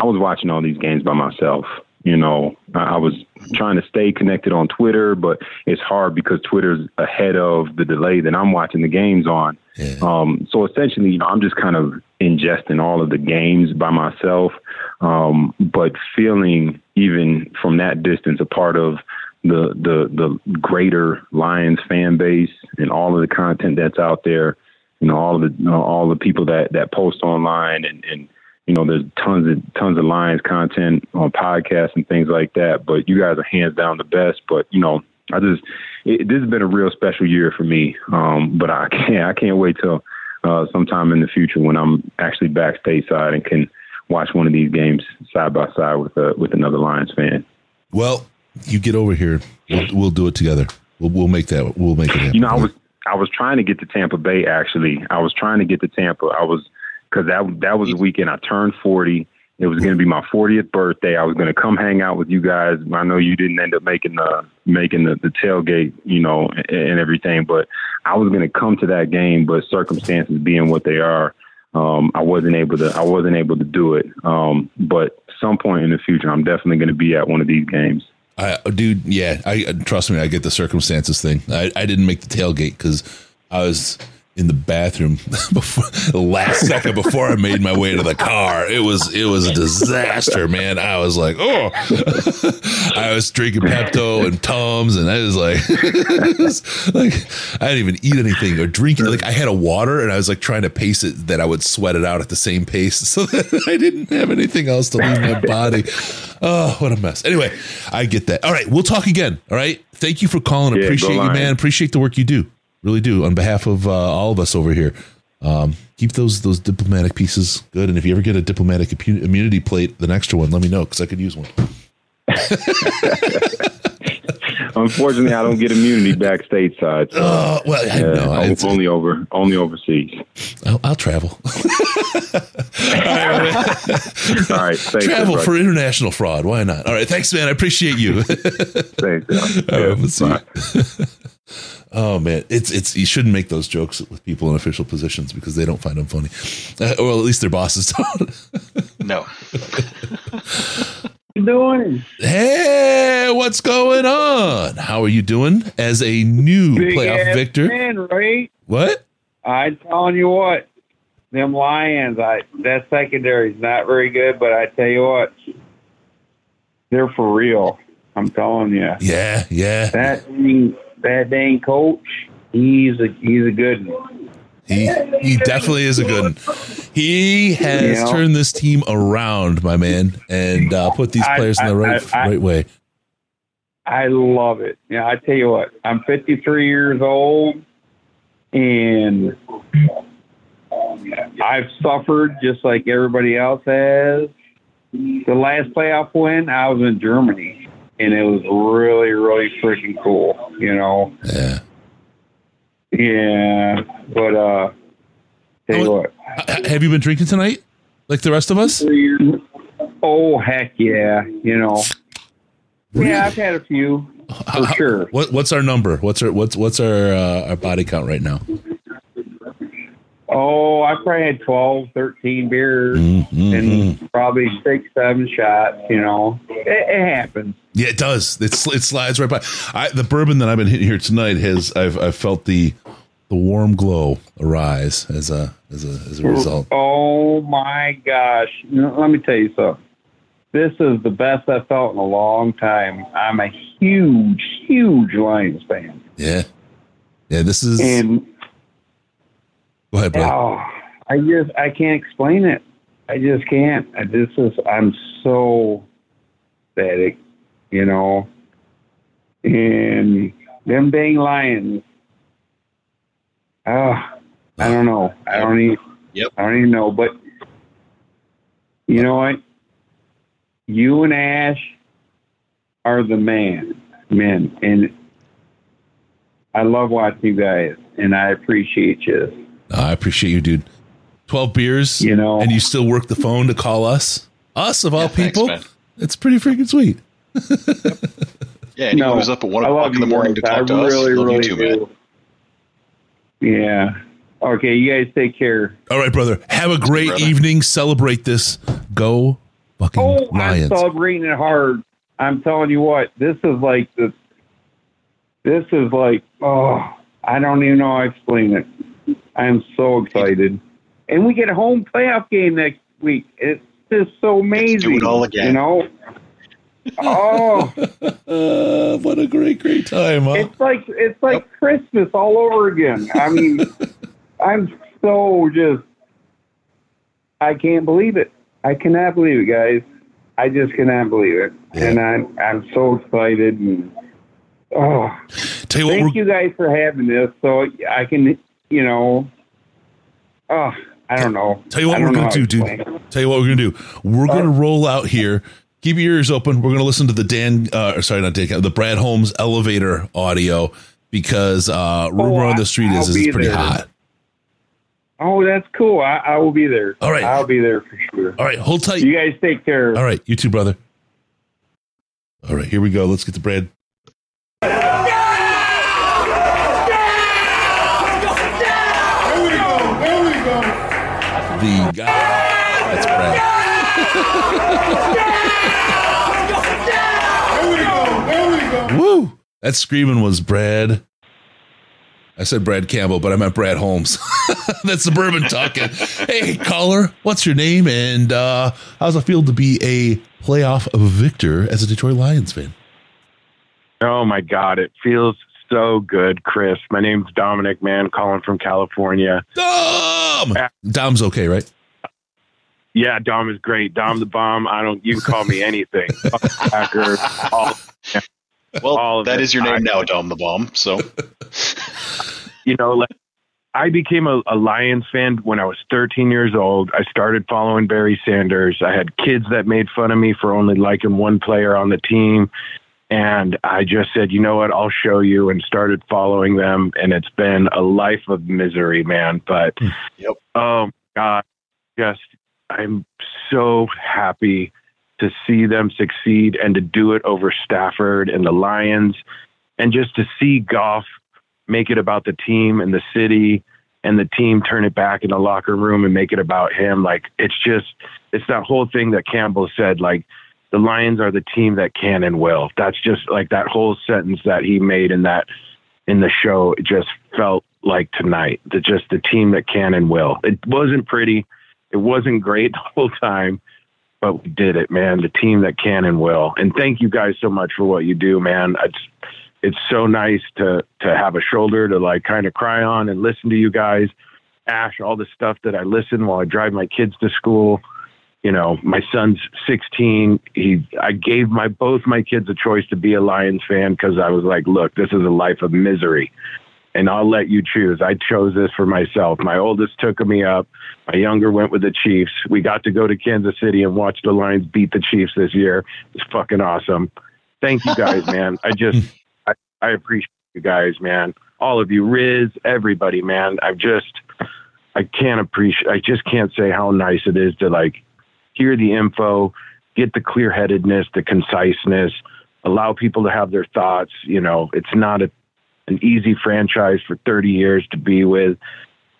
i was watching all these games by myself you know. I was trying to stay connected on twitter but it's hard because twitter's ahead of the delay that i'm watching the games on. Um, so essentially you know i'm just kind of ingesting all of the games by myself um, but feeling even from that distance a part of the the the greater Lions fan base and all of the content that's out there, you know, all of the you know, all the people that that post online and and you know, there's tons of tons of Lions content on podcasts and things like that. But you guys are hands down the best. But you know, I just it, this has been a real special year for me. Um, but I can't I can't wait till uh, sometime in the future when I'm actually back stateside and can watch one of these games side by side with a, with another Lions fan. Well, you get over here. We'll, we'll do it together. We'll, we'll make that. We'll make it happen. You know, I was I was trying to get to Tampa Bay. Actually, I was trying to get to Tampa. I was because that that was the weekend I turned forty, It was going to be my 40th birthday. I was going to come hang out with you guys. I know you didn't end up making the making the, the tailgate, you know, and, and everything, but I was going to come to that game. But circumstances being what they are, um, I wasn't able to. I wasn't able to do it. Um, but some point in the future, I'm definitely going to be at one of these games. I, dude, yeah, I trust me. I get the circumstances thing. I, I didn't make the tailgate because I was in the bathroom before the last second before I made my way to the car. It was it was a disaster, man. I was like, oh, I was drinking Pepto and Tums, and I was like, like I didn't even eat anything or drink. Like I had a water, and I was like trying to pace it that I would sweat it out at the same pace, so that I didn't have anything else to leave my body. Oh, what a mess. Anyway, I get that. All right, we'll talk again. All right. Thank you for calling. Yeah, Appreciate you, man. Appreciate the work you do. Really do. On behalf of uh, all of us over here, um, keep those those diplomatic pieces good. And if you ever get a diplomatic immunity plate, an extra one, let me know because I could use one. Unfortunately, I don't get immunity back stateside. So, Oh, well, I know. on- It's- only over only overseas. I'll, I'll travel. All right, thanks, travel everybody. for international fraud. Why not? All right. Thanks, man. I appreciate you. Thanks. All right, we'll see. Oh man, it's it's you shouldn't make those jokes with people in official positions because they don't find them funny, uh, or at least their bosses don't. No. you doing? Hey, what's going on? How are you doing as a new Big playoff victor? Man, right? What? I'm telling you what, them Lions, I that secondary is not very good, but I tell you what, they're for real. I'm telling you. Yeah, yeah. That dang, that dang coach, he's a he's a good one. He he definitely is a good one. He has turned this team around, my man, and uh, put these I- players in the right I- I- right way. I love it. Yeah, I tell you what, I'm 53 years old, and I've suffered just like everybody else has. The last playoff win, I was in Germany, and it was really, really freaking cool. You know. Yeah. Yeah, but uh, tell you what. Have you been drinking tonight, like the rest of us? Oh heck yeah! You know. Yeah, I've had a few for sure. What what's our number? What's our what's what's our uh, our body count right now? Oh, I probably had 12, 13 beers Mm-hmm. and probably six, seven shots. You know, it, it happens. Yeah, it does. It's it slides right by. I, the bourbon that I've been hitting here tonight has I've I've felt the the warm glow arise as a as a as a result. Oh my gosh! You know, let me tell you something. This is the best I've felt in a long time. I'm a huge, huge Lions fan. Yeah, yeah. This is. And Go ahead, brother. oh, I just I can't explain it. I just can't. I, this is I'm so ecstatic, you know. And them dang lions. Oh, I don't know. I don't even. Yep. I don't even know. But you know what? You and Ash are the man, men, and I love watching you guys, and I appreciate you. I appreciate you, dude. Twelve beers, you know, and you still work the phone to call us, us of all people. man. it's pretty freaking sweet. Yeah, anyone No, who's up at one o'clock in the you morning to talk I to us, really, love really you too, man. Yeah. Okay, you guys take care. All right, brother. Have a great evening. Celebrate this. Go fucking Oh, Lions. I'm celebrating it hard. I'm telling you what, this is like the. This is like oh, I don't even know how to explain it. I'm so excited, and we get a home playoff game next week. It's just so amazing. do it all again. You know. Oh, Uh, what a great, great time, huh? it's like it's like Christmas all over again. I mean, I'm so just. I can't believe it. I cannot believe it, guys. I just cannot believe it, and I'm I'm so excited and oh. Tell you what, thank you guys for having this, so I can, you know. Oh, I don't know. Tell you what we're going to do, dude. Tell you what we're going to do. We're going to roll out here. Keep your ears open. We're going to listen to the Dan, uh, sorry, not Dan, the Brad Holmes elevator audio because uh, rumor Oh, on the street is, I'll is be it's pretty there. hot. Oh, that's cool. I, I will be there. All right. I'll be there for sure. All right, hold tight. You guys take care. All right, you too, brother. All right, here we go. Let's get to Brad. The guy. That's Brad. There we go. There we go. Woo! That screaming was Brad. I said Brad Campbell, but I meant Brad Holmes. That's suburban talking. hey, caller, what's your name? And uh, how's it feel to be a playoff victor as a Detroit Lions fan? Oh my God, it feels so good, Chris. My name's Dominic, man, calling from California. Dom! Dom's okay, right? Yeah, Dom is great. Dom the bomb. I don't. You can call me anything. Packer. All, Well, all of that it. is your name I- now, Dom the Bomb. So you know, like I became a, a Lions fan when I was 13 years old. I started following Barry Sanders. I had kids that made fun of me for only liking one player on the team. And I just said, you know what, I'll show you and started following them. And it's been a life of misery, man. But hmm. oh God, just I'm so happy to see them succeed and to do it over Stafford and the Lions and just to see Goff make it about the team and the city and the team turn it back in the locker room and make it about him. Like it's just it's that whole thing that Campbell said, like the Lions are the team that can and will. That's just like that whole sentence that he made in that in the show. It just felt like tonight. The just the team that can and will. It wasn't pretty. It wasn't great the whole time, but we did it, man. The team that can and will. And thank you guys so much for what you do, man. It's it's so nice to to have a shoulder to like kind of cry on and listen to you guys. Ash, all the stuff that I listen while I drive my kids to school. You know, my son's 16. He, I gave my both my kids a choice to be a Lions fan because I was like, look, this is a life of misery, and I'll let you choose. I chose this for myself. My oldest took me up. My younger went with the Chiefs. We got to go to Kansas City and watch the Lions beat the Chiefs this year. It's fucking awesome. Thank you guys, man. I just, I, I appreciate you guys, man. All of you, Riz, everybody, man. I just, I can't appreciate. I just can't say how nice it is to like hear the info, get the clear headedness, the conciseness, allow people to have their thoughts. You know, it's not a, an easy franchise for 30 years to be with.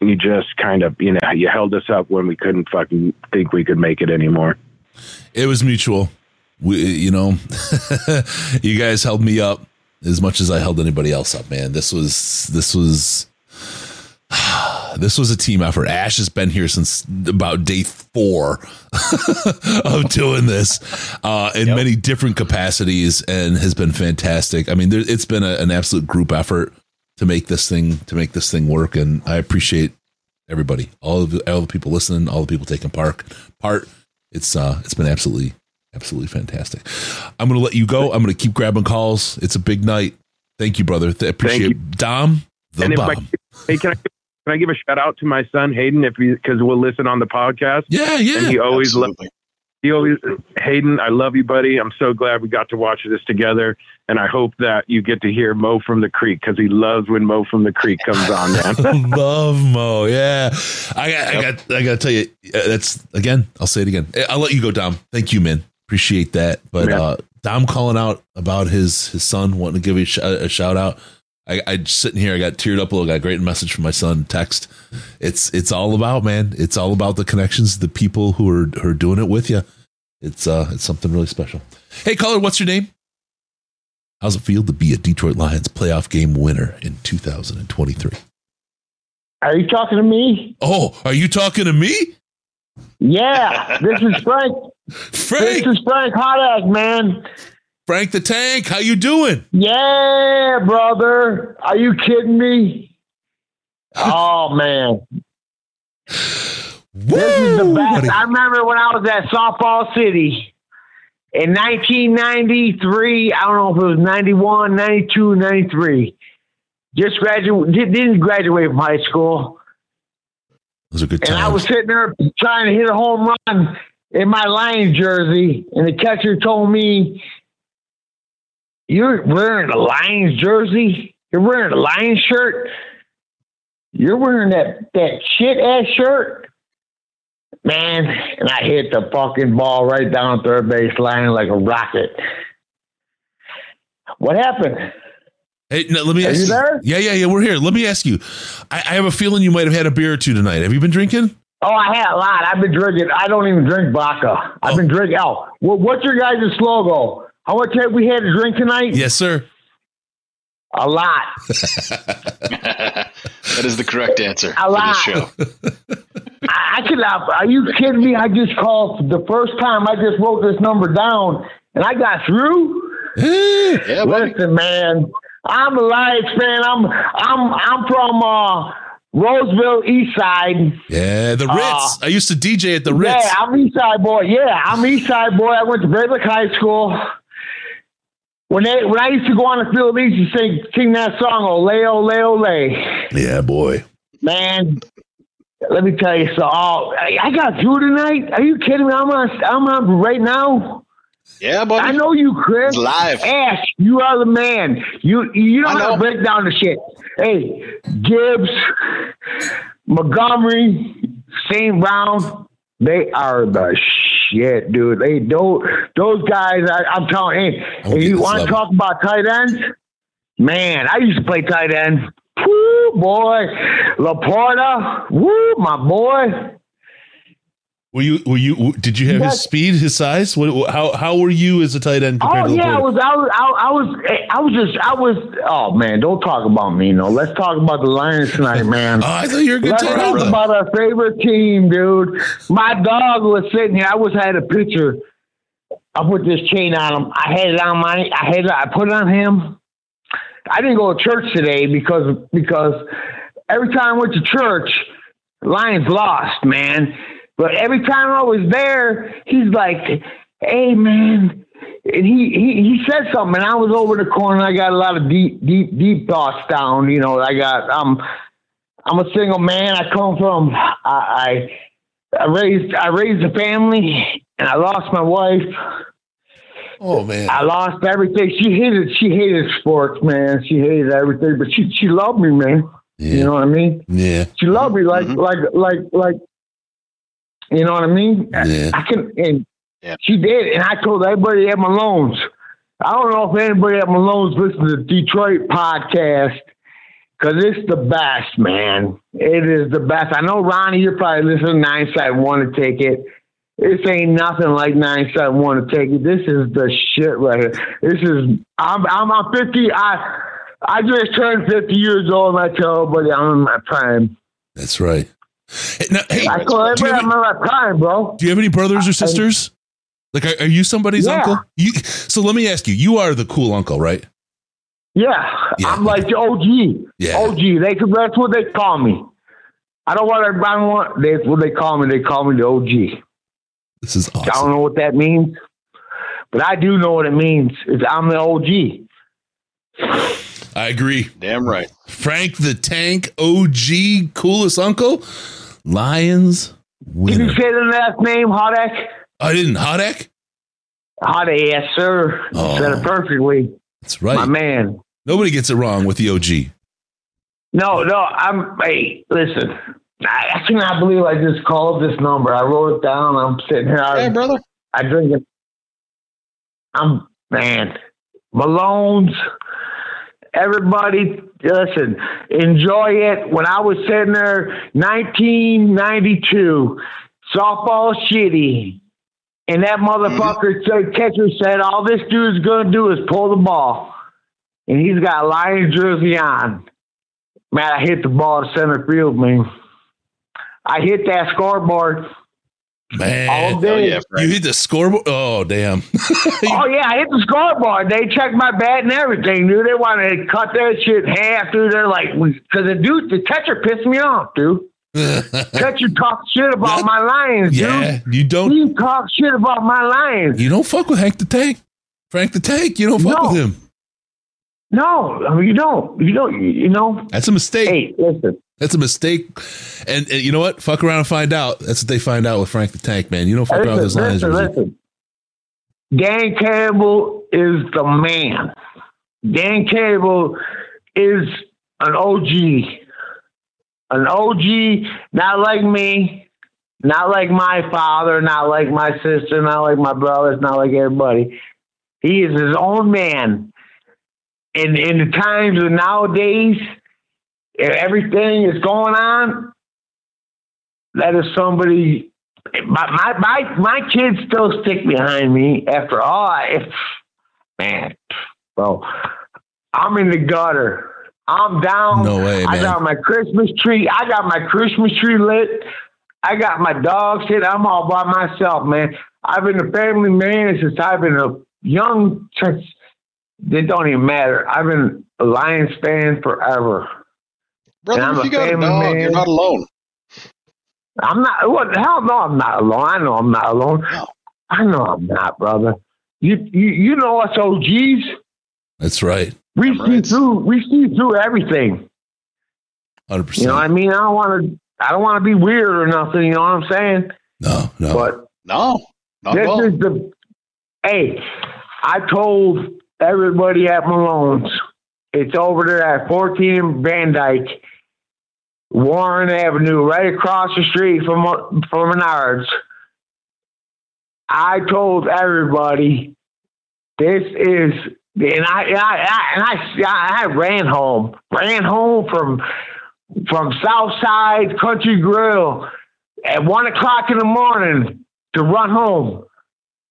You just kind of, you know, you held us up when we couldn't fucking think we could make it anymore. It was mutual. We, you know, you guys held me up as much as I held anybody else up, man. This was this was this was a team effort. Ash has been here since about day four of doing this uh, in many different capacities, and has been fantastic. I mean, there, it's been a, an absolute group effort to make this thing to make this thing work, and I appreciate everybody, all of the, all the people listening, all the people taking part. Part. It's uh, it's been absolutely absolutely fantastic. I'm going to let you go. I'm going to keep grabbing calls. It's a big night. Thank you, brother. Th- appreciate you. Dom the and bomb. I, hey, can I can I give a shout out to my son Hayden if because we'll listen on the podcast. Yeah, yeah. And he always lo- he always Hayden. I love you, buddy. I'm so glad we got to watch this together, and I hope that you get to hear Mo from the Creek because he loves when Mo from the Creek comes on, man. Love Mo. Yeah. I got, I got, I got to tell you, uh, that's again, I'll say it again. I'll let you go, Dom. Thank you, man. Appreciate that. But, Yeah. uh, Dom calling out about his, his son wanting to give a, sh- a shout out. I, I sitting here, I got teared up a little, got a great message from my son, text. It's, it's all about, man. It's all about the connections, the people who are, who are doing it with you. It's, uh, it's something really special. Hey, caller, what's your name? How's it feel to be a Detroit Lions playoff game winner in 2023? Are you talking to me? Oh, are you talking to me? Yeah, this is Frank. Frank. This is Frank Hodak, man. Frank the Tank, how you doing? Yeah, brother. Are you kidding me? Oh man. This is the best. I remember when I was at Softball City in 1993. I don't know if it was 91, 92, 93. Just graduate, didn't graduate from high school. Those are good And I was sitting there trying to hit a home run in my Lions jersey, and the catcher told me, "You're wearing a Lions jersey. You're wearing a Lions shirt. you're wearing that that shit ass shirt, man. And I hit the fucking ball right down third base line like a rocket. What happened? Hey, no, let me Are ask you there? Yeah, yeah, yeah. We're here. Let me ask you. I, I have a feeling you might have had a beer or two tonight. Have you been drinking? Oh, I had a lot. I've been drinking. I don't even drink vodka. I've oh. been drinking. Oh, what's your guys' slogan? How much have we had to drink tonight? Yes, sir. A lot. that is the correct answer A for lot. this show. I, I cannot. Are you kidding me? I just called the first time. I just wrote this number down, and I got through. yeah, Listen, man. I'm a Lions fan. I'm I'm I'm from uh, Roseville East Side. Yeah, the Ritz. Uh, I used to DJ at the Ritz. Yeah, I'm East Side boy. Yeah, I'm East Side boy. I went to Braidwood High School. When they when I used to go on the field, they used to sing sing that song, Ole Ole Ole. Yeah, boy. Man, let me tell you so. Oh, I, I got through tonight. Are you kidding me? I'm on I'm on right now. Yeah, buddy. I know you, Chris. It's live. Ash, you are the man. You you know how to break down the shit. Hey, Gibbs, Montgomery, St. Brown, they are the shit, dude. They don't. those guys. I, I'm telling you, hey, if you want to talk about tight ends, man, I used to play tight ends. Woo, boy, LaPorta, woo, my boy. Were you? Were you? Did you have Yes. his speed, his size? What, how how were you as a tight end Oh yeah, I was, I was, I, was, eh, I was just, I was. Oh man, don't talk about me. No, let's talk about the Lions tonight, man. oh, I thought you were a good Let's tight talk end. about our favorite team, dude. My dog was sitting here. I was had a picture. I put this chain on him. I had it on my. I had it. I put it on him. I didn't go to church today because because every time I went to church, Lions lost, man. But every time I was there, he's like, "Hey, man." And he, he he said something, and I was over the corner. I got a lot of deep, deep, deep thoughts down. You know, I got um, I'm a single man. I come from I I, I raised I raised a family, and I lost my wife. Oh man, I lost everything. She hated she hated sports, man. She hated everything, but she she loved me, man. You know what I mean? Yeah. She loved me like like like like. You know what I mean? Yeah. I can and she did, and I told everybody at Malone's. I don't know if anybody at Malone's listens to the Detroit podcast because it's the best, man. It is the best. I know Ronnie, you're probably listening to nine side one to take it. This ain't nothing like nine seven one to take it. This is the shit right here. This is I'm I'm on fifty. I I just turned fifty years old, and I tell everybody I'm in my prime. That's right. Hey, now, hey, I do told you, have, I'm in my prime, bro. do you have any brothers or sisters? Like, are, are you somebody's Yeah. uncle? You, so let me ask you. You are the cool uncle, right? Yeah, I'm like the OG. Yeah. OG. They. That's what they call me. I don't want to. Want. That's what they call me. They call me the OG. This is awesome. I don't know what that means, but I do know what it means. It's I'm the OG. I agree. Damn right. Frank the Tank, OG, coolest uncle. Lions Can winner. you say the last name, Hodek? I didn't. Hodek? Hodek, yes, sir. Oh. Said it oh. perfectly. That's right. My man. Nobody gets it wrong with the OG. No, no, I'm. Hey, listen. I, I cannot believe I just called this number. I wrote it down. I'm sitting here. I, Hey, brother. I drink it. I'm man. Malone's. Everybody, listen. Enjoy it. When I was sitting there, 1992, softball shitty, and that motherfucker mm-hmm. said, catcher said, "All this dude's gonna do is pull the ball," and he's got a Lions jersey on. Man, I hit the ball to center field, man. I hit that scoreboard. Mm-hmm. Man. Oh, All day. you hit the scoreboard. Oh, damn. oh yeah, I hit the scoreboard. They checked my bat and everything, dude. They wanted to cut that shit half, dude. They're like, because the dude, the catcher pissed me off, dude. catcher talked shit about my Lions, dude. Yeah, you don't. He talked shit about my Lions. You don't fuck with Hank the Tank. Frank the Tank, you don't fuck No. with him. No, I mean, you don't. You don't. You know. That's a mistake. Hey, listen. That's a mistake. And, and you know what? Fuck around and find out. That's what they find out with Frank the Tank, man. You don't fuck around with those Listen, lines. listen, listen. Dan Campbell is the man. Dan Campbell is an OG. an OG, not like me, not like my father, not like my sister, not like my brothers, not like everybody. He is his own man. And in the times of nowadays, if everything is going on, that is somebody. My my my, my kids still stick behind me after all. If, man, bro, I'm in the gutter. I'm down. No way, man. I got my Christmas tree. I got my Christmas tree lit. I got my dogs hit. I'm all by myself, man. I've been a family man since I've been a young. Since it don't even matter. I've been a Lions fan forever. Brother, if you got a family dog, you're not alone. I'm not. What the hell? No, I'm not alone. I know I'm not alone. I know I'm not, brother. You you you know us OGs. That's right. We see through. We see through everything. Hundred percent. You know what I mean? I don't want to. I don't want to be weird or nothing. You know what I'm saying? No, no. But no, not this at all. is the. Hey, I told everybody at Malone's. It's over there at 14 Van Dyke, Warren Avenue, right across the street from from Menards. I told everybody this is, and I, I, and I, I, I ran home, ran home from from Southside Country Grill at one o'clock in the morning to run home,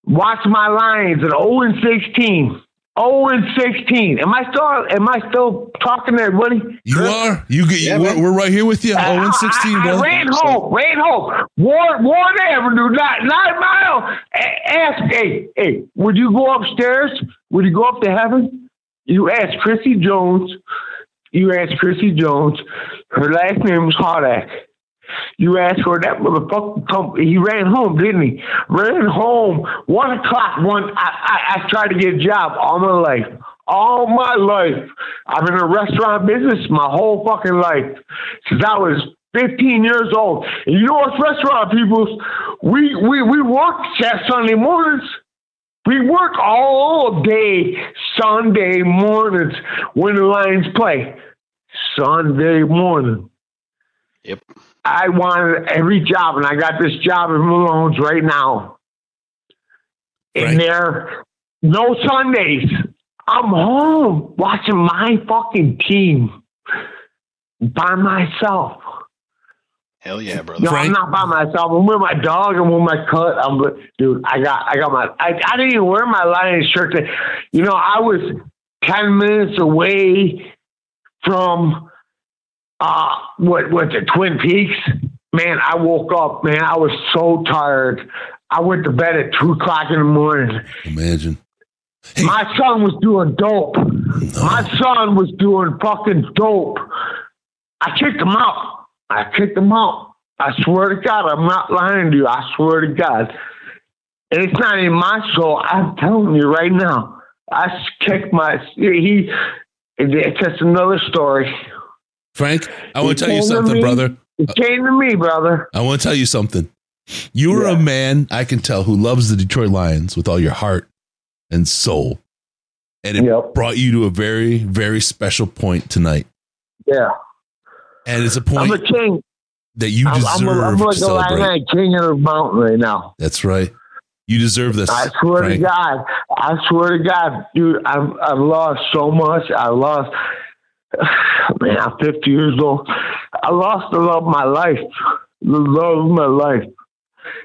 watch my Lions at 0 and 16. 0 and 16. Am I still am I still talking to everybody? You are. You get. you, we're, we're right here with you. I- Oh, and sixteen, I, I brother. ran home, ran home. Warren, Warren Avenue, not nine mile. A- Ask, hey, hey, would you go upstairs? Would you go up to heaven? You ask Chrissy Jones. You ask Chrissy Jones. Her last name was Hardak. You asked for that motherfucker. Come, he ran home, didn't he? Ran home one o'clock. One. I, I, I tried to get a job all my life. All my life, I've been in the restaurant business my whole fucking life since I was 15 years old. And you know restaurant people, we we we work Sat- Sunday mornings. We work all day Sunday mornings when the Lions play. Sunday morning. Yep. I wanted every job, and I got this job at Malone's right now. And there, no Sundays. I'm home watching my fucking team by myself. Hell yeah, brother. No, I'm not by myself. I'm with my dog. I'm with my cut. I'm dude. I got, I got my. I, I didn't even wear my Lions shirt. To, you know, I was ten minutes away from uh what what's it twin peaks? Man i woke up man i was so tired. I went to bed at two o'clock in the morning. Imagine. my son was doing dope. My son was doing fucking dope. I kicked him out. I kicked him out. I swear to god i'm not lying to you. I swear to god. And it's not in my soul. I'm telling you right now. I kicked my he it's just another story Frank, I want to tell you something, me. brother. It uh, came to me, brother. I want to tell you something. You're a man I can tell who loves the Detroit Lions with all your heart and soul. And it brought you to a very, very special point tonight. Yeah. And it's a I'm point a king. that you I'm, deserve I'm, a, I'm to like a celebrate. lion king of the mountain right now. That's right. You deserve this. I swear Frank. to God. I swear to God, dude, I've, I've lost so much. I lost, man, I'm 50 years old. I lost the love of my life, the love of my life,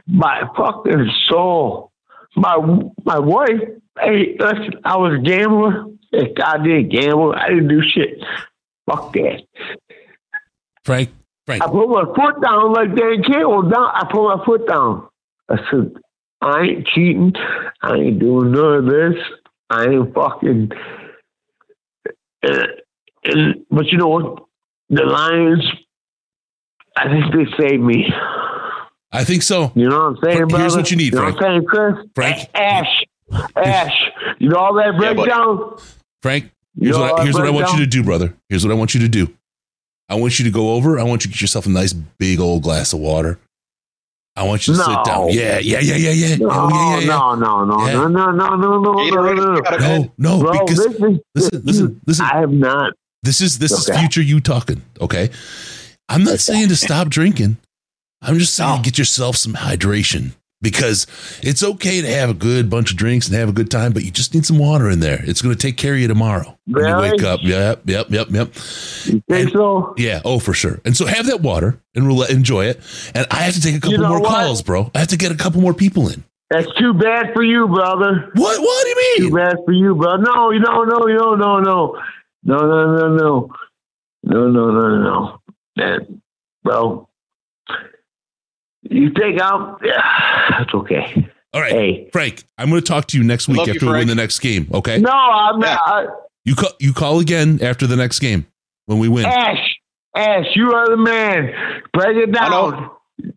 my fucking soul. My my wife, hey, listen, I was a gambler. I didn't gamble. I didn't do shit. Fuck that. Frank, Frank. I put my foot down like Dan Campbell down. I put my foot down. I said, I ain't cheating. I ain't doing none of this. I ain't fucking. Uh, and, but you know what? The Lions, I think they saved me. I think so. You know what I'm saying, Here's brother? what you need, You know Frank. what I'm saying, Chris? Frank. Ash. Ash. You know all that Yeah, breakdown? Frank, You here's, know what, I, here's what I want you to do, brother. Here's what I want you to do. I want you to go over. I want you to get yourself a nice big old glass of water. I want you to sit down. Yeah, yeah, yeah, yeah, yeah. No, oh, yeah, yeah, yeah. no, no, no, Yeah. no, no, no, no, no, no, no, No, no, Bro, because this is, listen, listen, listen. I have not. This is this is future you talking. Okay, I'm not saying to stop drinking. I'm just saying get yourself some hydration because it's okay to have a good bunch of drinks and have a good time, but you just need some water in there. It's going to take care of you tomorrow when you wake up. Yep, yep, yep, yep. Think so? Yeah, oh for sure. And so have that water and we'll enjoy it. And I have to take a couple know more what? calls, bro. I have to get a couple more people in. That's too bad for you, brother. What? What do you mean? Too bad for you, brother. No, you no, no, no, no, no, no, no, no, no, no, no, no, no. That, bro. You think I'm? Yeah, that's okay. All right, Frank. I'm going to talk to you next week Love you, after we win the next game. Okay. No, I'm not. You call. You call again after the next game when we win. Ash, Ash, you are the man. Break it down.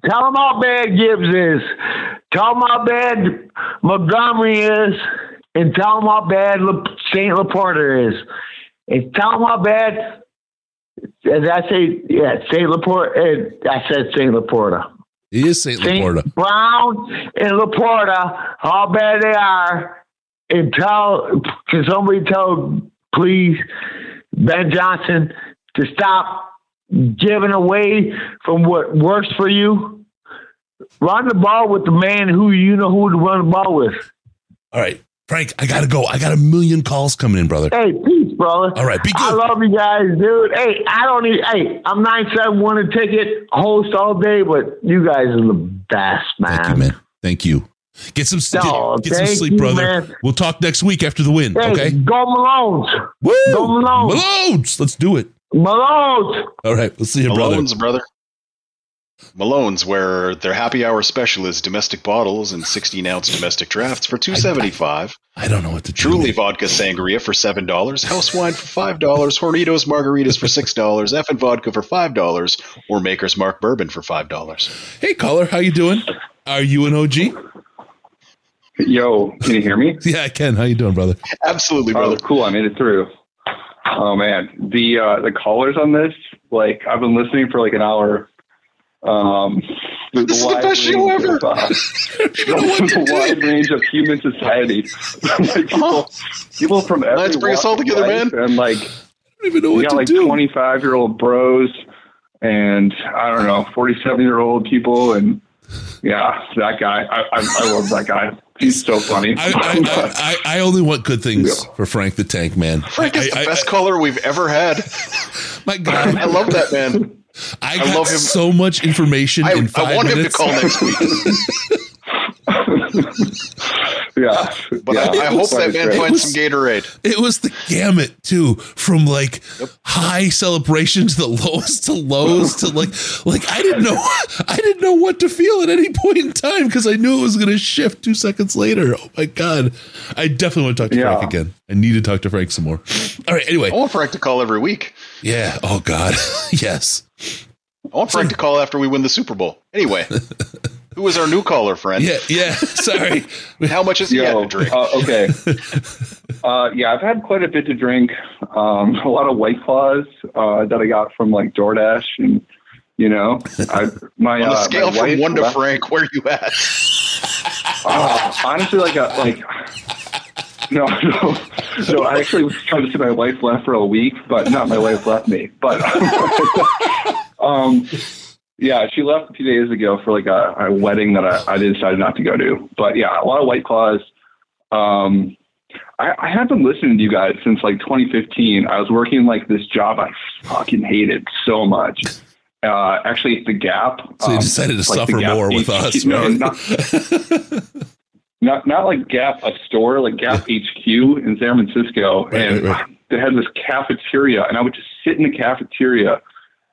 Tell him how bad Gibbs is. Tell him how bad Montgomery is, and tell him how bad La- Saint LaPorta is, and tell him how bad. As I say, yeah, Saint LaPorta. uh, I said Saint LaPorta. He is Saint Saint LaPorta. Brown and LaPorta, how bad they are, and tell can somebody tell please Ben Johnson to stop giving away from what works for you. Run the ball with the man who you know who to run the ball with. All right, Frank. I gotta go. I got a million calls coming in, brother. Hey, brother. All right, be good. I love you guys, dude. Hey, I don't need. Hey, I'm nine seven one a ticket host all day, but you guys are the best, man. Thank you, man. Thank you. Get some No, get, get some sleep, you, brother. man. We'll talk next week after the win. Hey, okay. go Malones. Woo! Go Malones. Malones. Let's do it. Malones. All right. We'll see you, brother. Malone's, brother. Malone's, where their happy hour special is domestic bottles and 16 ounce domestic drafts for 275 I don't know what to do. Truly vodka sangria for seven dollars, house wine for five dollars, Hornitos margaritas for six dollars, Effen vodka for five dollars, or Maker's Mark bourbon for five dollars. Hey, caller. How you doing? Are you an OG? Yo, can you hear me? Yeah, I can. How you doing, brother? Absolutely, brother. Oh, cool. I made it through. Oh man, the uh, the callers on this, like I've been listening for like an hour. Um, the, This is the best show range ever. Of, uh, the, the wide range of human society. like people, people from every Let's bring us walk all of together, life, man. And like, even know we what got to like do. twenty five year old bros, and I don't know, forty seven year old people, and yeah, that guy. I, I, I love that guy. He's so funny. I, I, I, I only want good things for Frank the Tank Man. Frank is the I- best caller we've ever had. My God, I love that man. I, I got love him. so much information I, in I five want him to minutes. call next week. yeah, But I, Yeah. I It hope was- that man finds some Gatorade. It was the gamut too, from like high celebration to the lowest to lows to like like I didn't know I didn't know what to feel at any point in time because I knew it was going to shift two seconds later. Oh my god, I definitely want to talk to Yeah. Frank again. I need to talk to Frank some more. All right, anyway, I want Frank to call every week. yeah. Oh god, yes. I want Frank to call after we win the Super Bowl. Anyway, who is our new caller, friend? Yeah, yeah. Sorry. How much is he had to drink? Uh, okay. uh, yeah, I've had quite a bit to drink. Um, a lot of White Claws uh, that I got from like DoorDash, and you know, I my On a uh, scale my from one to left- Frank, where you at? Uh, honestly, like a like. No, no, no. I actually was trying to say my wife left for a week, but not my wife left me. But um, yeah, she left a few days ago for like a, a wedding that I, I decided not to go to. But yeah, a lot of White Claws. Um, I, I have been listening to you guys since like 2015. I was working like this job I fucking hated so much. Uh, actually, it's the Gap. So you um, decided to like suffer more with us, right? Not, not like Gap, a store like Gap HQ in San Francisco, and they had this cafeteria, and I would just sit in the cafeteria.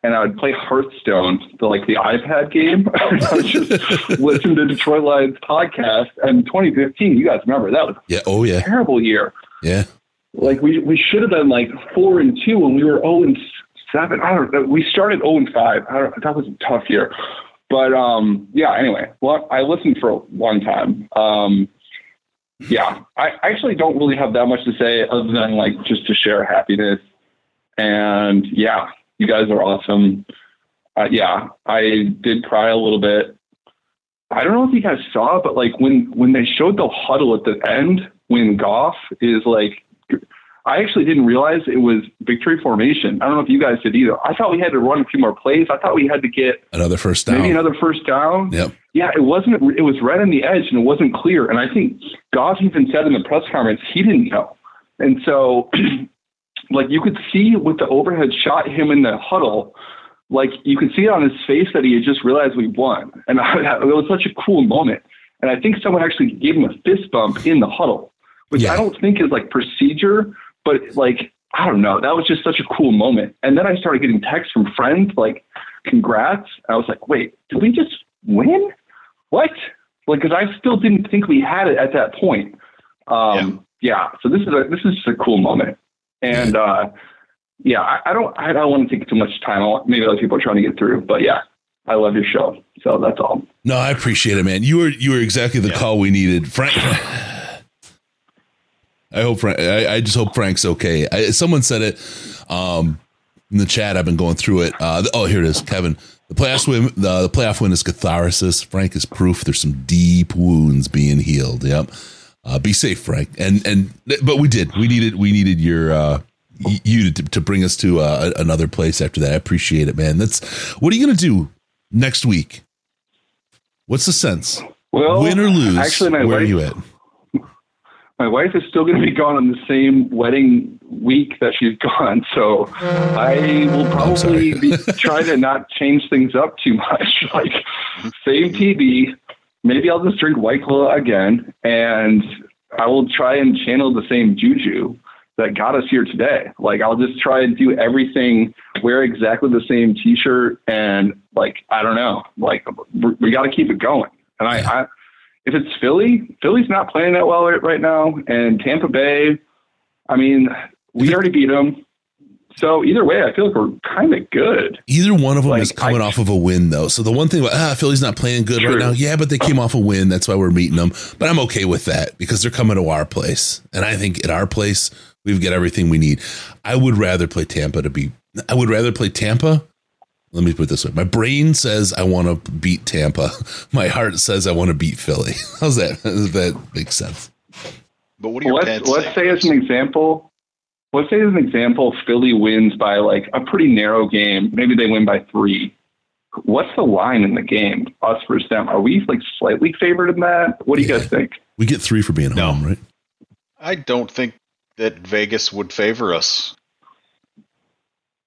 And I would play Hearthstone, the like the iPad game. and I would just listen to Detroit Lions podcast. And 2015, you guys remember that was Yeah. Oh a yeah. terrible year. Yeah. Like we we should have been like four and two when we were 0 and seven. I don't know. We started 0 and five. I don't, that was a tough year. But um, yeah. Anyway, well, I listened for a long time. Um, yeah, I actually don't really have that much to say other than like just to share happiness. And yeah, you guys are awesome. Uh, yeah, I did cry a little bit. I don't know if you guys saw, but like when when they showed the huddle at the end, when Goff is like, I actually didn't realize it was victory formation. I don't know if you guys did either. I thought we had to run a few more plays. I thought we had to get Another first down. maybe another first down. Yep. Yeah, it wasn't. It was red on the edge, and it wasn't clear. And I think Goff even said in the press conference he didn't know. And so, like you could see with the overhead shot, him in the huddle, like you could see it on his face that he had just realized we won. And I, it was such a cool moment. And I think someone actually gave him a fist bump in the huddle, which I don't think is like procedure, but like I don't know. That was just such a cool moment. And then I started getting texts from friends like, "Congrats!" I was like, "Wait, did we just win? What?" Like, because I still didn't think we had it at that point. Um, yeah. So this is a this is just a cool moment, and uh, yeah, I, I don't I don't want to take too much time. I want, maybe other people are trying to get through, but yeah, I love your show. So that's all. No, I appreciate it, man. You were you were exactly the call we needed, Frank. I hope Frank. I, I just hope Frank's okay. I, someone said it um, in the chat. I've been going through it. Uh, oh, here it is, Kevin. The playoff win. The, the playoff win is catharsis. Frank is proof. There's some deep wounds being healed. Yep. Uh, be safe, Frank. And and but we did. We needed we needed your uh, you to, to bring us to uh, another place after that. I appreciate it, man. That's what are you gonna do next week? What's the sense? Well, win or lose? actually, my where are you at? My wife is still going to be gone on the same wedding week that she's gone, so uh, I will probably be trying to not change things up too much. Like mm-hmm. same TV, maybe I'll just drink White Claw again, and I will try and channel the same juju that got us here today. Like I'll just try and do everything, wear exactly the same T-shirt, and like I don't know, like we- we got to keep it going. And I, I if it's Philly, Philly's not playing that well right, right now, and Tampa Bay, I mean, we already beat them. So either way, I feel like we're kind of good. Either one of them is coming off of a win, though. So the one thing about ah, Philly's not playing good right now. Yeah, but they came off a win. That's why we're meeting them. But I'm okay with that because they're coming to our place, and I think at our place we've got everything we need. I would rather play Tampa to be. I would rather play Tampa. Let me put it this way: my brain says I want to beat Tampa. My heart says I want to beat Philly. How's that? Does that make sense? But what do your let's let's say? say as an example, let's say as an example, Philly wins by like a pretty narrow game. Maybe they win by three. What's the line in the game? Us versus them? Are we like slightly favored in that? What do you guys think? We get three for being home, right? I don't think that Vegas would favor us.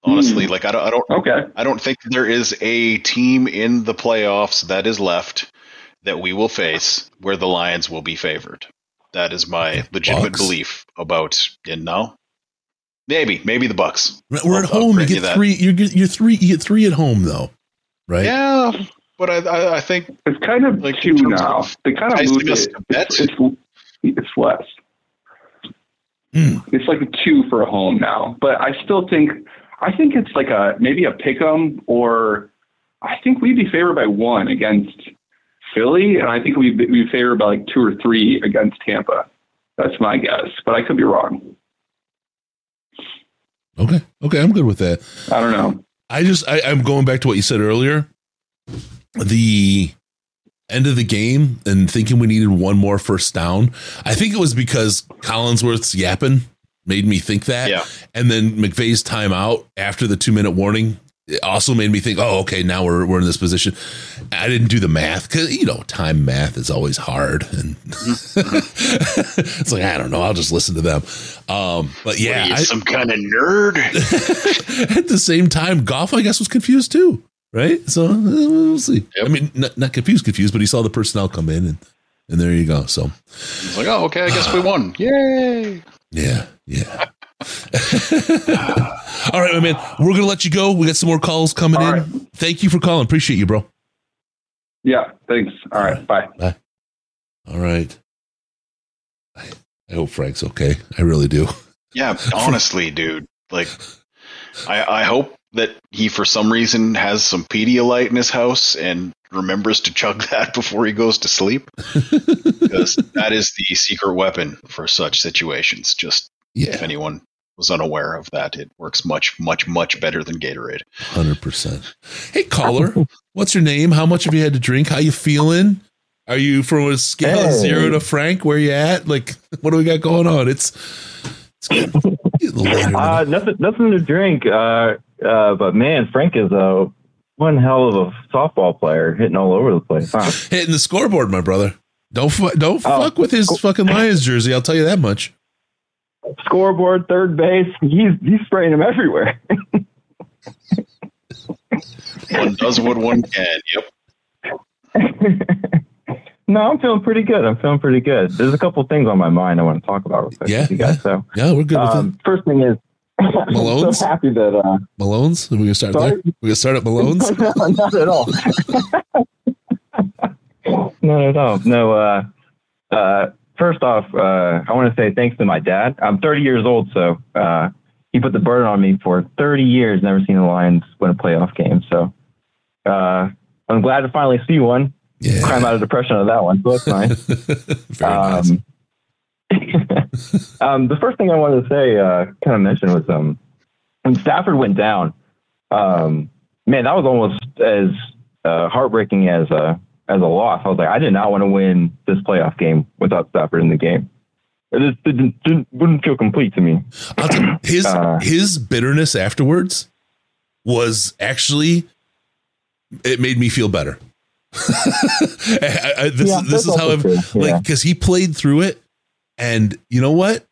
Honestly, Hmm. like I don't, I don't, okay. I don't think there is a team in the playoffs that is left that we will face where the Lions will be favored. That is my legitimate Bucs? belief about. And no, maybe, maybe the Bucs. We're I'll- at home. You get that. three. You get you're three. You get three at home, though, right? Yeah, but I, I, I think it's kind of like two in terms now. of They kind of moved it. bet. It's, it's, it's less. Hmm. It's like a two for a home now, but I still think I think it's like a maybe a pick 'em or I think we'd be favored by one against Philly, and I think we'd be favored by like two or three against Tampa. That's my guess, but I could be wrong. Okay. Okay. I'm good with that. I don't know. I just I, I'm going back to what you said earlier. The end of the game and thinking we needed one more first down. I think it was because Collinsworth's yapping made me think that. Yeah. And then McVay's timeout after the two minute warning it also made me think, oh, okay, now we're we're in this position. I didn't do the math because you know time math is always hard, and it's like I don't know. I'll just listen to them. Um, but yeah, you, I- some kind of nerd. at the same time, Goff, I guess, was confused too, right? So uh, we'll see. I mean, not, not confused, confused, but he saw the personnel come in, and and there you go. So It's like, oh, okay, I guess we won. Yay! Yeah, yeah. All right, my man, we're gonna let you go. We got some more calls coming in. Thank you for calling. Appreciate you, bro. Yeah, thanks. All right, bye. Bye. All right. I, I hope Frank's okay. I really do. Yeah, honestly, dude. Like, I I hope that he for some reason has some Pedialyte in his house and remembers to chug that before he goes to sleep, because that is the secret weapon for such situations. Just if anyone was unaware of that, it works much, much, much better than Gatorade. Hundred percent. Hey, caller, what's your name? How much have you had to drink? How you feeling? Are you from a scale of zero to Frank? Where you at? Like, what do we got going on? It's it's good. Uh, nothing, nothing to drink. Uh, uh, but man, Frank is a one hell of a softball player, hitting all over the place. Huh? Hitting the scoreboard, my brother. Don't fu- don't Oh. fuck with his fucking Lions jersey. I'll tell you that much. Scoreboard, third base. He's he's spraying him everywhere. One does what one can. Yep. no, I'm feeling pretty good. I'm feeling pretty good. There's a couple things on my mind I want to talk about real quick Yeah, with you guys. So Yeah, we're good with um, first thing is I'm Malone's? so happy that uh, Malone's? Are we gonna start Sorry? there? We gonna start at Malone's? no, not at all. Not at all. No. Uh, uh, first off, uh, I want to say thanks to my dad. I'm 30 years old, so uh, he put the burden on me for 30 years. Never seen the Lions win a playoff game, so uh, I'm glad to finally see one. Yeah. Climb out of depression of that one. So that's nice. um, um, the first thing I wanted to say, uh, kind of mention was um, when Stafford went down. Um, man, that was almost as uh, heartbreaking as a as a loss. I was like, I did not want to win this playoff game without Stafford in the game. It just didn't, didn't wouldn't feel complete to me. You, his Uh, his bitterness afterwards was actually it made me feel better. I, I, this Yeah, is this is how I've yeah. like because he played through it, and you know what?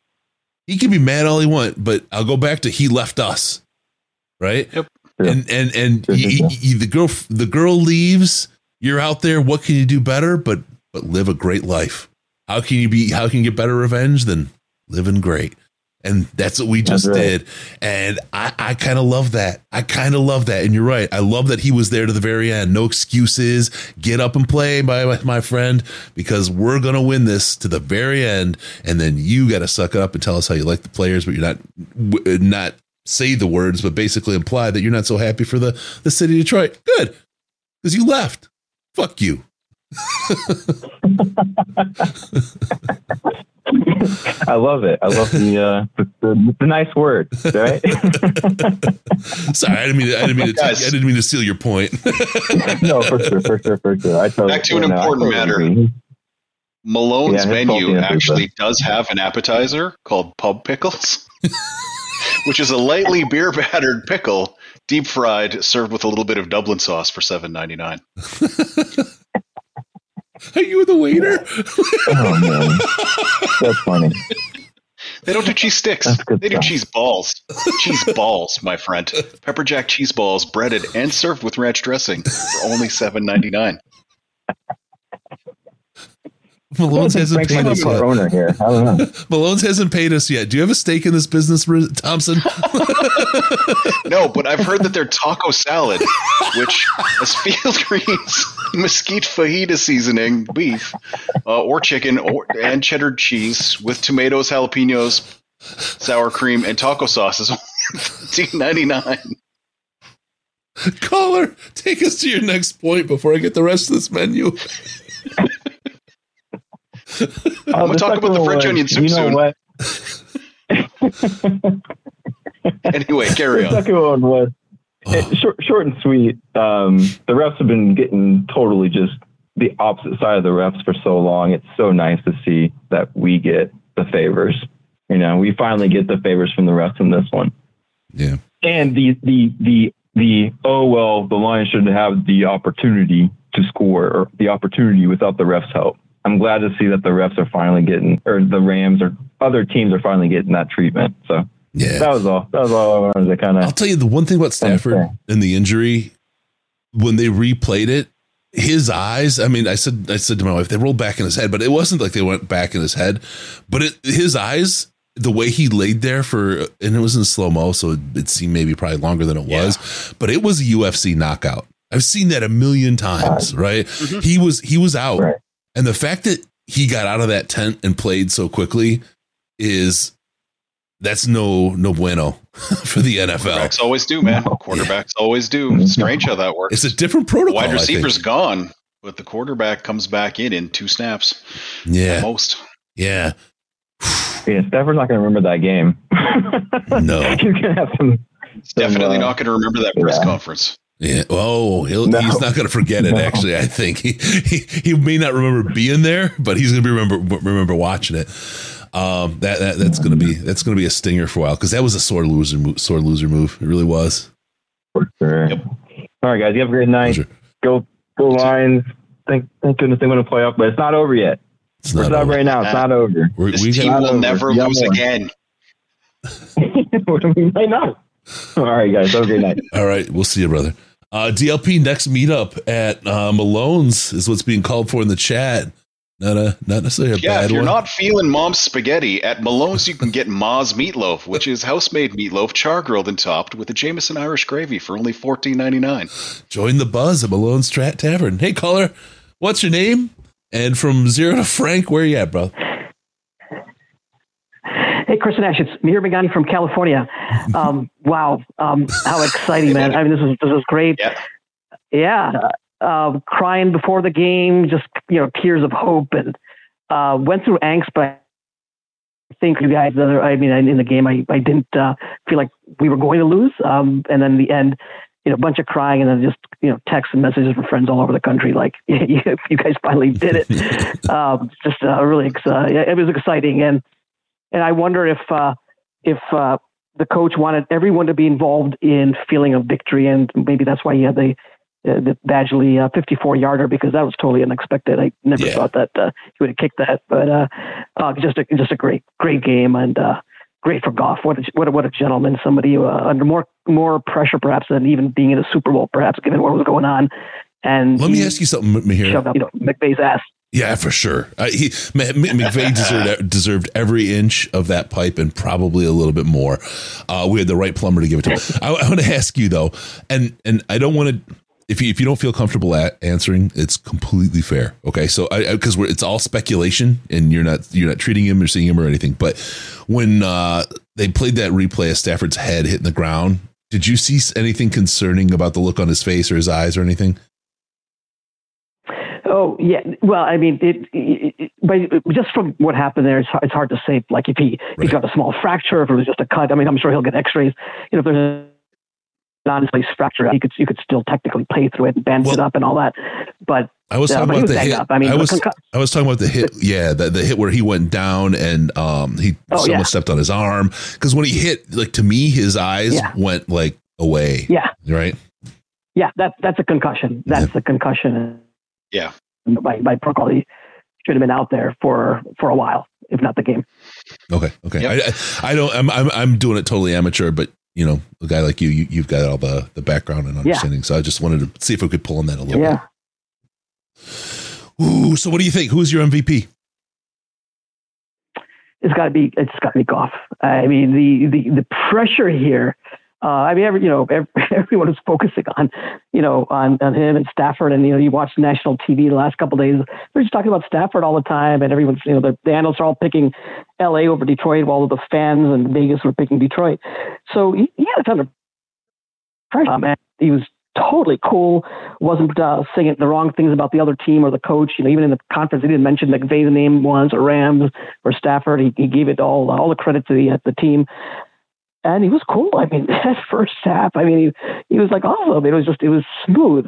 He can be mad all he want, but I'll go back to he left us, right? Yep. And and and y- y- y- the girl the girl leaves. You're out there. What can you do better? But but live a great life. How can you be? How can you get better revenge than living great? And that's what we just right. did. And I, I kind of love that. I kind of love that. And you're right. I love that he was there to the very end. No excuses. Get up and play, my my, my friend, because we're gonna win this to the very end. And then you got to suck it up and tell us how you like the players, but you're not uh, not say the words, but basically imply that you're not so happy for the the city of Detroit. Good, because you left. Fuck you. I love it. I love the uh, the, the, the nice word, right? Sorry, I didn't mean to, I didn't mean to, I didn't mean to steal your point. no, for sure, for sure, for sure. I totally, Back to an important totally matter. Malone's Yeah, menu actually the- does have an appetizer called pub pickles, which is a lightly beer battered pickle, deep fried, served with a little bit of Dublin sauce for seven ninety nine. Are you the waiter? Oh man, that's funny. They don't do cheese sticks. They do cheese balls. cheese balls, my friend. Pepper jack cheese balls, breaded and served with ranch dressing for only seven ninety nine. Malone's hasn't Frank paid us yet. owner here. I don't know. Malone's hasn't paid us yet. Do you have a stake in this business, Thompson? No, but I've heard that their taco salad, which has field greens, mesquite fajita seasoning, beef, uh, or chicken, or and cheddar cheese with tomatoes, jalapenos, sour cream, and taco sauce is only fifteen ninety nine. Caller, take us to your next point before I get the rest of this menu. I'm gonna talk about the French onion soup you know soon. What? Anyway, carry the on. second one was it, short, short and sweet. Um, the refs have been getting totally just the opposite side of the refs for so long. It's so nice to see that we get the favors. You know, we finally get the favors from the refs in this one. Yeah. And the the the the oh well, the Lions should have the opportunity to score or the opportunity without the refs' help. I'm glad to see that the refs are finally getting, or the Rams or other teams are finally getting that treatment. So Yeah. that was all. That was all I wanted to kind of. I'll tell you the one thing about Stafford and the injury when they replayed it, his eyes. I mean, I said I said to my wife, they rolled back in his head, but it wasn't like they went back in his head. But it, his eyes, the way he laid there for, and it was in slow mo, so it, it seemed maybe probably longer than it was. But it was a UFC knockout. I've seen that a million times. Right? Mm-hmm. He was he was out, and the fact that he got out of that tent and played so quickly is that's no no bueno for the NFL. Quarterbacks always do, man. Quarterbacks always do. Strange how that works. It's a different protocol. Wide I receiver's gone, but the quarterback comes back in in two snaps. Yeah. At most. Yeah. Yeah, Stafford's not going to remember that game. No. He's going to have some. Definitely uh, not going to remember that press yeah. conference. Yeah. Oh, he'll, No. he's not going to forget it. No. Actually, I think he, he he may not remember being there, but he's going to be remember remember watching it. Um, that, that that's gonna be that's gonna be a stinger for a while because that was a sore loser move, sore loser move. It really was. For sure. All right, guys. You have a great night. Go go Lions. Thank thank goodness they win a playoff, but it's not over yet. It's not, over. right now. It's not over. This we team Not will never You lose more. again. I know. All right, guys. Have a great night. All right, we'll see you, brother. Uh, DLP next meetup at uh, Malone's is what's being called for in the chat. Not a not necessarily a Yeah, bad if you're one. not feeling mom's spaghetti, at Malone's you can get Ma's meatloaf, which is house-made meatloaf, char-grilled and topped with a Jameson Irish gravy for only fourteen ninety nine. Join the buzz at Malone's Strat Tavern. Hey, caller, what's your name? And from zero to Frank, where are you at, bro? Hey, Chris and Ash, it's Mihir Begani from California. Um, wow, um, how exciting, man! I mean, this is this is great. Yeah, um, crying before the game, just you know, tears of hope, and uh, went through angst, but I think you guys, uh, I mean, in the game, I I didn't uh, feel like we were going to lose, um, and then in the end. You know, a bunch of crying, and then just you know, texts and messages from friends all over the country, like you, you guys finally did it. um, just uh, really, ex- uh, yeah, it was exciting, and and I wonder if uh, if uh, the coach wanted everyone to be involved in feeling of victory, and maybe that's why he had the uh, the Badgley uh, 54 yarder because that was totally unexpected. I never thought that uh, he would have kicked that, but uh, uh, just a just a great great game and uh, great for Goff. What a, what a, what a gentleman! Somebody uh, under more more pressure perhaps than even being in a Super Bowl, perhaps given what was going on. And Let me ask you something, Mahir. shoved up, you know, McVay's ass. Yeah, for sure. Uh, he M- M- McVay deserved deserved every inch of that pipe and probably a little bit more. Uh, we had the right plumber to give it to him. I, I want to ask you though, and and I don't want to. If you if you don't feel comfortable at answering, it's completely fair. Okay, so I because we're it's all speculation, and you're not you're not treating him or seeing him or anything. But when uh, they played that replay of Stafford's head hitting the ground, did you see anything concerning about the look on his face or his eyes or anything? Oh yeah, well, I mean, it, it, just from what happened there, it's, hard- it's hard to say. Like if he he got a small fracture, if it was just a cut. I mean, I'm sure he'll get X-rays. You know, if there's a non-displaced fracture, he could you could still technically play through it and bend it up and all that. But I was uh, talking he about the hit. Up. I mean, I was concu- I was talking about the hit. Yeah, the, the hit where he went down and um he Oh, someone yeah. stepped on his arm because when he hit, like to me, his eyes Yeah. went like away. Yeah. Right. yeah, that that's a concussion. That's a concussion. Yeah. By by protocol, he should have been out there for for a while, if not the game. Okay. Okay. I, I I don't. I'm, I'm I'm doing it totally amateur, but you know, a guy like you, you you've got all the the background and Yeah. understanding. So I just wanted to see if we could pull on that a little Yeah. bit. Ooh. So what do you think? Who's your MVP? it's got to be it's got to be Goff. I mean the the the pressure here. Uh, I mean, every, you know, every, everyone is focusing on, you know, on, on him and Stafford, and you know, you watch national TV the last couple of days. They're just talking about Stafford all the time, and everyone's, you know, the, the analysts are all picking L.A. over Detroit, while the fans in Vegas were picking Detroit. So he, he had a ton of pressure, um, and he was totally cool. wasn't uh, saying the wrong things about the other team or the coach. You know, even in the conference, he didn't mention McVay's name once or Rams or Stafford. He, he gave it all all the credit to the uh, the team, and he was cool. I mean, that first half, I mean, he he was like awesome. It was just it was smooth.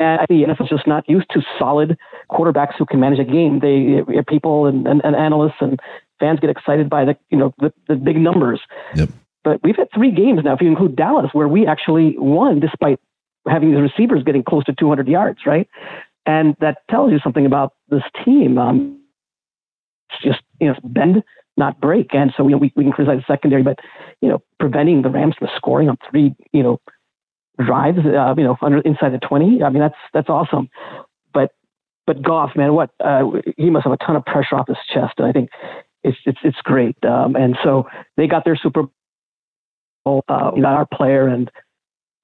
And I think the NFL's just not used to solid quarterbacks who can manage a game. They people and, and, and analysts and fans get excited by the you know the, the big numbers. Yep. But we've had three games now, if you include Dallas, where we actually won despite having the receivers getting close to 200 yards, right? And that tells you something about this team. Um, it's just you know bend, not break. And so you know, we we can criticize the secondary, but you know preventing the Rams from scoring on three you know drives, uh, you know under inside the 20. I mean that's that's awesome. But but Goff, man, what uh, he must have a ton of pressure off his chest, and I think it's it's it's great. Um, and so they got their Super Bowl. Uh, we got our player, and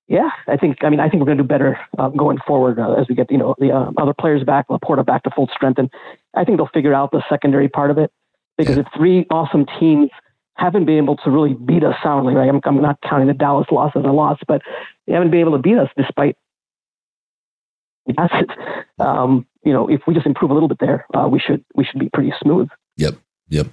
yeah, I think I mean I think we're going to do better uh, going forward uh, as we get you know the uh, other players back, LaPorta back to full strength, and I think they'll figure out the secondary part of it because if three awesome teams haven't been able to really beat us soundly, right? I'm, I'm not counting the Dallas loss as a loss, but they haven't been able to beat us despite the assets. Um, you know, if we just improve a little bit there, uh, we should we should be pretty smooth. Yep. Yep.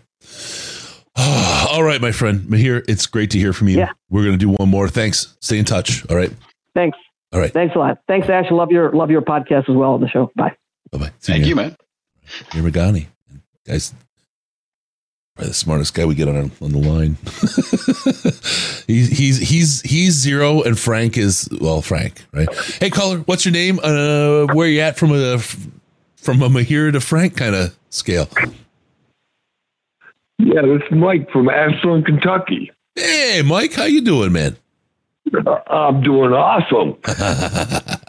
All right, my friend Mahir, it's great to hear from you. Yeah. We're gonna do one more. Thanks. Stay in touch. All right. Thanks. All right. Thanks a lot. Thanks, Ash. Love your love your podcast as well on the show. Bye. Bye bye. Thank you, man. You're Magani. Guys, Probably the smartest guy we get on on the line. he's he's he's he's zero, and Frank is well, Frank, right? Hey, caller, what's your name? Uh, where you at from a from a Mahir to Frank kind of scale? Yeah, this is Mike from Ashland, Kentucky. Hey, Mike, how you doing, man? I'm doing awesome.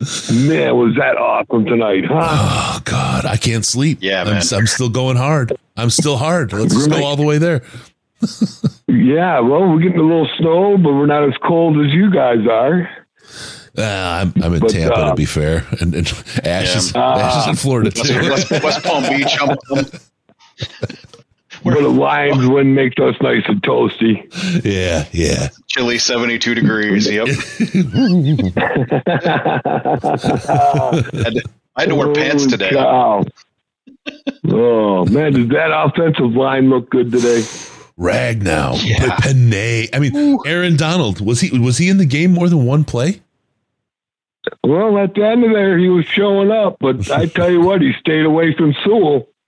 man, was that awesome tonight, huh? Oh God, I can't sleep. Yeah, I'm, man. I'm still going hard. I'm still hard. Let's just go all the way there. Yeah, well, we're getting a little snow, but we're not as cold as you guys are. Uh, I'm, I'm in But, Tampa uh, to be fair, and, and Ash, is, Yeah. Ash is in Florida too. West, West Palm Beach. I'm, I'm- But the Lions win makes us nice and toasty. Yeah, yeah. chilly 72 degrees. Yep. I had to, I had to wear pants today. cow. oh man, does that offensive line look good today? Rag now, but Penei. I mean, Aaron Donald was he was he in the game more than one play? Well, at the end of there, he was showing up, but I tell you what, he stayed away from Sewell.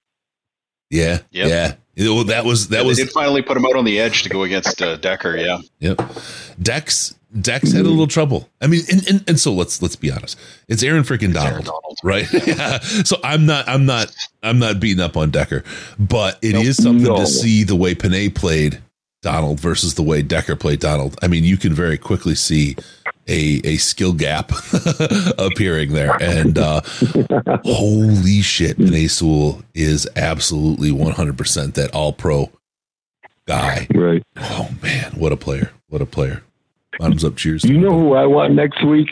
Yeah, yeah. Well, that was that Yeah, was They did finally put him out on the edge to go against uh, Decker. Yeah. Yep. Dex Dex had a little trouble. I mean, and, and, and so let's let's be honest. It's Aaron freaking Donald, right? yeah. So I'm not I'm not I'm not beating up on Decker, but it is something No. to see the way Penei played Donald versus the way Decker played Donald. I mean, you can very quickly see a a skill gap appearing there, and uh, holy shit, Penei Sewell is absolutely 100 percent that All Pro guy. Right. Oh man, what a player! What a player! Bottoms up, cheers. You know who I want next week?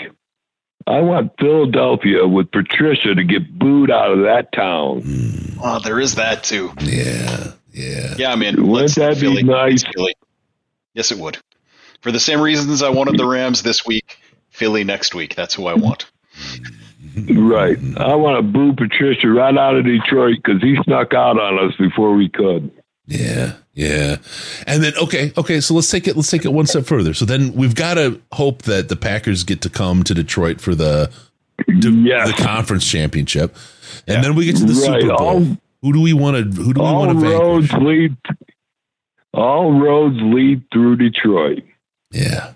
I want Philadelphia with Patricia to get booed out of that town. Oh, there is that too. Yeah. Yeah. Yeah, I mean, Wouldn't let's that be Philly. nice? It's Philly. Yes, it would. For the same reasons I wanted the Rams this week, Philly next week. That's who I want. Right. I want to boo Patricia right out of Detroit because he snuck out on us before we could. Yeah, yeah. And then okay, okay, so let's take it let's take it one step further. So then we've got to hope that the Packers get to come to Detroit for the the conference championship. And then we get to the Right, Super Bowl. all- who do we want to who do we want to vanquish? roads lead. All roads lead through Detroit. Yeah.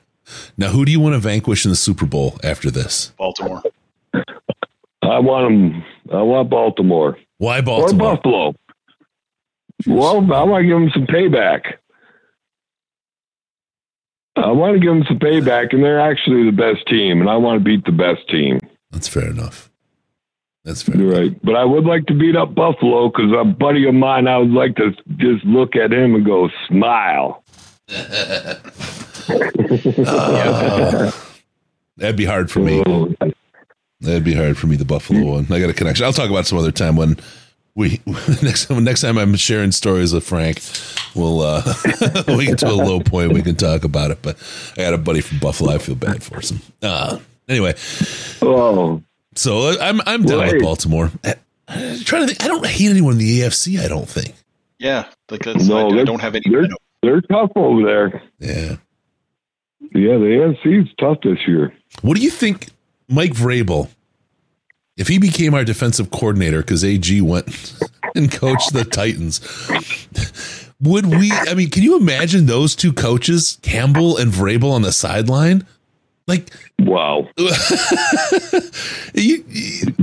Now who do you want to vanquish in the Super Bowl after this? Baltimore. I want them. I want Baltimore. Why Baltimore? Or Baltimore? Buffalo. Well, I want to give them some payback. I want to give them some payback, and they're actually the best team, and I want to beat the best team. That's fair enough. That's fair. You're Right. But I would like to beat up Buffalo because a buddy of mine, I would like to just look at him and go, smile. Uh, that'd be hard for me. That'd be hard for me. The Buffalo one. I got a connection. I'll talk about it some other time when we next time. Next time I'm sharing stories with Frank, we'll uh, we get to a low point. We can talk about it. But I got a buddy from Buffalo. I feel bad for him. Uh, anyway. Oh. So uh, I'm I'm down with Baltimore. I, I'm trying to think. I don't hate anyone in the AFC. I don't think. Yeah, like that's, No, I, I don't have any. They're, they're tough over there. Yeah. Yeah, the AFC's tough this year. What do you think, Mike Vrabel? If he became our defensive coordinator because AG went and coached the Titans, would we? I mean, can you imagine those two coaches, Campbell and Vrabel, on the sideline? Like, wow. you, you-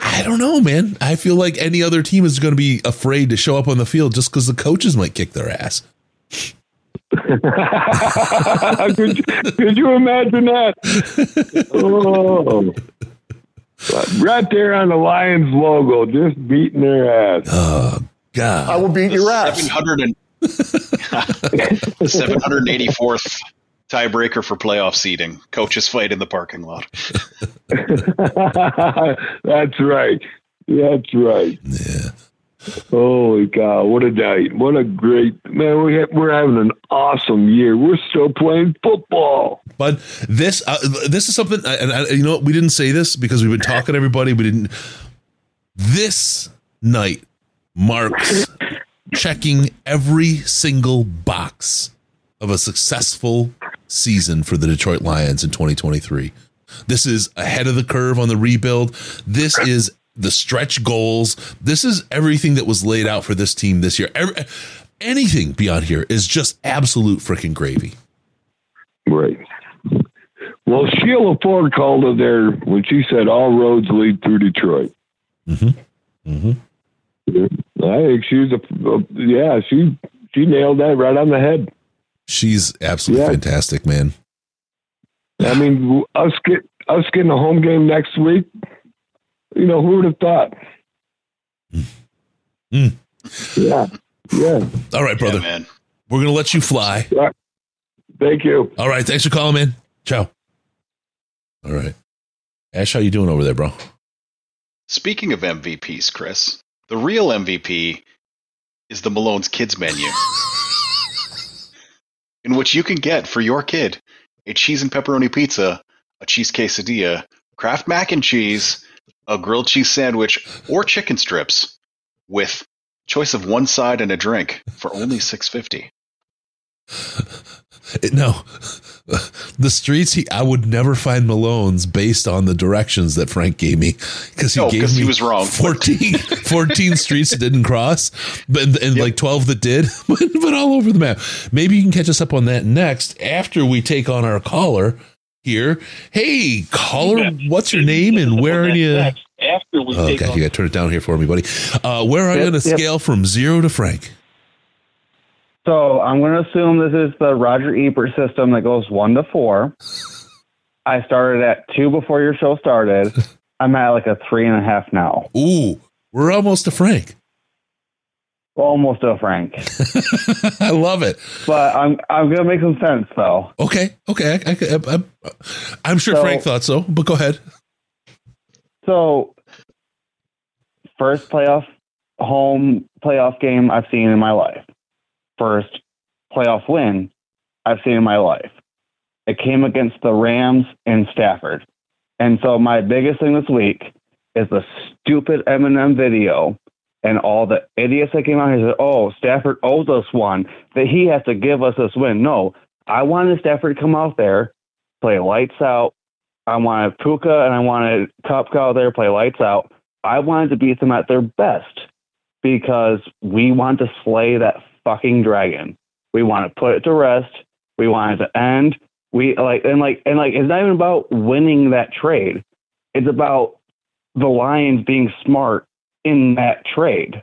I don't know, man. I feel like any other team is going to be afraid to show up on the field just because the coaches might kick their ass. could, you- could you imagine that? Oh. Right there on the Lions logo, just beating their ass. Oh, God. I will beat your ass. 700 and 784th tiebreaker for playoff seeding. Coaches fight in the parking lot. That's right. That's right. Yeah. Holy cow! What a night! What a great man! We ha- we're having an awesome year. We're still playing football. But this uh, this is something, and I, you know what? We didn't say this because we've been talking to everybody. We didn't. This night marks checking every single box of a successful season for the Detroit Lions in 2023. This is ahead of the curve on the rebuild. This is the stretch goals. This is everything that was laid out for this team this year. Every, anything beyond here is just absolute freaking gravy. Right. Well, Sheila Ford called it there when she said all roads lead through Detroit. Mm-hmm. Mm-hmm. I think she's a, a yeah. She she nailed that right on the head. She's absolutely Yeah. fantastic, man. I mean, us get us getting a home game next week. You know, who would have thought? Mm. Yeah, yeah. All right, brother. man. We're gonna let you fly. Thank you. All right. Thanks for calling, man. Ciao. All right. Ash, how you doing over there, bro? Speaking of MVPs, Chris, the real MVP is the Malone's Kids menu, in which you can get for your kid a cheese and pepperoni pizza, a cheese quesadilla, Kraft mac and cheese, a grilled cheese sandwich, or chicken strips, with choice of one side and a drink for only six fifty. No, the streets. He, I would never find Malone's based on the directions that Frank gave me because he No, gave me he was wrong. 14, 14 streets that didn't cross, but and, and like twelve that did, but, but all over the map. Maybe you can catch us up on that next after we take on our caller here. Hey, caller, what's your name and where are you? After we Oh, take okay, you got to turn it down here for me, buddy. Uh, where are you Yep, on a yep. scale from zero to Frank? So I'm going to assume this is the Roger Ebert system that goes one to four. I started at two before your show started. I'm at like a three and a half now. Ooh, we're almost to Frank. Almost a Frank. I love it. But I'm I'm gonna make some sense though. Okay, okay. I, I, I, I'm sure So- Frank thought so, but go ahead. So first playoff home playoff game I've seen in my life. First playoff win I've seen in my life. It came against the Rams in Stafford. And so my biggest thing this week is the stupid Eminem video and all the idiots that came out here said, Oh, Stafford owes us one, that he has to give us this win. No, I wanted Stafford to come out there, play lights out. I wanted Puka and I wanted Kupp out there, play lights out. I wanted to beat them at their best because we want to slay that fucking dragon. We want to put it to rest. We want it to end. We like and like and like it's not even about winning that trade. It's about the Lions being smart in that trade.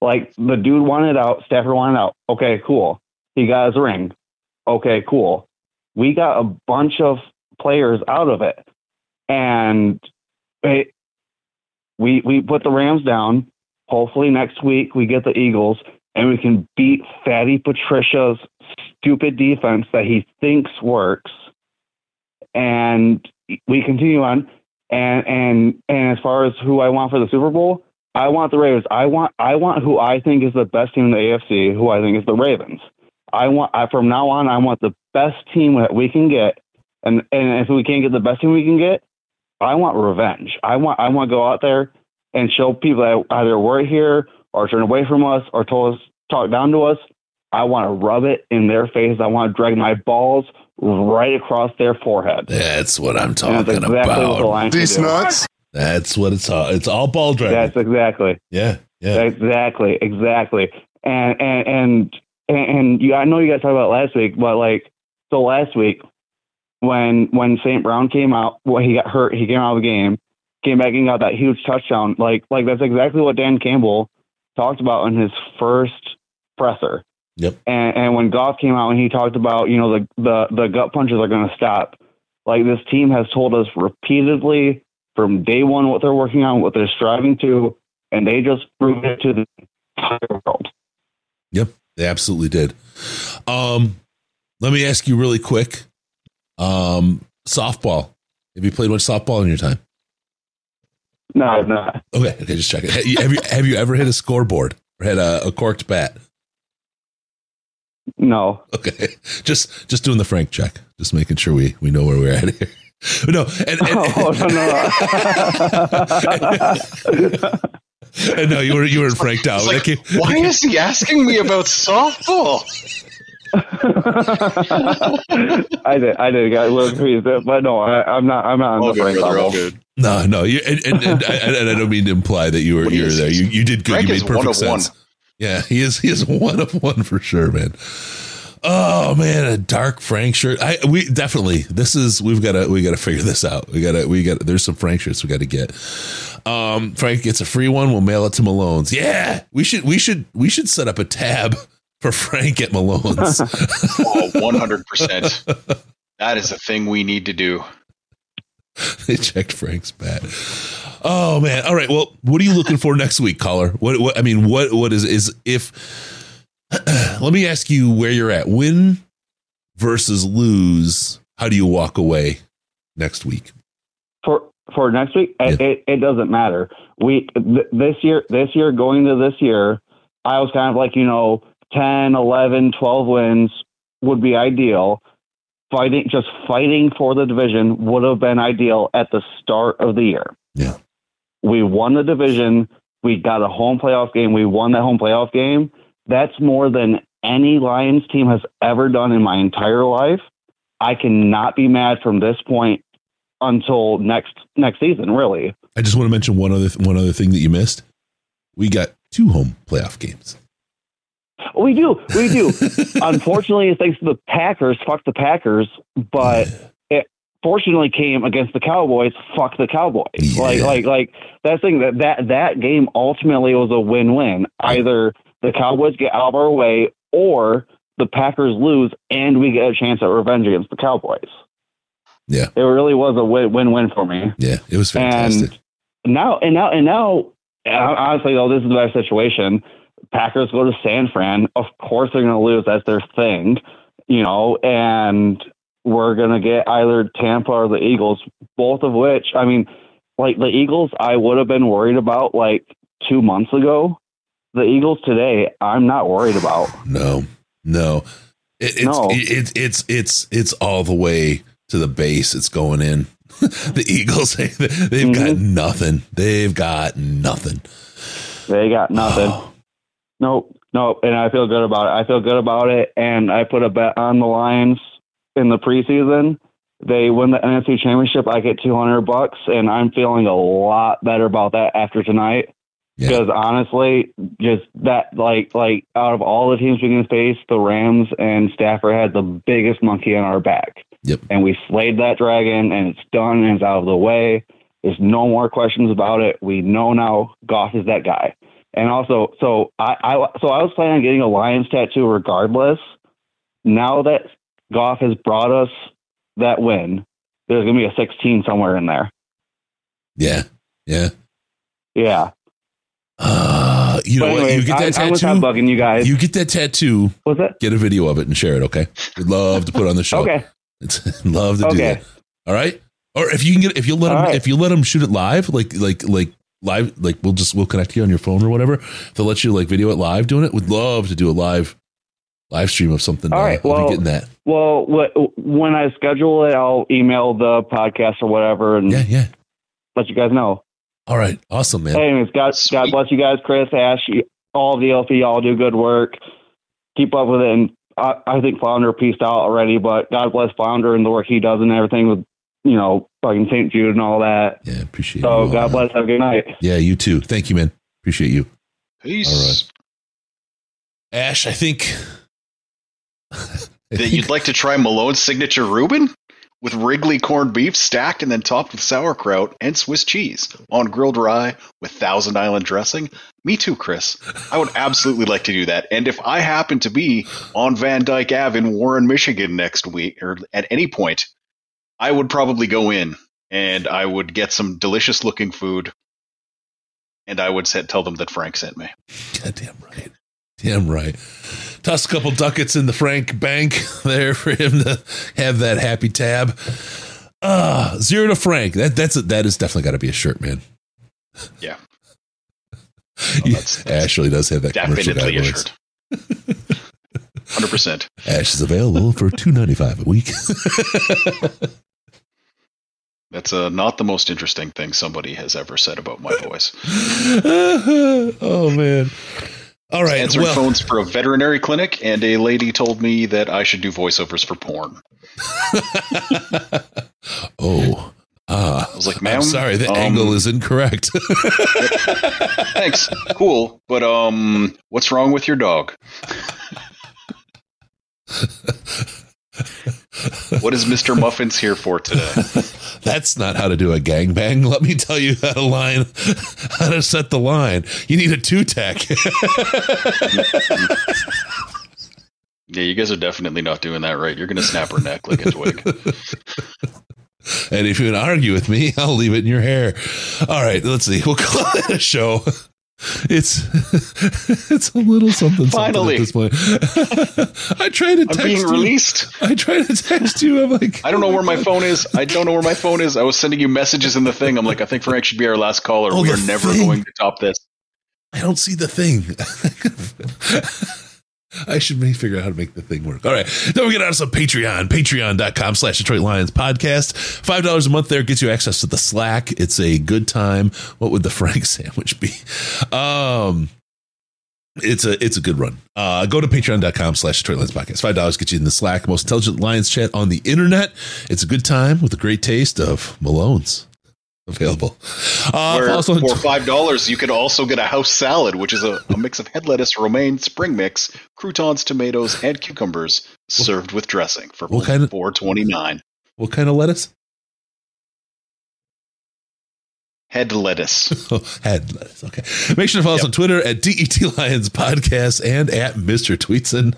Like the dude wanted out, Stafford wanted out. Okay, cool. He got his ring. Okay, cool. We got a bunch of players out of it, and it, we we put the Rams down. Hopefully next week we get the Eagles and we can beat Fatty Patricia's stupid defense that he thinks works, and we continue on. And and and as far as who I want for the Super Bowl, I want the Ravens. I want I want who I think is the best team in the AFC. Who I think is the Ravens. I want I, from now on. I want the best team that we can get, and and if we can't get the best team we can get, I want revenge. I want I want to go out there and show people that either we're here or turned away from us or told us talk down to us. I want to rub it in their face. I want to drag my balls right across their forehead. That's what I'm talking that's exactly what the about. Lions should do. That's what it's all. It's all ball dragging. That's exactly. Yeah, yeah. Exactly, exactly. And and and and, and you, I know you guys talked about it last week, but like so last week when when St. Brown came out, well, he got hurt. He came out of the game, came back and got that huge touchdown. Like like that's exactly what Dan Campbell talked about in his first presser. Yep. And and when Goff came out and he talked about you know the the the gut punches are going to stop. Like this team has told us repeatedly from day one what they're working on, what they're striving to, and they just proved it to the entire world. Yep, they absolutely did. Um, let me ask you really quick. Um, softball. Have you played much softball in your time? No, I've not. Okay, okay, just check it. Have you have you, have you ever hit a scoreboard or had a, a corked bat? No. Okay, just just doing the Frank check, just making sure we we know where we're at here. No, and, and, and oh, no, you were you were franked out. Like, Okay. why is he asking me about softball? I did. I did. Got a little confused, but no, I, I'm not. I'm not on All the good, brother. level. All good. No, no, you, and, and, and, I, and I don't mean to imply that you were you were there. You you did good. Frank you made perfect one of sense. one. Yeah, he is. He is one of one for sure, man. Oh man, a dark Frank shirt. I we definitely this is we've got to we got to figure this out. We got to we got there's some Frank shirts we got to get. Um, Frank gets a free one. We'll mail it to Malone's. Yeah, we should we should we should set up a tab for Frank at Malone's. Oh, 100%. That is a thing we need to do. they checked Frank's bat. Oh man! All right. Well, what are you looking for next week, caller? What? What? I mean, what? What is is if? let me ask you where you're at. Win versus lose. How do you walk away next week? for for next week it, it, it doesn't matter we th- this year this year going to this year i was kind of like you know 10 11 12 wins would be ideal. Fighting just fighting for the division would have been ideal at the start of the year. Yeah. We won the division. We got a home playoff game. We won that home playoff game. That's more than any lions team has ever done in my entire life. I cannot be mad from this point until next next season really. I just want to mention one other one other thing that you missed. We got two home playoff games. We do we do. Unfortunately thanks to the packers fuck the packers but it fortunately came against the cowboys fuck the cowboys. Like like like that thing that that that game ultimately was a win-win. Either the cowboys get out of our way or the packers lose and we get a chance at revenge against the cowboys. Yeah. it really was a win- win-win for me. Yeah, it was fantastic. and now, and now, and now, honestly, though, this is the best situation. Packers go to San Fran. Of course, they're going to lose. That's their thing, you know. And we're going to get either Tampa or the Eagles, both of which, I mean, like the Eagles, I would have been worried about like two months ago. The Eagles today, I'm not worried about. No, no, it, it's No. It, it, it's it's it's all the way to the base. It's going in. the Eagles, they, they've got Mm-hmm. nothing. They've got nothing. They got nothing. Nope, nope. And I feel good about it. I feel good about it. And I put a bet on the Lions in the preseason. They win the NFC Championship. I get two hundred bucks, and I'm feeling a lot better about that after tonight. Because honestly, just that like like out of all the teams we can face, the Rams and Stafford had the biggest monkey on our back. Yep. And we slayed that dragon, and it's done, and it's out of the way. There's no more questions about it. We know now Goff is that guy. And also, so I, I so I was planning on getting a Lions tattoo regardless. Now that Goff has brought us that win, there's gonna be a 16 somewhere in there. Yeah, yeah. Yeah. Uh, you know But what? You get that I- I tattoo. not bugging you guys. You get that tattoo. What's that? Get a video of it and share it. Okay. We'd love to put on the show. Okay. It's, love to do Okay. that. All right. Or if you can get, if you let All them, right. if you let them shoot it live, like, like, like live, like we'll just, we'll connect you on your phone or whatever. If they'll let you like video it live doing it, we'd love to do a live, live stream of something. all right uh, right, I'll be well- getting that. Well, wh- when I schedule it, I'll email the podcast or whatever, and yeah, yeah, let you guys know. All right. Awesome, man. Anyways, God, God bless you guys, Chris, Ash, all of the LP, y'all do good work. Keep up with it, and I, I think Flounder pieced out already, but God bless Flounder and the work he does and everything with, you know, fucking St. Jude and all that. Yeah, appreciate So you. God bless. Have a good night. Yeah, you too. Thank you, man. Appreciate you. Peace. All right. Ash, I think that you'd like to try Malone's signature Reuben with Wigley corned beef stacked and then topped with sauerkraut and Swiss cheese on grilled rye with Thousand Island dressing. Me too, Chris. I would absolutely like to do that. And if I happen to be on Van Dyke Ave in Warren, Michigan next week or at any point, I would probably go in and I would get some delicious looking food. And I would say, tell them that Frank sent me. Goddamn right. Damn right. Toss a couple ducats in the Frank bank there for him to have that happy tab. Uh zero to Frank. That that's a, that is definitely got to be a shirt, man. Yeah. Ashley does have that commercial Definitely a guidelines. shirt. 100%. Ash is available for two ninety five a week. That's uh, not the most interesting thing somebody has ever said about my voice. oh man. All right. Answering well- phones for a veterinary clinic, and a lady told me that I should do voiceovers for porn. Oh. Ah. I was like, I'm ma'am, sorry, the um, angle is incorrect. Thanks. Cool. But um what's wrong with your dog? what is Mr. Muffins here for today? That's not how to do a gangbang. Let me tell you how to line, how to set the line. You need a two tack. Yeah, you guys are definitely not doing that right. You're gonna snap her neck like a twig. and if you're going to argue with me, I'll leave it in your hair. All right, let's see. We'll call it a show. It's it's a little something. Finally. something at this point. I tried to text I'm being you. released. I tried to text you. I'm like, I don't know where my oh phone is. I don't know where my phone is. I was sending you messages in the thing. I'm like, I think Frank should be our last caller. Oh, we are never thing. going to top this. I don't see the thing. I should make, figure out how to make the thing work. All right. Don't forget us some Patreon, patreon.com slash Detroit Lions podcast. $5 a month there gets you access to the Slack. It's a good time. What would the Frank sandwich be? Um, it's a it's a good run. Uh, go to patreon.com slash Detroit Lions podcast. Five dollars gets you in the Slack, most intelligent Lions chat on the internet. It's a good time with a great taste of Malone's available. Uh, Where on for five dollars you could also get a house salad, which is a, a mix of head lettuce, romaine, spring mix, croutons, tomatoes, and cucumbers, served with dressing for What kind of- four twenty nine. what kind of lettuce? Head lettuce. Oh, head lettuce. Okay. Make sure to follow us on Twitter at DET Lions Podcast and at Mr. Tweetson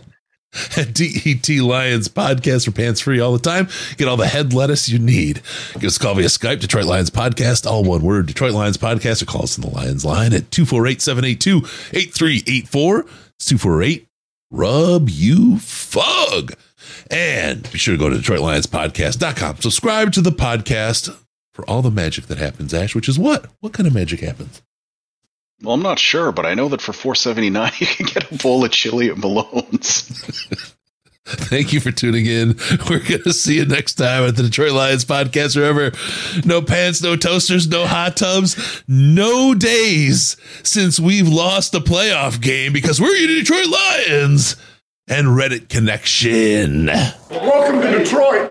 at DET Lions Podcast for pants free all the time. Get all the head lettuce you need. Give us a call via Skype, Detroit Lions Podcast, all one word, Detroit Lions Podcast, or call us on the Lions line at 248 782 8384. It's 248 Rub You Fug. And be sure to go to DetroitLionsPodcast.com. Subscribe to the podcast for all the magic that happens, Ash, which is what? What kind of magic happens? Well, I'm not sure, but I know that for four seventy nine you can get a bowl of chili at Malone's. Thank you for tuning in. We're going to see you next time at the Detroit Lions podcast. Remember, no pants, no toasters, no hot tubs, no days since we've lost a playoff game because we're your Detroit Lions and Reddit connection. Welcome to Detroit.